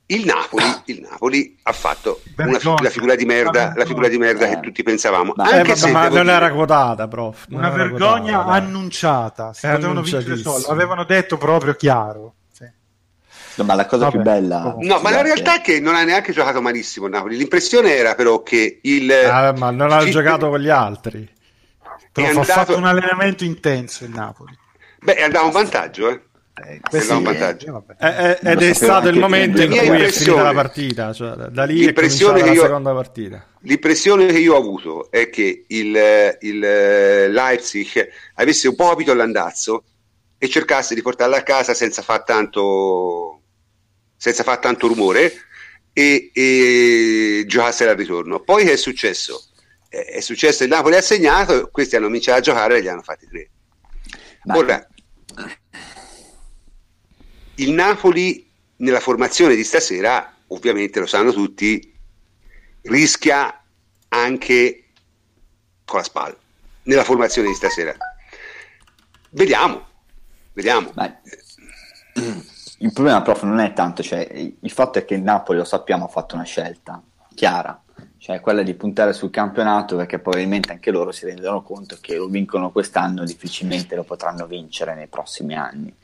il Napoli, il Napoli ha fatto una, la figura di merda, la figura di merda che tutti pensavamo. Anche eh, se ma non dire... era quotata, prof. una vergogna quotata, annunciata. Si potevano vincere solo, avevano detto proprio chiaro. No, ma la cosa Vabbè, più bella. No, ma la realtà è che non ha neanche giocato malissimo Napoli. L'impressione era però che il. Ah, ma non ha giocato con gli altri. Però ha fatto un allenamento intenso il Napoli. Beh, è andato in vantaggio, eh. Eh, sì, vantaggio. Eh, eh, ed è stato il momento in cui è finita la partita, cioè, da lì l'impressione è che io, la seconda partita. L'impressione che io ho avuto è che il, il Leipzig avesse un po' capito l'andazzo e cercasse di portarla a casa senza far tanto senza fare tanto rumore e, e giocassero al ritorno. Poi che è successo? Eh, È successo che il Napoli ha segnato, questi hanno cominciato a giocare e gli hanno fatti tre. Ma- Ora, il Napoli nella formazione di stasera, ovviamente lo sanno tutti, rischia anche con la spalla nella formazione di stasera. Vediamo, vediamo. Ma- il problema, prof, non è tanto, cioè, il fatto è che il Napoli, lo sappiamo, ha fatto una scelta chiara, cioè quella di puntare sul campionato perché probabilmente anche loro si rendono conto che lo vincono quest'anno, difficilmente lo potranno vincere nei prossimi anni.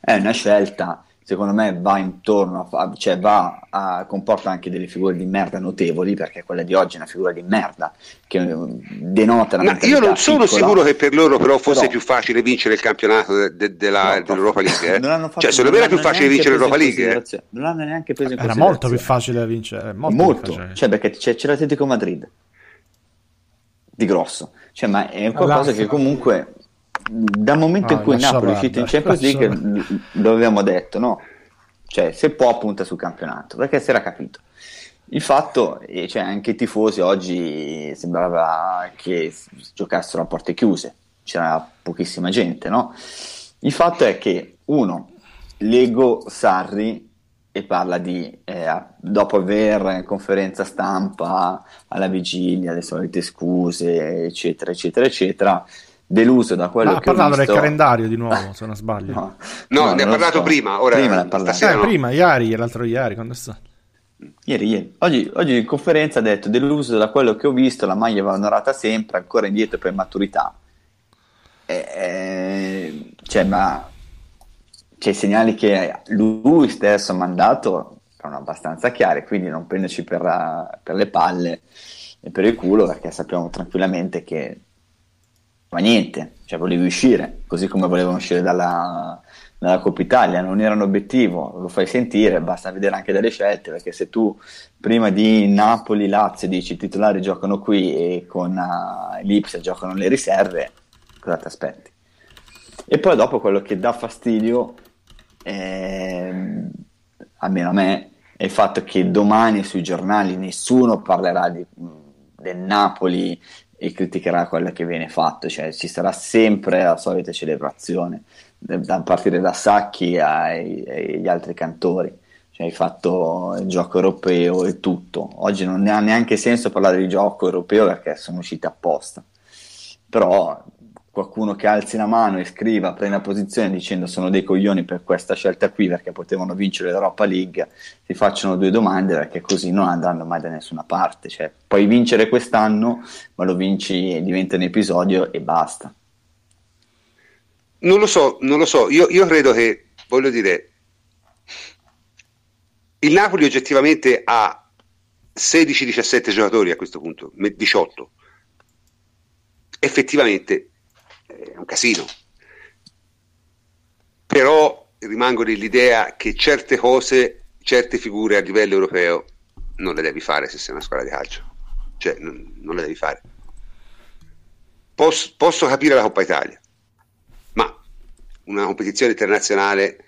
È una scelta, secondo me, va intorno, a, cioè va a, comporta anche delle figure di merda notevoli, perché quella di oggi è una figura di merda che eh, denota la Ma io non sono piccola. sicuro che per loro però fosse Però- più facile vincere il campionato de- de- della- No, dell'Europa League. eh. (laughs) non hanno fatto- Cioè, secondo me era più hanno facile vincere l'Europa League. eh. Non l'hanno neanche preso in Era molto più facile da vincere. Molto, Molto, più facile. cioè perché c'è, c'è l'Atletico Madrid di grosso, cioè, ma è qualcosa che comunque dal momento Ah, in cui il Napoli è uscito in Champions League lo avevamo detto, no? Cioè, se può punta sul campionato, perché si era capito. Il fatto, e cioè anche i tifosi oggi sembrava che giocassero a porte chiuse, c'era pochissima gente, no? Il fatto è che, uno, leggo Sarri e parla di, eh, dopo aver in conferenza stampa alla vigilia, le solite scuse, eccetera, eccetera, eccetera, deluso da quello Ma ha che ho parlato del visto... calendario di nuovo, (laughs) se non sbaglio. No, No, ne ha parlato so. prima, ora Prima ne ha parlato. Eh, no. prima, ieri, l'altro ieri, quando è stato? Ieri, ieri. Oggi, oggi in conferenza ha detto deluso da quello che ho visto, la maglia va onorata sempre, ancora indietro per maturità. Eh, eh, cioè, ma i segnali che lui stesso ha mandato erano abbastanza chiari, quindi non prenderci per, per le palle e per il culo, perché sappiamo tranquillamente che ma niente, cioè volevi uscire, così come volevano uscire dalla, dalla Coppa Italia, non era un obiettivo, lo fai sentire, basta vedere anche delle scelte, perché se tu prima di Napoli-Lazio dici i titolari giocano qui e con uh, l'Ipsia giocano le riserve, cosa ti aspetti? E poi dopo quello che dà fastidio, ehm, almeno a me, è il fatto che domani sui giornali nessuno parlerà di- del Napoli e criticherà quello che viene fatto, cioè ci sarà sempre la solita celebrazione, da partire da Sacchi agli altri cantori, cioè hai fatto il gioco europeo e tutto. Oggi non ha neanche senso parlare di gioco europeo perché sono usciti apposta, però qualcuno che alzi la mano e scriva, prenda posizione dicendo sono dei coglioni per questa scelta qui perché potevano vincere l'Europa League, si facciano due domande perché così non andranno mai da nessuna parte. Cioè, puoi vincere quest'anno, ma lo vinci e diventa un episodio e basta. Non lo so, non lo so. Io, io credo che, voglio dire, il Napoli oggettivamente ha 16-17 giocatori a questo punto, me- 18. Effettivamente è un casino. Però rimango nell'idea che certe cose, certe figure a livello europeo non le devi fare se sei una squadra di calcio. Cioè, non, non le devi fare. Posso, posso capire la Coppa Italia, ma una competizione internazionale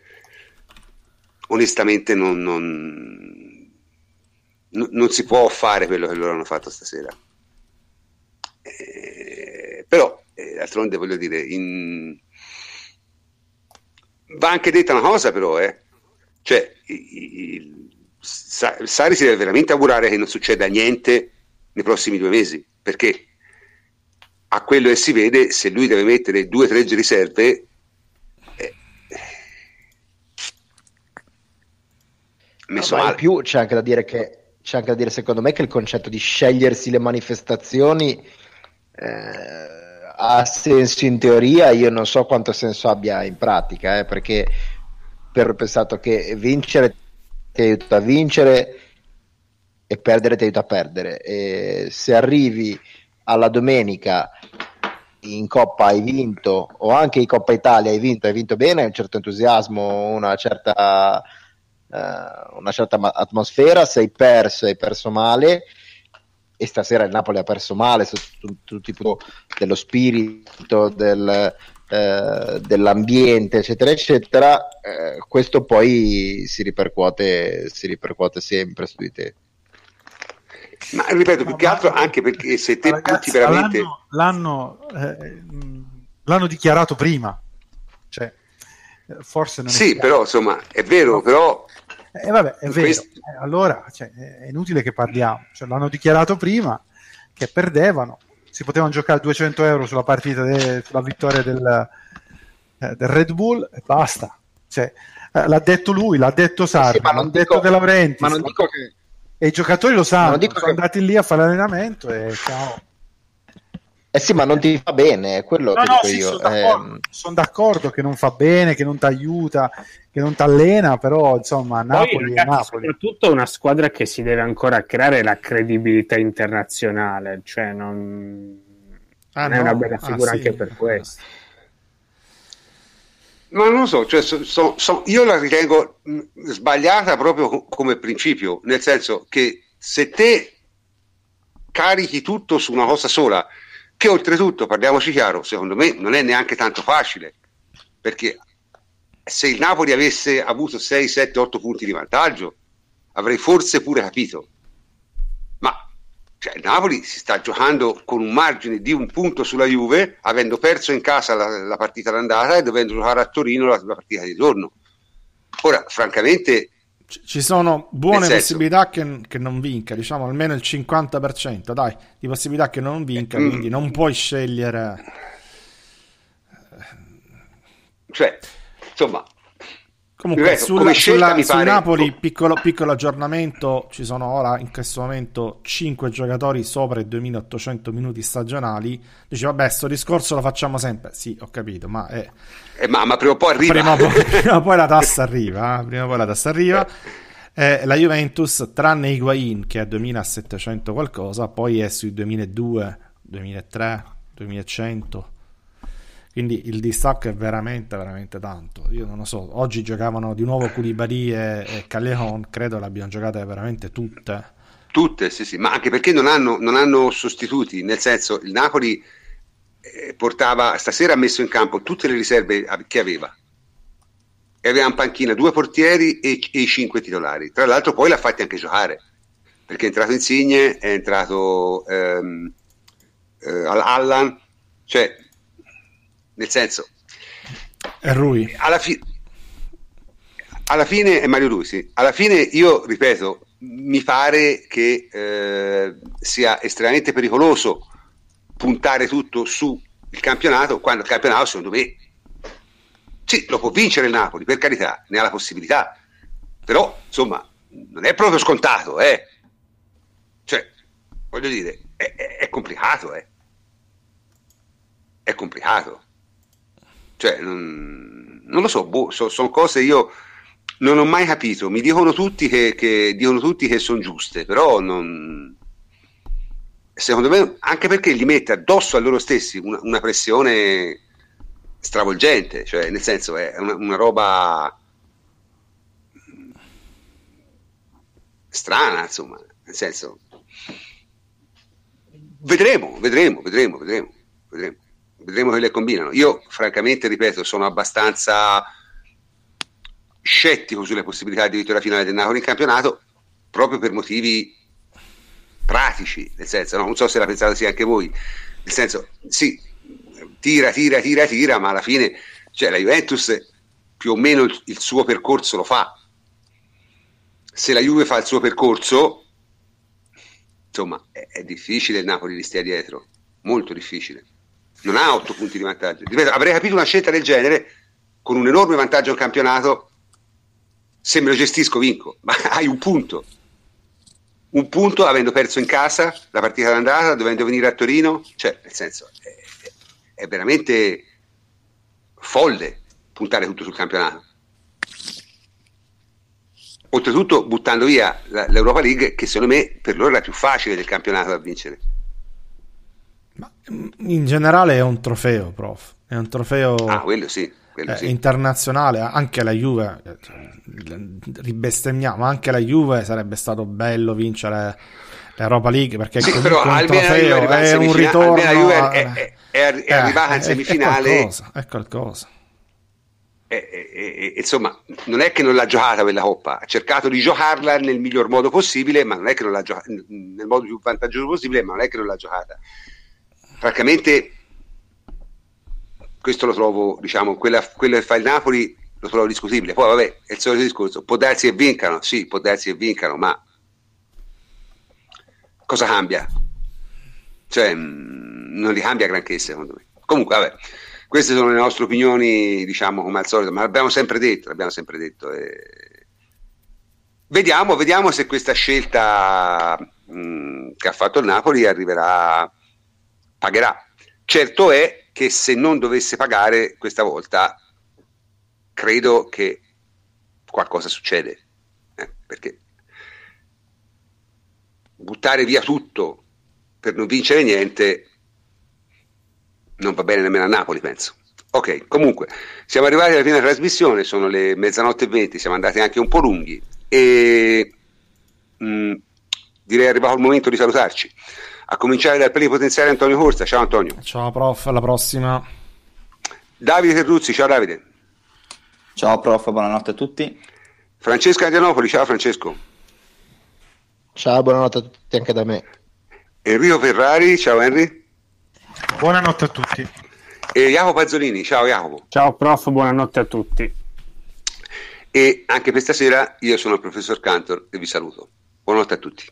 onestamente non, non- non- si può fare quello che loro hanno fatto stasera. Eh, però, d'altronde voglio dire, in- va anche detta una cosa però, eh. cioè, il- Sa- Sari si deve veramente augurare che non succeda niente nei prossimi due mesi, perché a quello che si vede, se lui deve mettere due o tre riserve, eh, messo Ma in più c'è anche da dire che c'è anche da dire secondo me che il concetto di scegliersi le manifestazioni eh, ha senso in teoria, io non so quanto senso abbia in pratica, eh, perché per pensato che vincere ti aiuta a vincere e perdere ti aiuta a perdere. E se arrivi alla domenica in Coppa hai vinto o anche in Coppa Italia hai vinto, hai vinto bene, un certo entusiasmo, una certa, eh, una certa atmosfera, sei perso, hai perso male e stasera il Napoli ha perso male sotto tutti i punti dello spirito, del, eh, dell'ambiente, eccetera, eccetera, eh, questo poi si ripercuote, si ripercuote sempre su di te. Ma ripeto, più che altro anche perché se te Ragazzi, punti veramente... l'hanno, l'hanno, eh, l'hanno dichiarato prima, cioè, forse non Sì, chiaro. però insomma, è vero, però... Eh, vabbè, è vero. Questo- Eh, allora cioè, è inutile che parliamo. Cioè, l'hanno dichiarato prima che perdevano. Si potevano giocare 200 euro sulla partita, de- sulla vittoria del, eh, del Red Bull e basta. Cioè, eh, l'ha detto lui, l'ha detto Sarri, ma l'ha non detto De Laurentiis. Ma non dico che E i giocatori lo sanno, sono che- andati lì a fare allenamento e ciao. Eh sì, ma non ti fa bene, è quello No, che no, dico sì, io. sono d'accordo, Ehm, sono d'accordo che non fa bene, che non ti aiuta, che non ti allena, però insomma Napoli Poi, è Napoli. soprattutto una squadra che si deve ancora creare la credibilità internazionale, cioè non, Ah, non è no? una bella Ah, figura sì. anche per questo. Ma non lo so, cioè, so- so- so- io la ritengo mh, sbagliata proprio co- come principio, nel senso che se te carichi tutto su una cosa sola, che oltretutto, parliamoci chiaro, secondo me non è neanche tanto facile, perché se il Napoli avesse avuto 6, 7, 8 punti di vantaggio, avrei forse pure capito. Ma cioè, il Napoli si sta giocando con un margine di un punto sulla Juve, avendo perso in casa la, la partita d'andata e dovendo giocare a Torino la, la partita di ritorno. Ora, francamente, Ci sono buone senso- possibilità che, che non vinca, diciamo almeno il 50%, dai, di possibilità che non vinca, Mm. quindi non puoi scegliere. cioè, insomma, Comunque, Ripeto, sulla- sulla- sul pare- Napoli, piccolo, piccolo aggiornamento, ci sono ora in questo momento 5 giocatori sopra i 2800 minuti stagionali. Dici, vabbè, sto discorso lo facciamo sempre. Sì, ho capito, ma è... eh, ma, ma prima o poi arriva. prima, o poi, (laughs) prima o poi la tassa arriva. eh, Prima o poi la tassa arriva. Eh, la Juventus, tranne Higuain che è a 2700 qualcosa, poi è sui 2002, 2003, 2100. Quindi il distacco è veramente, veramente tanto. Io non lo so. Oggi giocavano di nuovo Koulibaly e, e Callejon. Credo le abbiano giocate veramente tutte. Tutte, sì, sì, ma anche perché non hanno, non hanno sostituti, nel senso il Napoli portava, stasera ha messo in campo tutte le riserve che aveva e aveva in panchina due portieri e, e i cinque titolari. Tra l'altro poi l'ha fatti anche giocare, perché è entrato Insigne, è entrato ehm, eh, Allan, cioè nel senso E Rui. alla, fi- alla fine è Mario Rui, sì. Alla fine io ripeto, mi pare che eh, sia estremamente pericoloso puntare tutto sul campionato, quando il campionato secondo me sì, lo può vincere il Napoli, per carità, ne ha la possibilità, però insomma non è proprio scontato, eh. Cioè, voglio dire, è, è- è complicato, eh. È complicato. Cioè, non, non lo so, boh, so- sono cose io non ho mai capito. Mi dicono tutti che, che dicono tutti che sono giuste, però non. Secondo me, anche perché gli mette addosso a loro stessi una, una pressione stravolgente, cioè nel senso è una, una roba strana, insomma, nel senso vedremo, vedremo, vedremo, vedremo, vedremo, vedremo che le combinano. Io, francamente, ripeto, sono abbastanza scettico sulle possibilità di vittoria finale del Napoli in campionato proprio per motivi pratici, nel senso, no? non so se la pensate sia anche voi, nel senso, sì, tira, tira, tira, tira, ma alla fine, cioè la Juventus più o meno il, il suo percorso lo fa. Se la Juve fa il suo percorso, insomma, è, è difficile il Napoli li stia dietro, molto difficile. Non ha otto punti di vantaggio. Ripeto, avrei capito una scelta del genere con un enorme vantaggio in campionato. Se me lo gestisco, vinco, (laughs) ma hai un punto. Un punto avendo perso in casa la partita d'andata, dovendo venire a Torino, cioè, nel senso, è, è veramente folle puntare tutto sul campionato. Oltretutto buttando via la- l'Europa League, che secondo me per loro è la più facile del campionato da vincere. Ma mm, in generale è un trofeo, prof. È un trofeo. Ah, quello sì. Eh, sì. internazionale, anche la Juve, eh, ribestemmiamo, anche la Juve sarebbe stato bello vincere l'Europa League perché sì, però un trofeo è un ritorno la Juve è, è, è, è arrivata in semifinale è qualcosa, è qualcosa. Insomma, non è che non l'ha giocata quella coppa, ha cercato di giocarla nel miglior modo possibile, ma non è che non l'ha giocata nel modo più vantaggioso possibile, ma non è che non l'ha giocata. Francamente, questo lo trovo, diciamo, quella, quello che fa il Napoli lo trovo discutibile. Poi, vabbè, è il solito discorso, può darsi che vincano, sì, può darsi che vincano, ma cosa cambia? Cioè, mm, non li cambia granché, secondo me. Comunque, vabbè queste sono le nostre opinioni, diciamo come al solito, ma l'abbiamo sempre detto, l'abbiamo sempre detto. E... Vediamo, vediamo se questa scelta mh, mm, che ha fatto il Napoli arriverà, pagherà. Certo è che se non dovesse pagare questa volta, credo che qualcosa succede, eh, perché buttare via tutto per non vincere niente non va bene nemmeno a Napoli, penso. Ok, comunque, siamo arrivati alla fine della trasmissione, sono le mezzanotte e venti, siamo andati anche un po' lunghi e mh, mm, direi è arrivato il momento di salutarci. A cominciare dal plenipotenziario Antonio Corsa. Ciao Antonio. Ciao prof, alla prossima. Davide Terruzzi, ciao Davide. Ciao prof, buonanotte a tutti. Francesco Andianopoli, ciao Francesco. Ciao, buonanotte a tutti anche da me. Enrico Ferrari, ciao Henry. Buonanotte a tutti. E Jacopo Pazzolini, ciao Jacopo. Ciao prof, buonanotte a tutti. E anche per stasera io sono il professor Cantor e vi saluto. Buonanotte a tutti.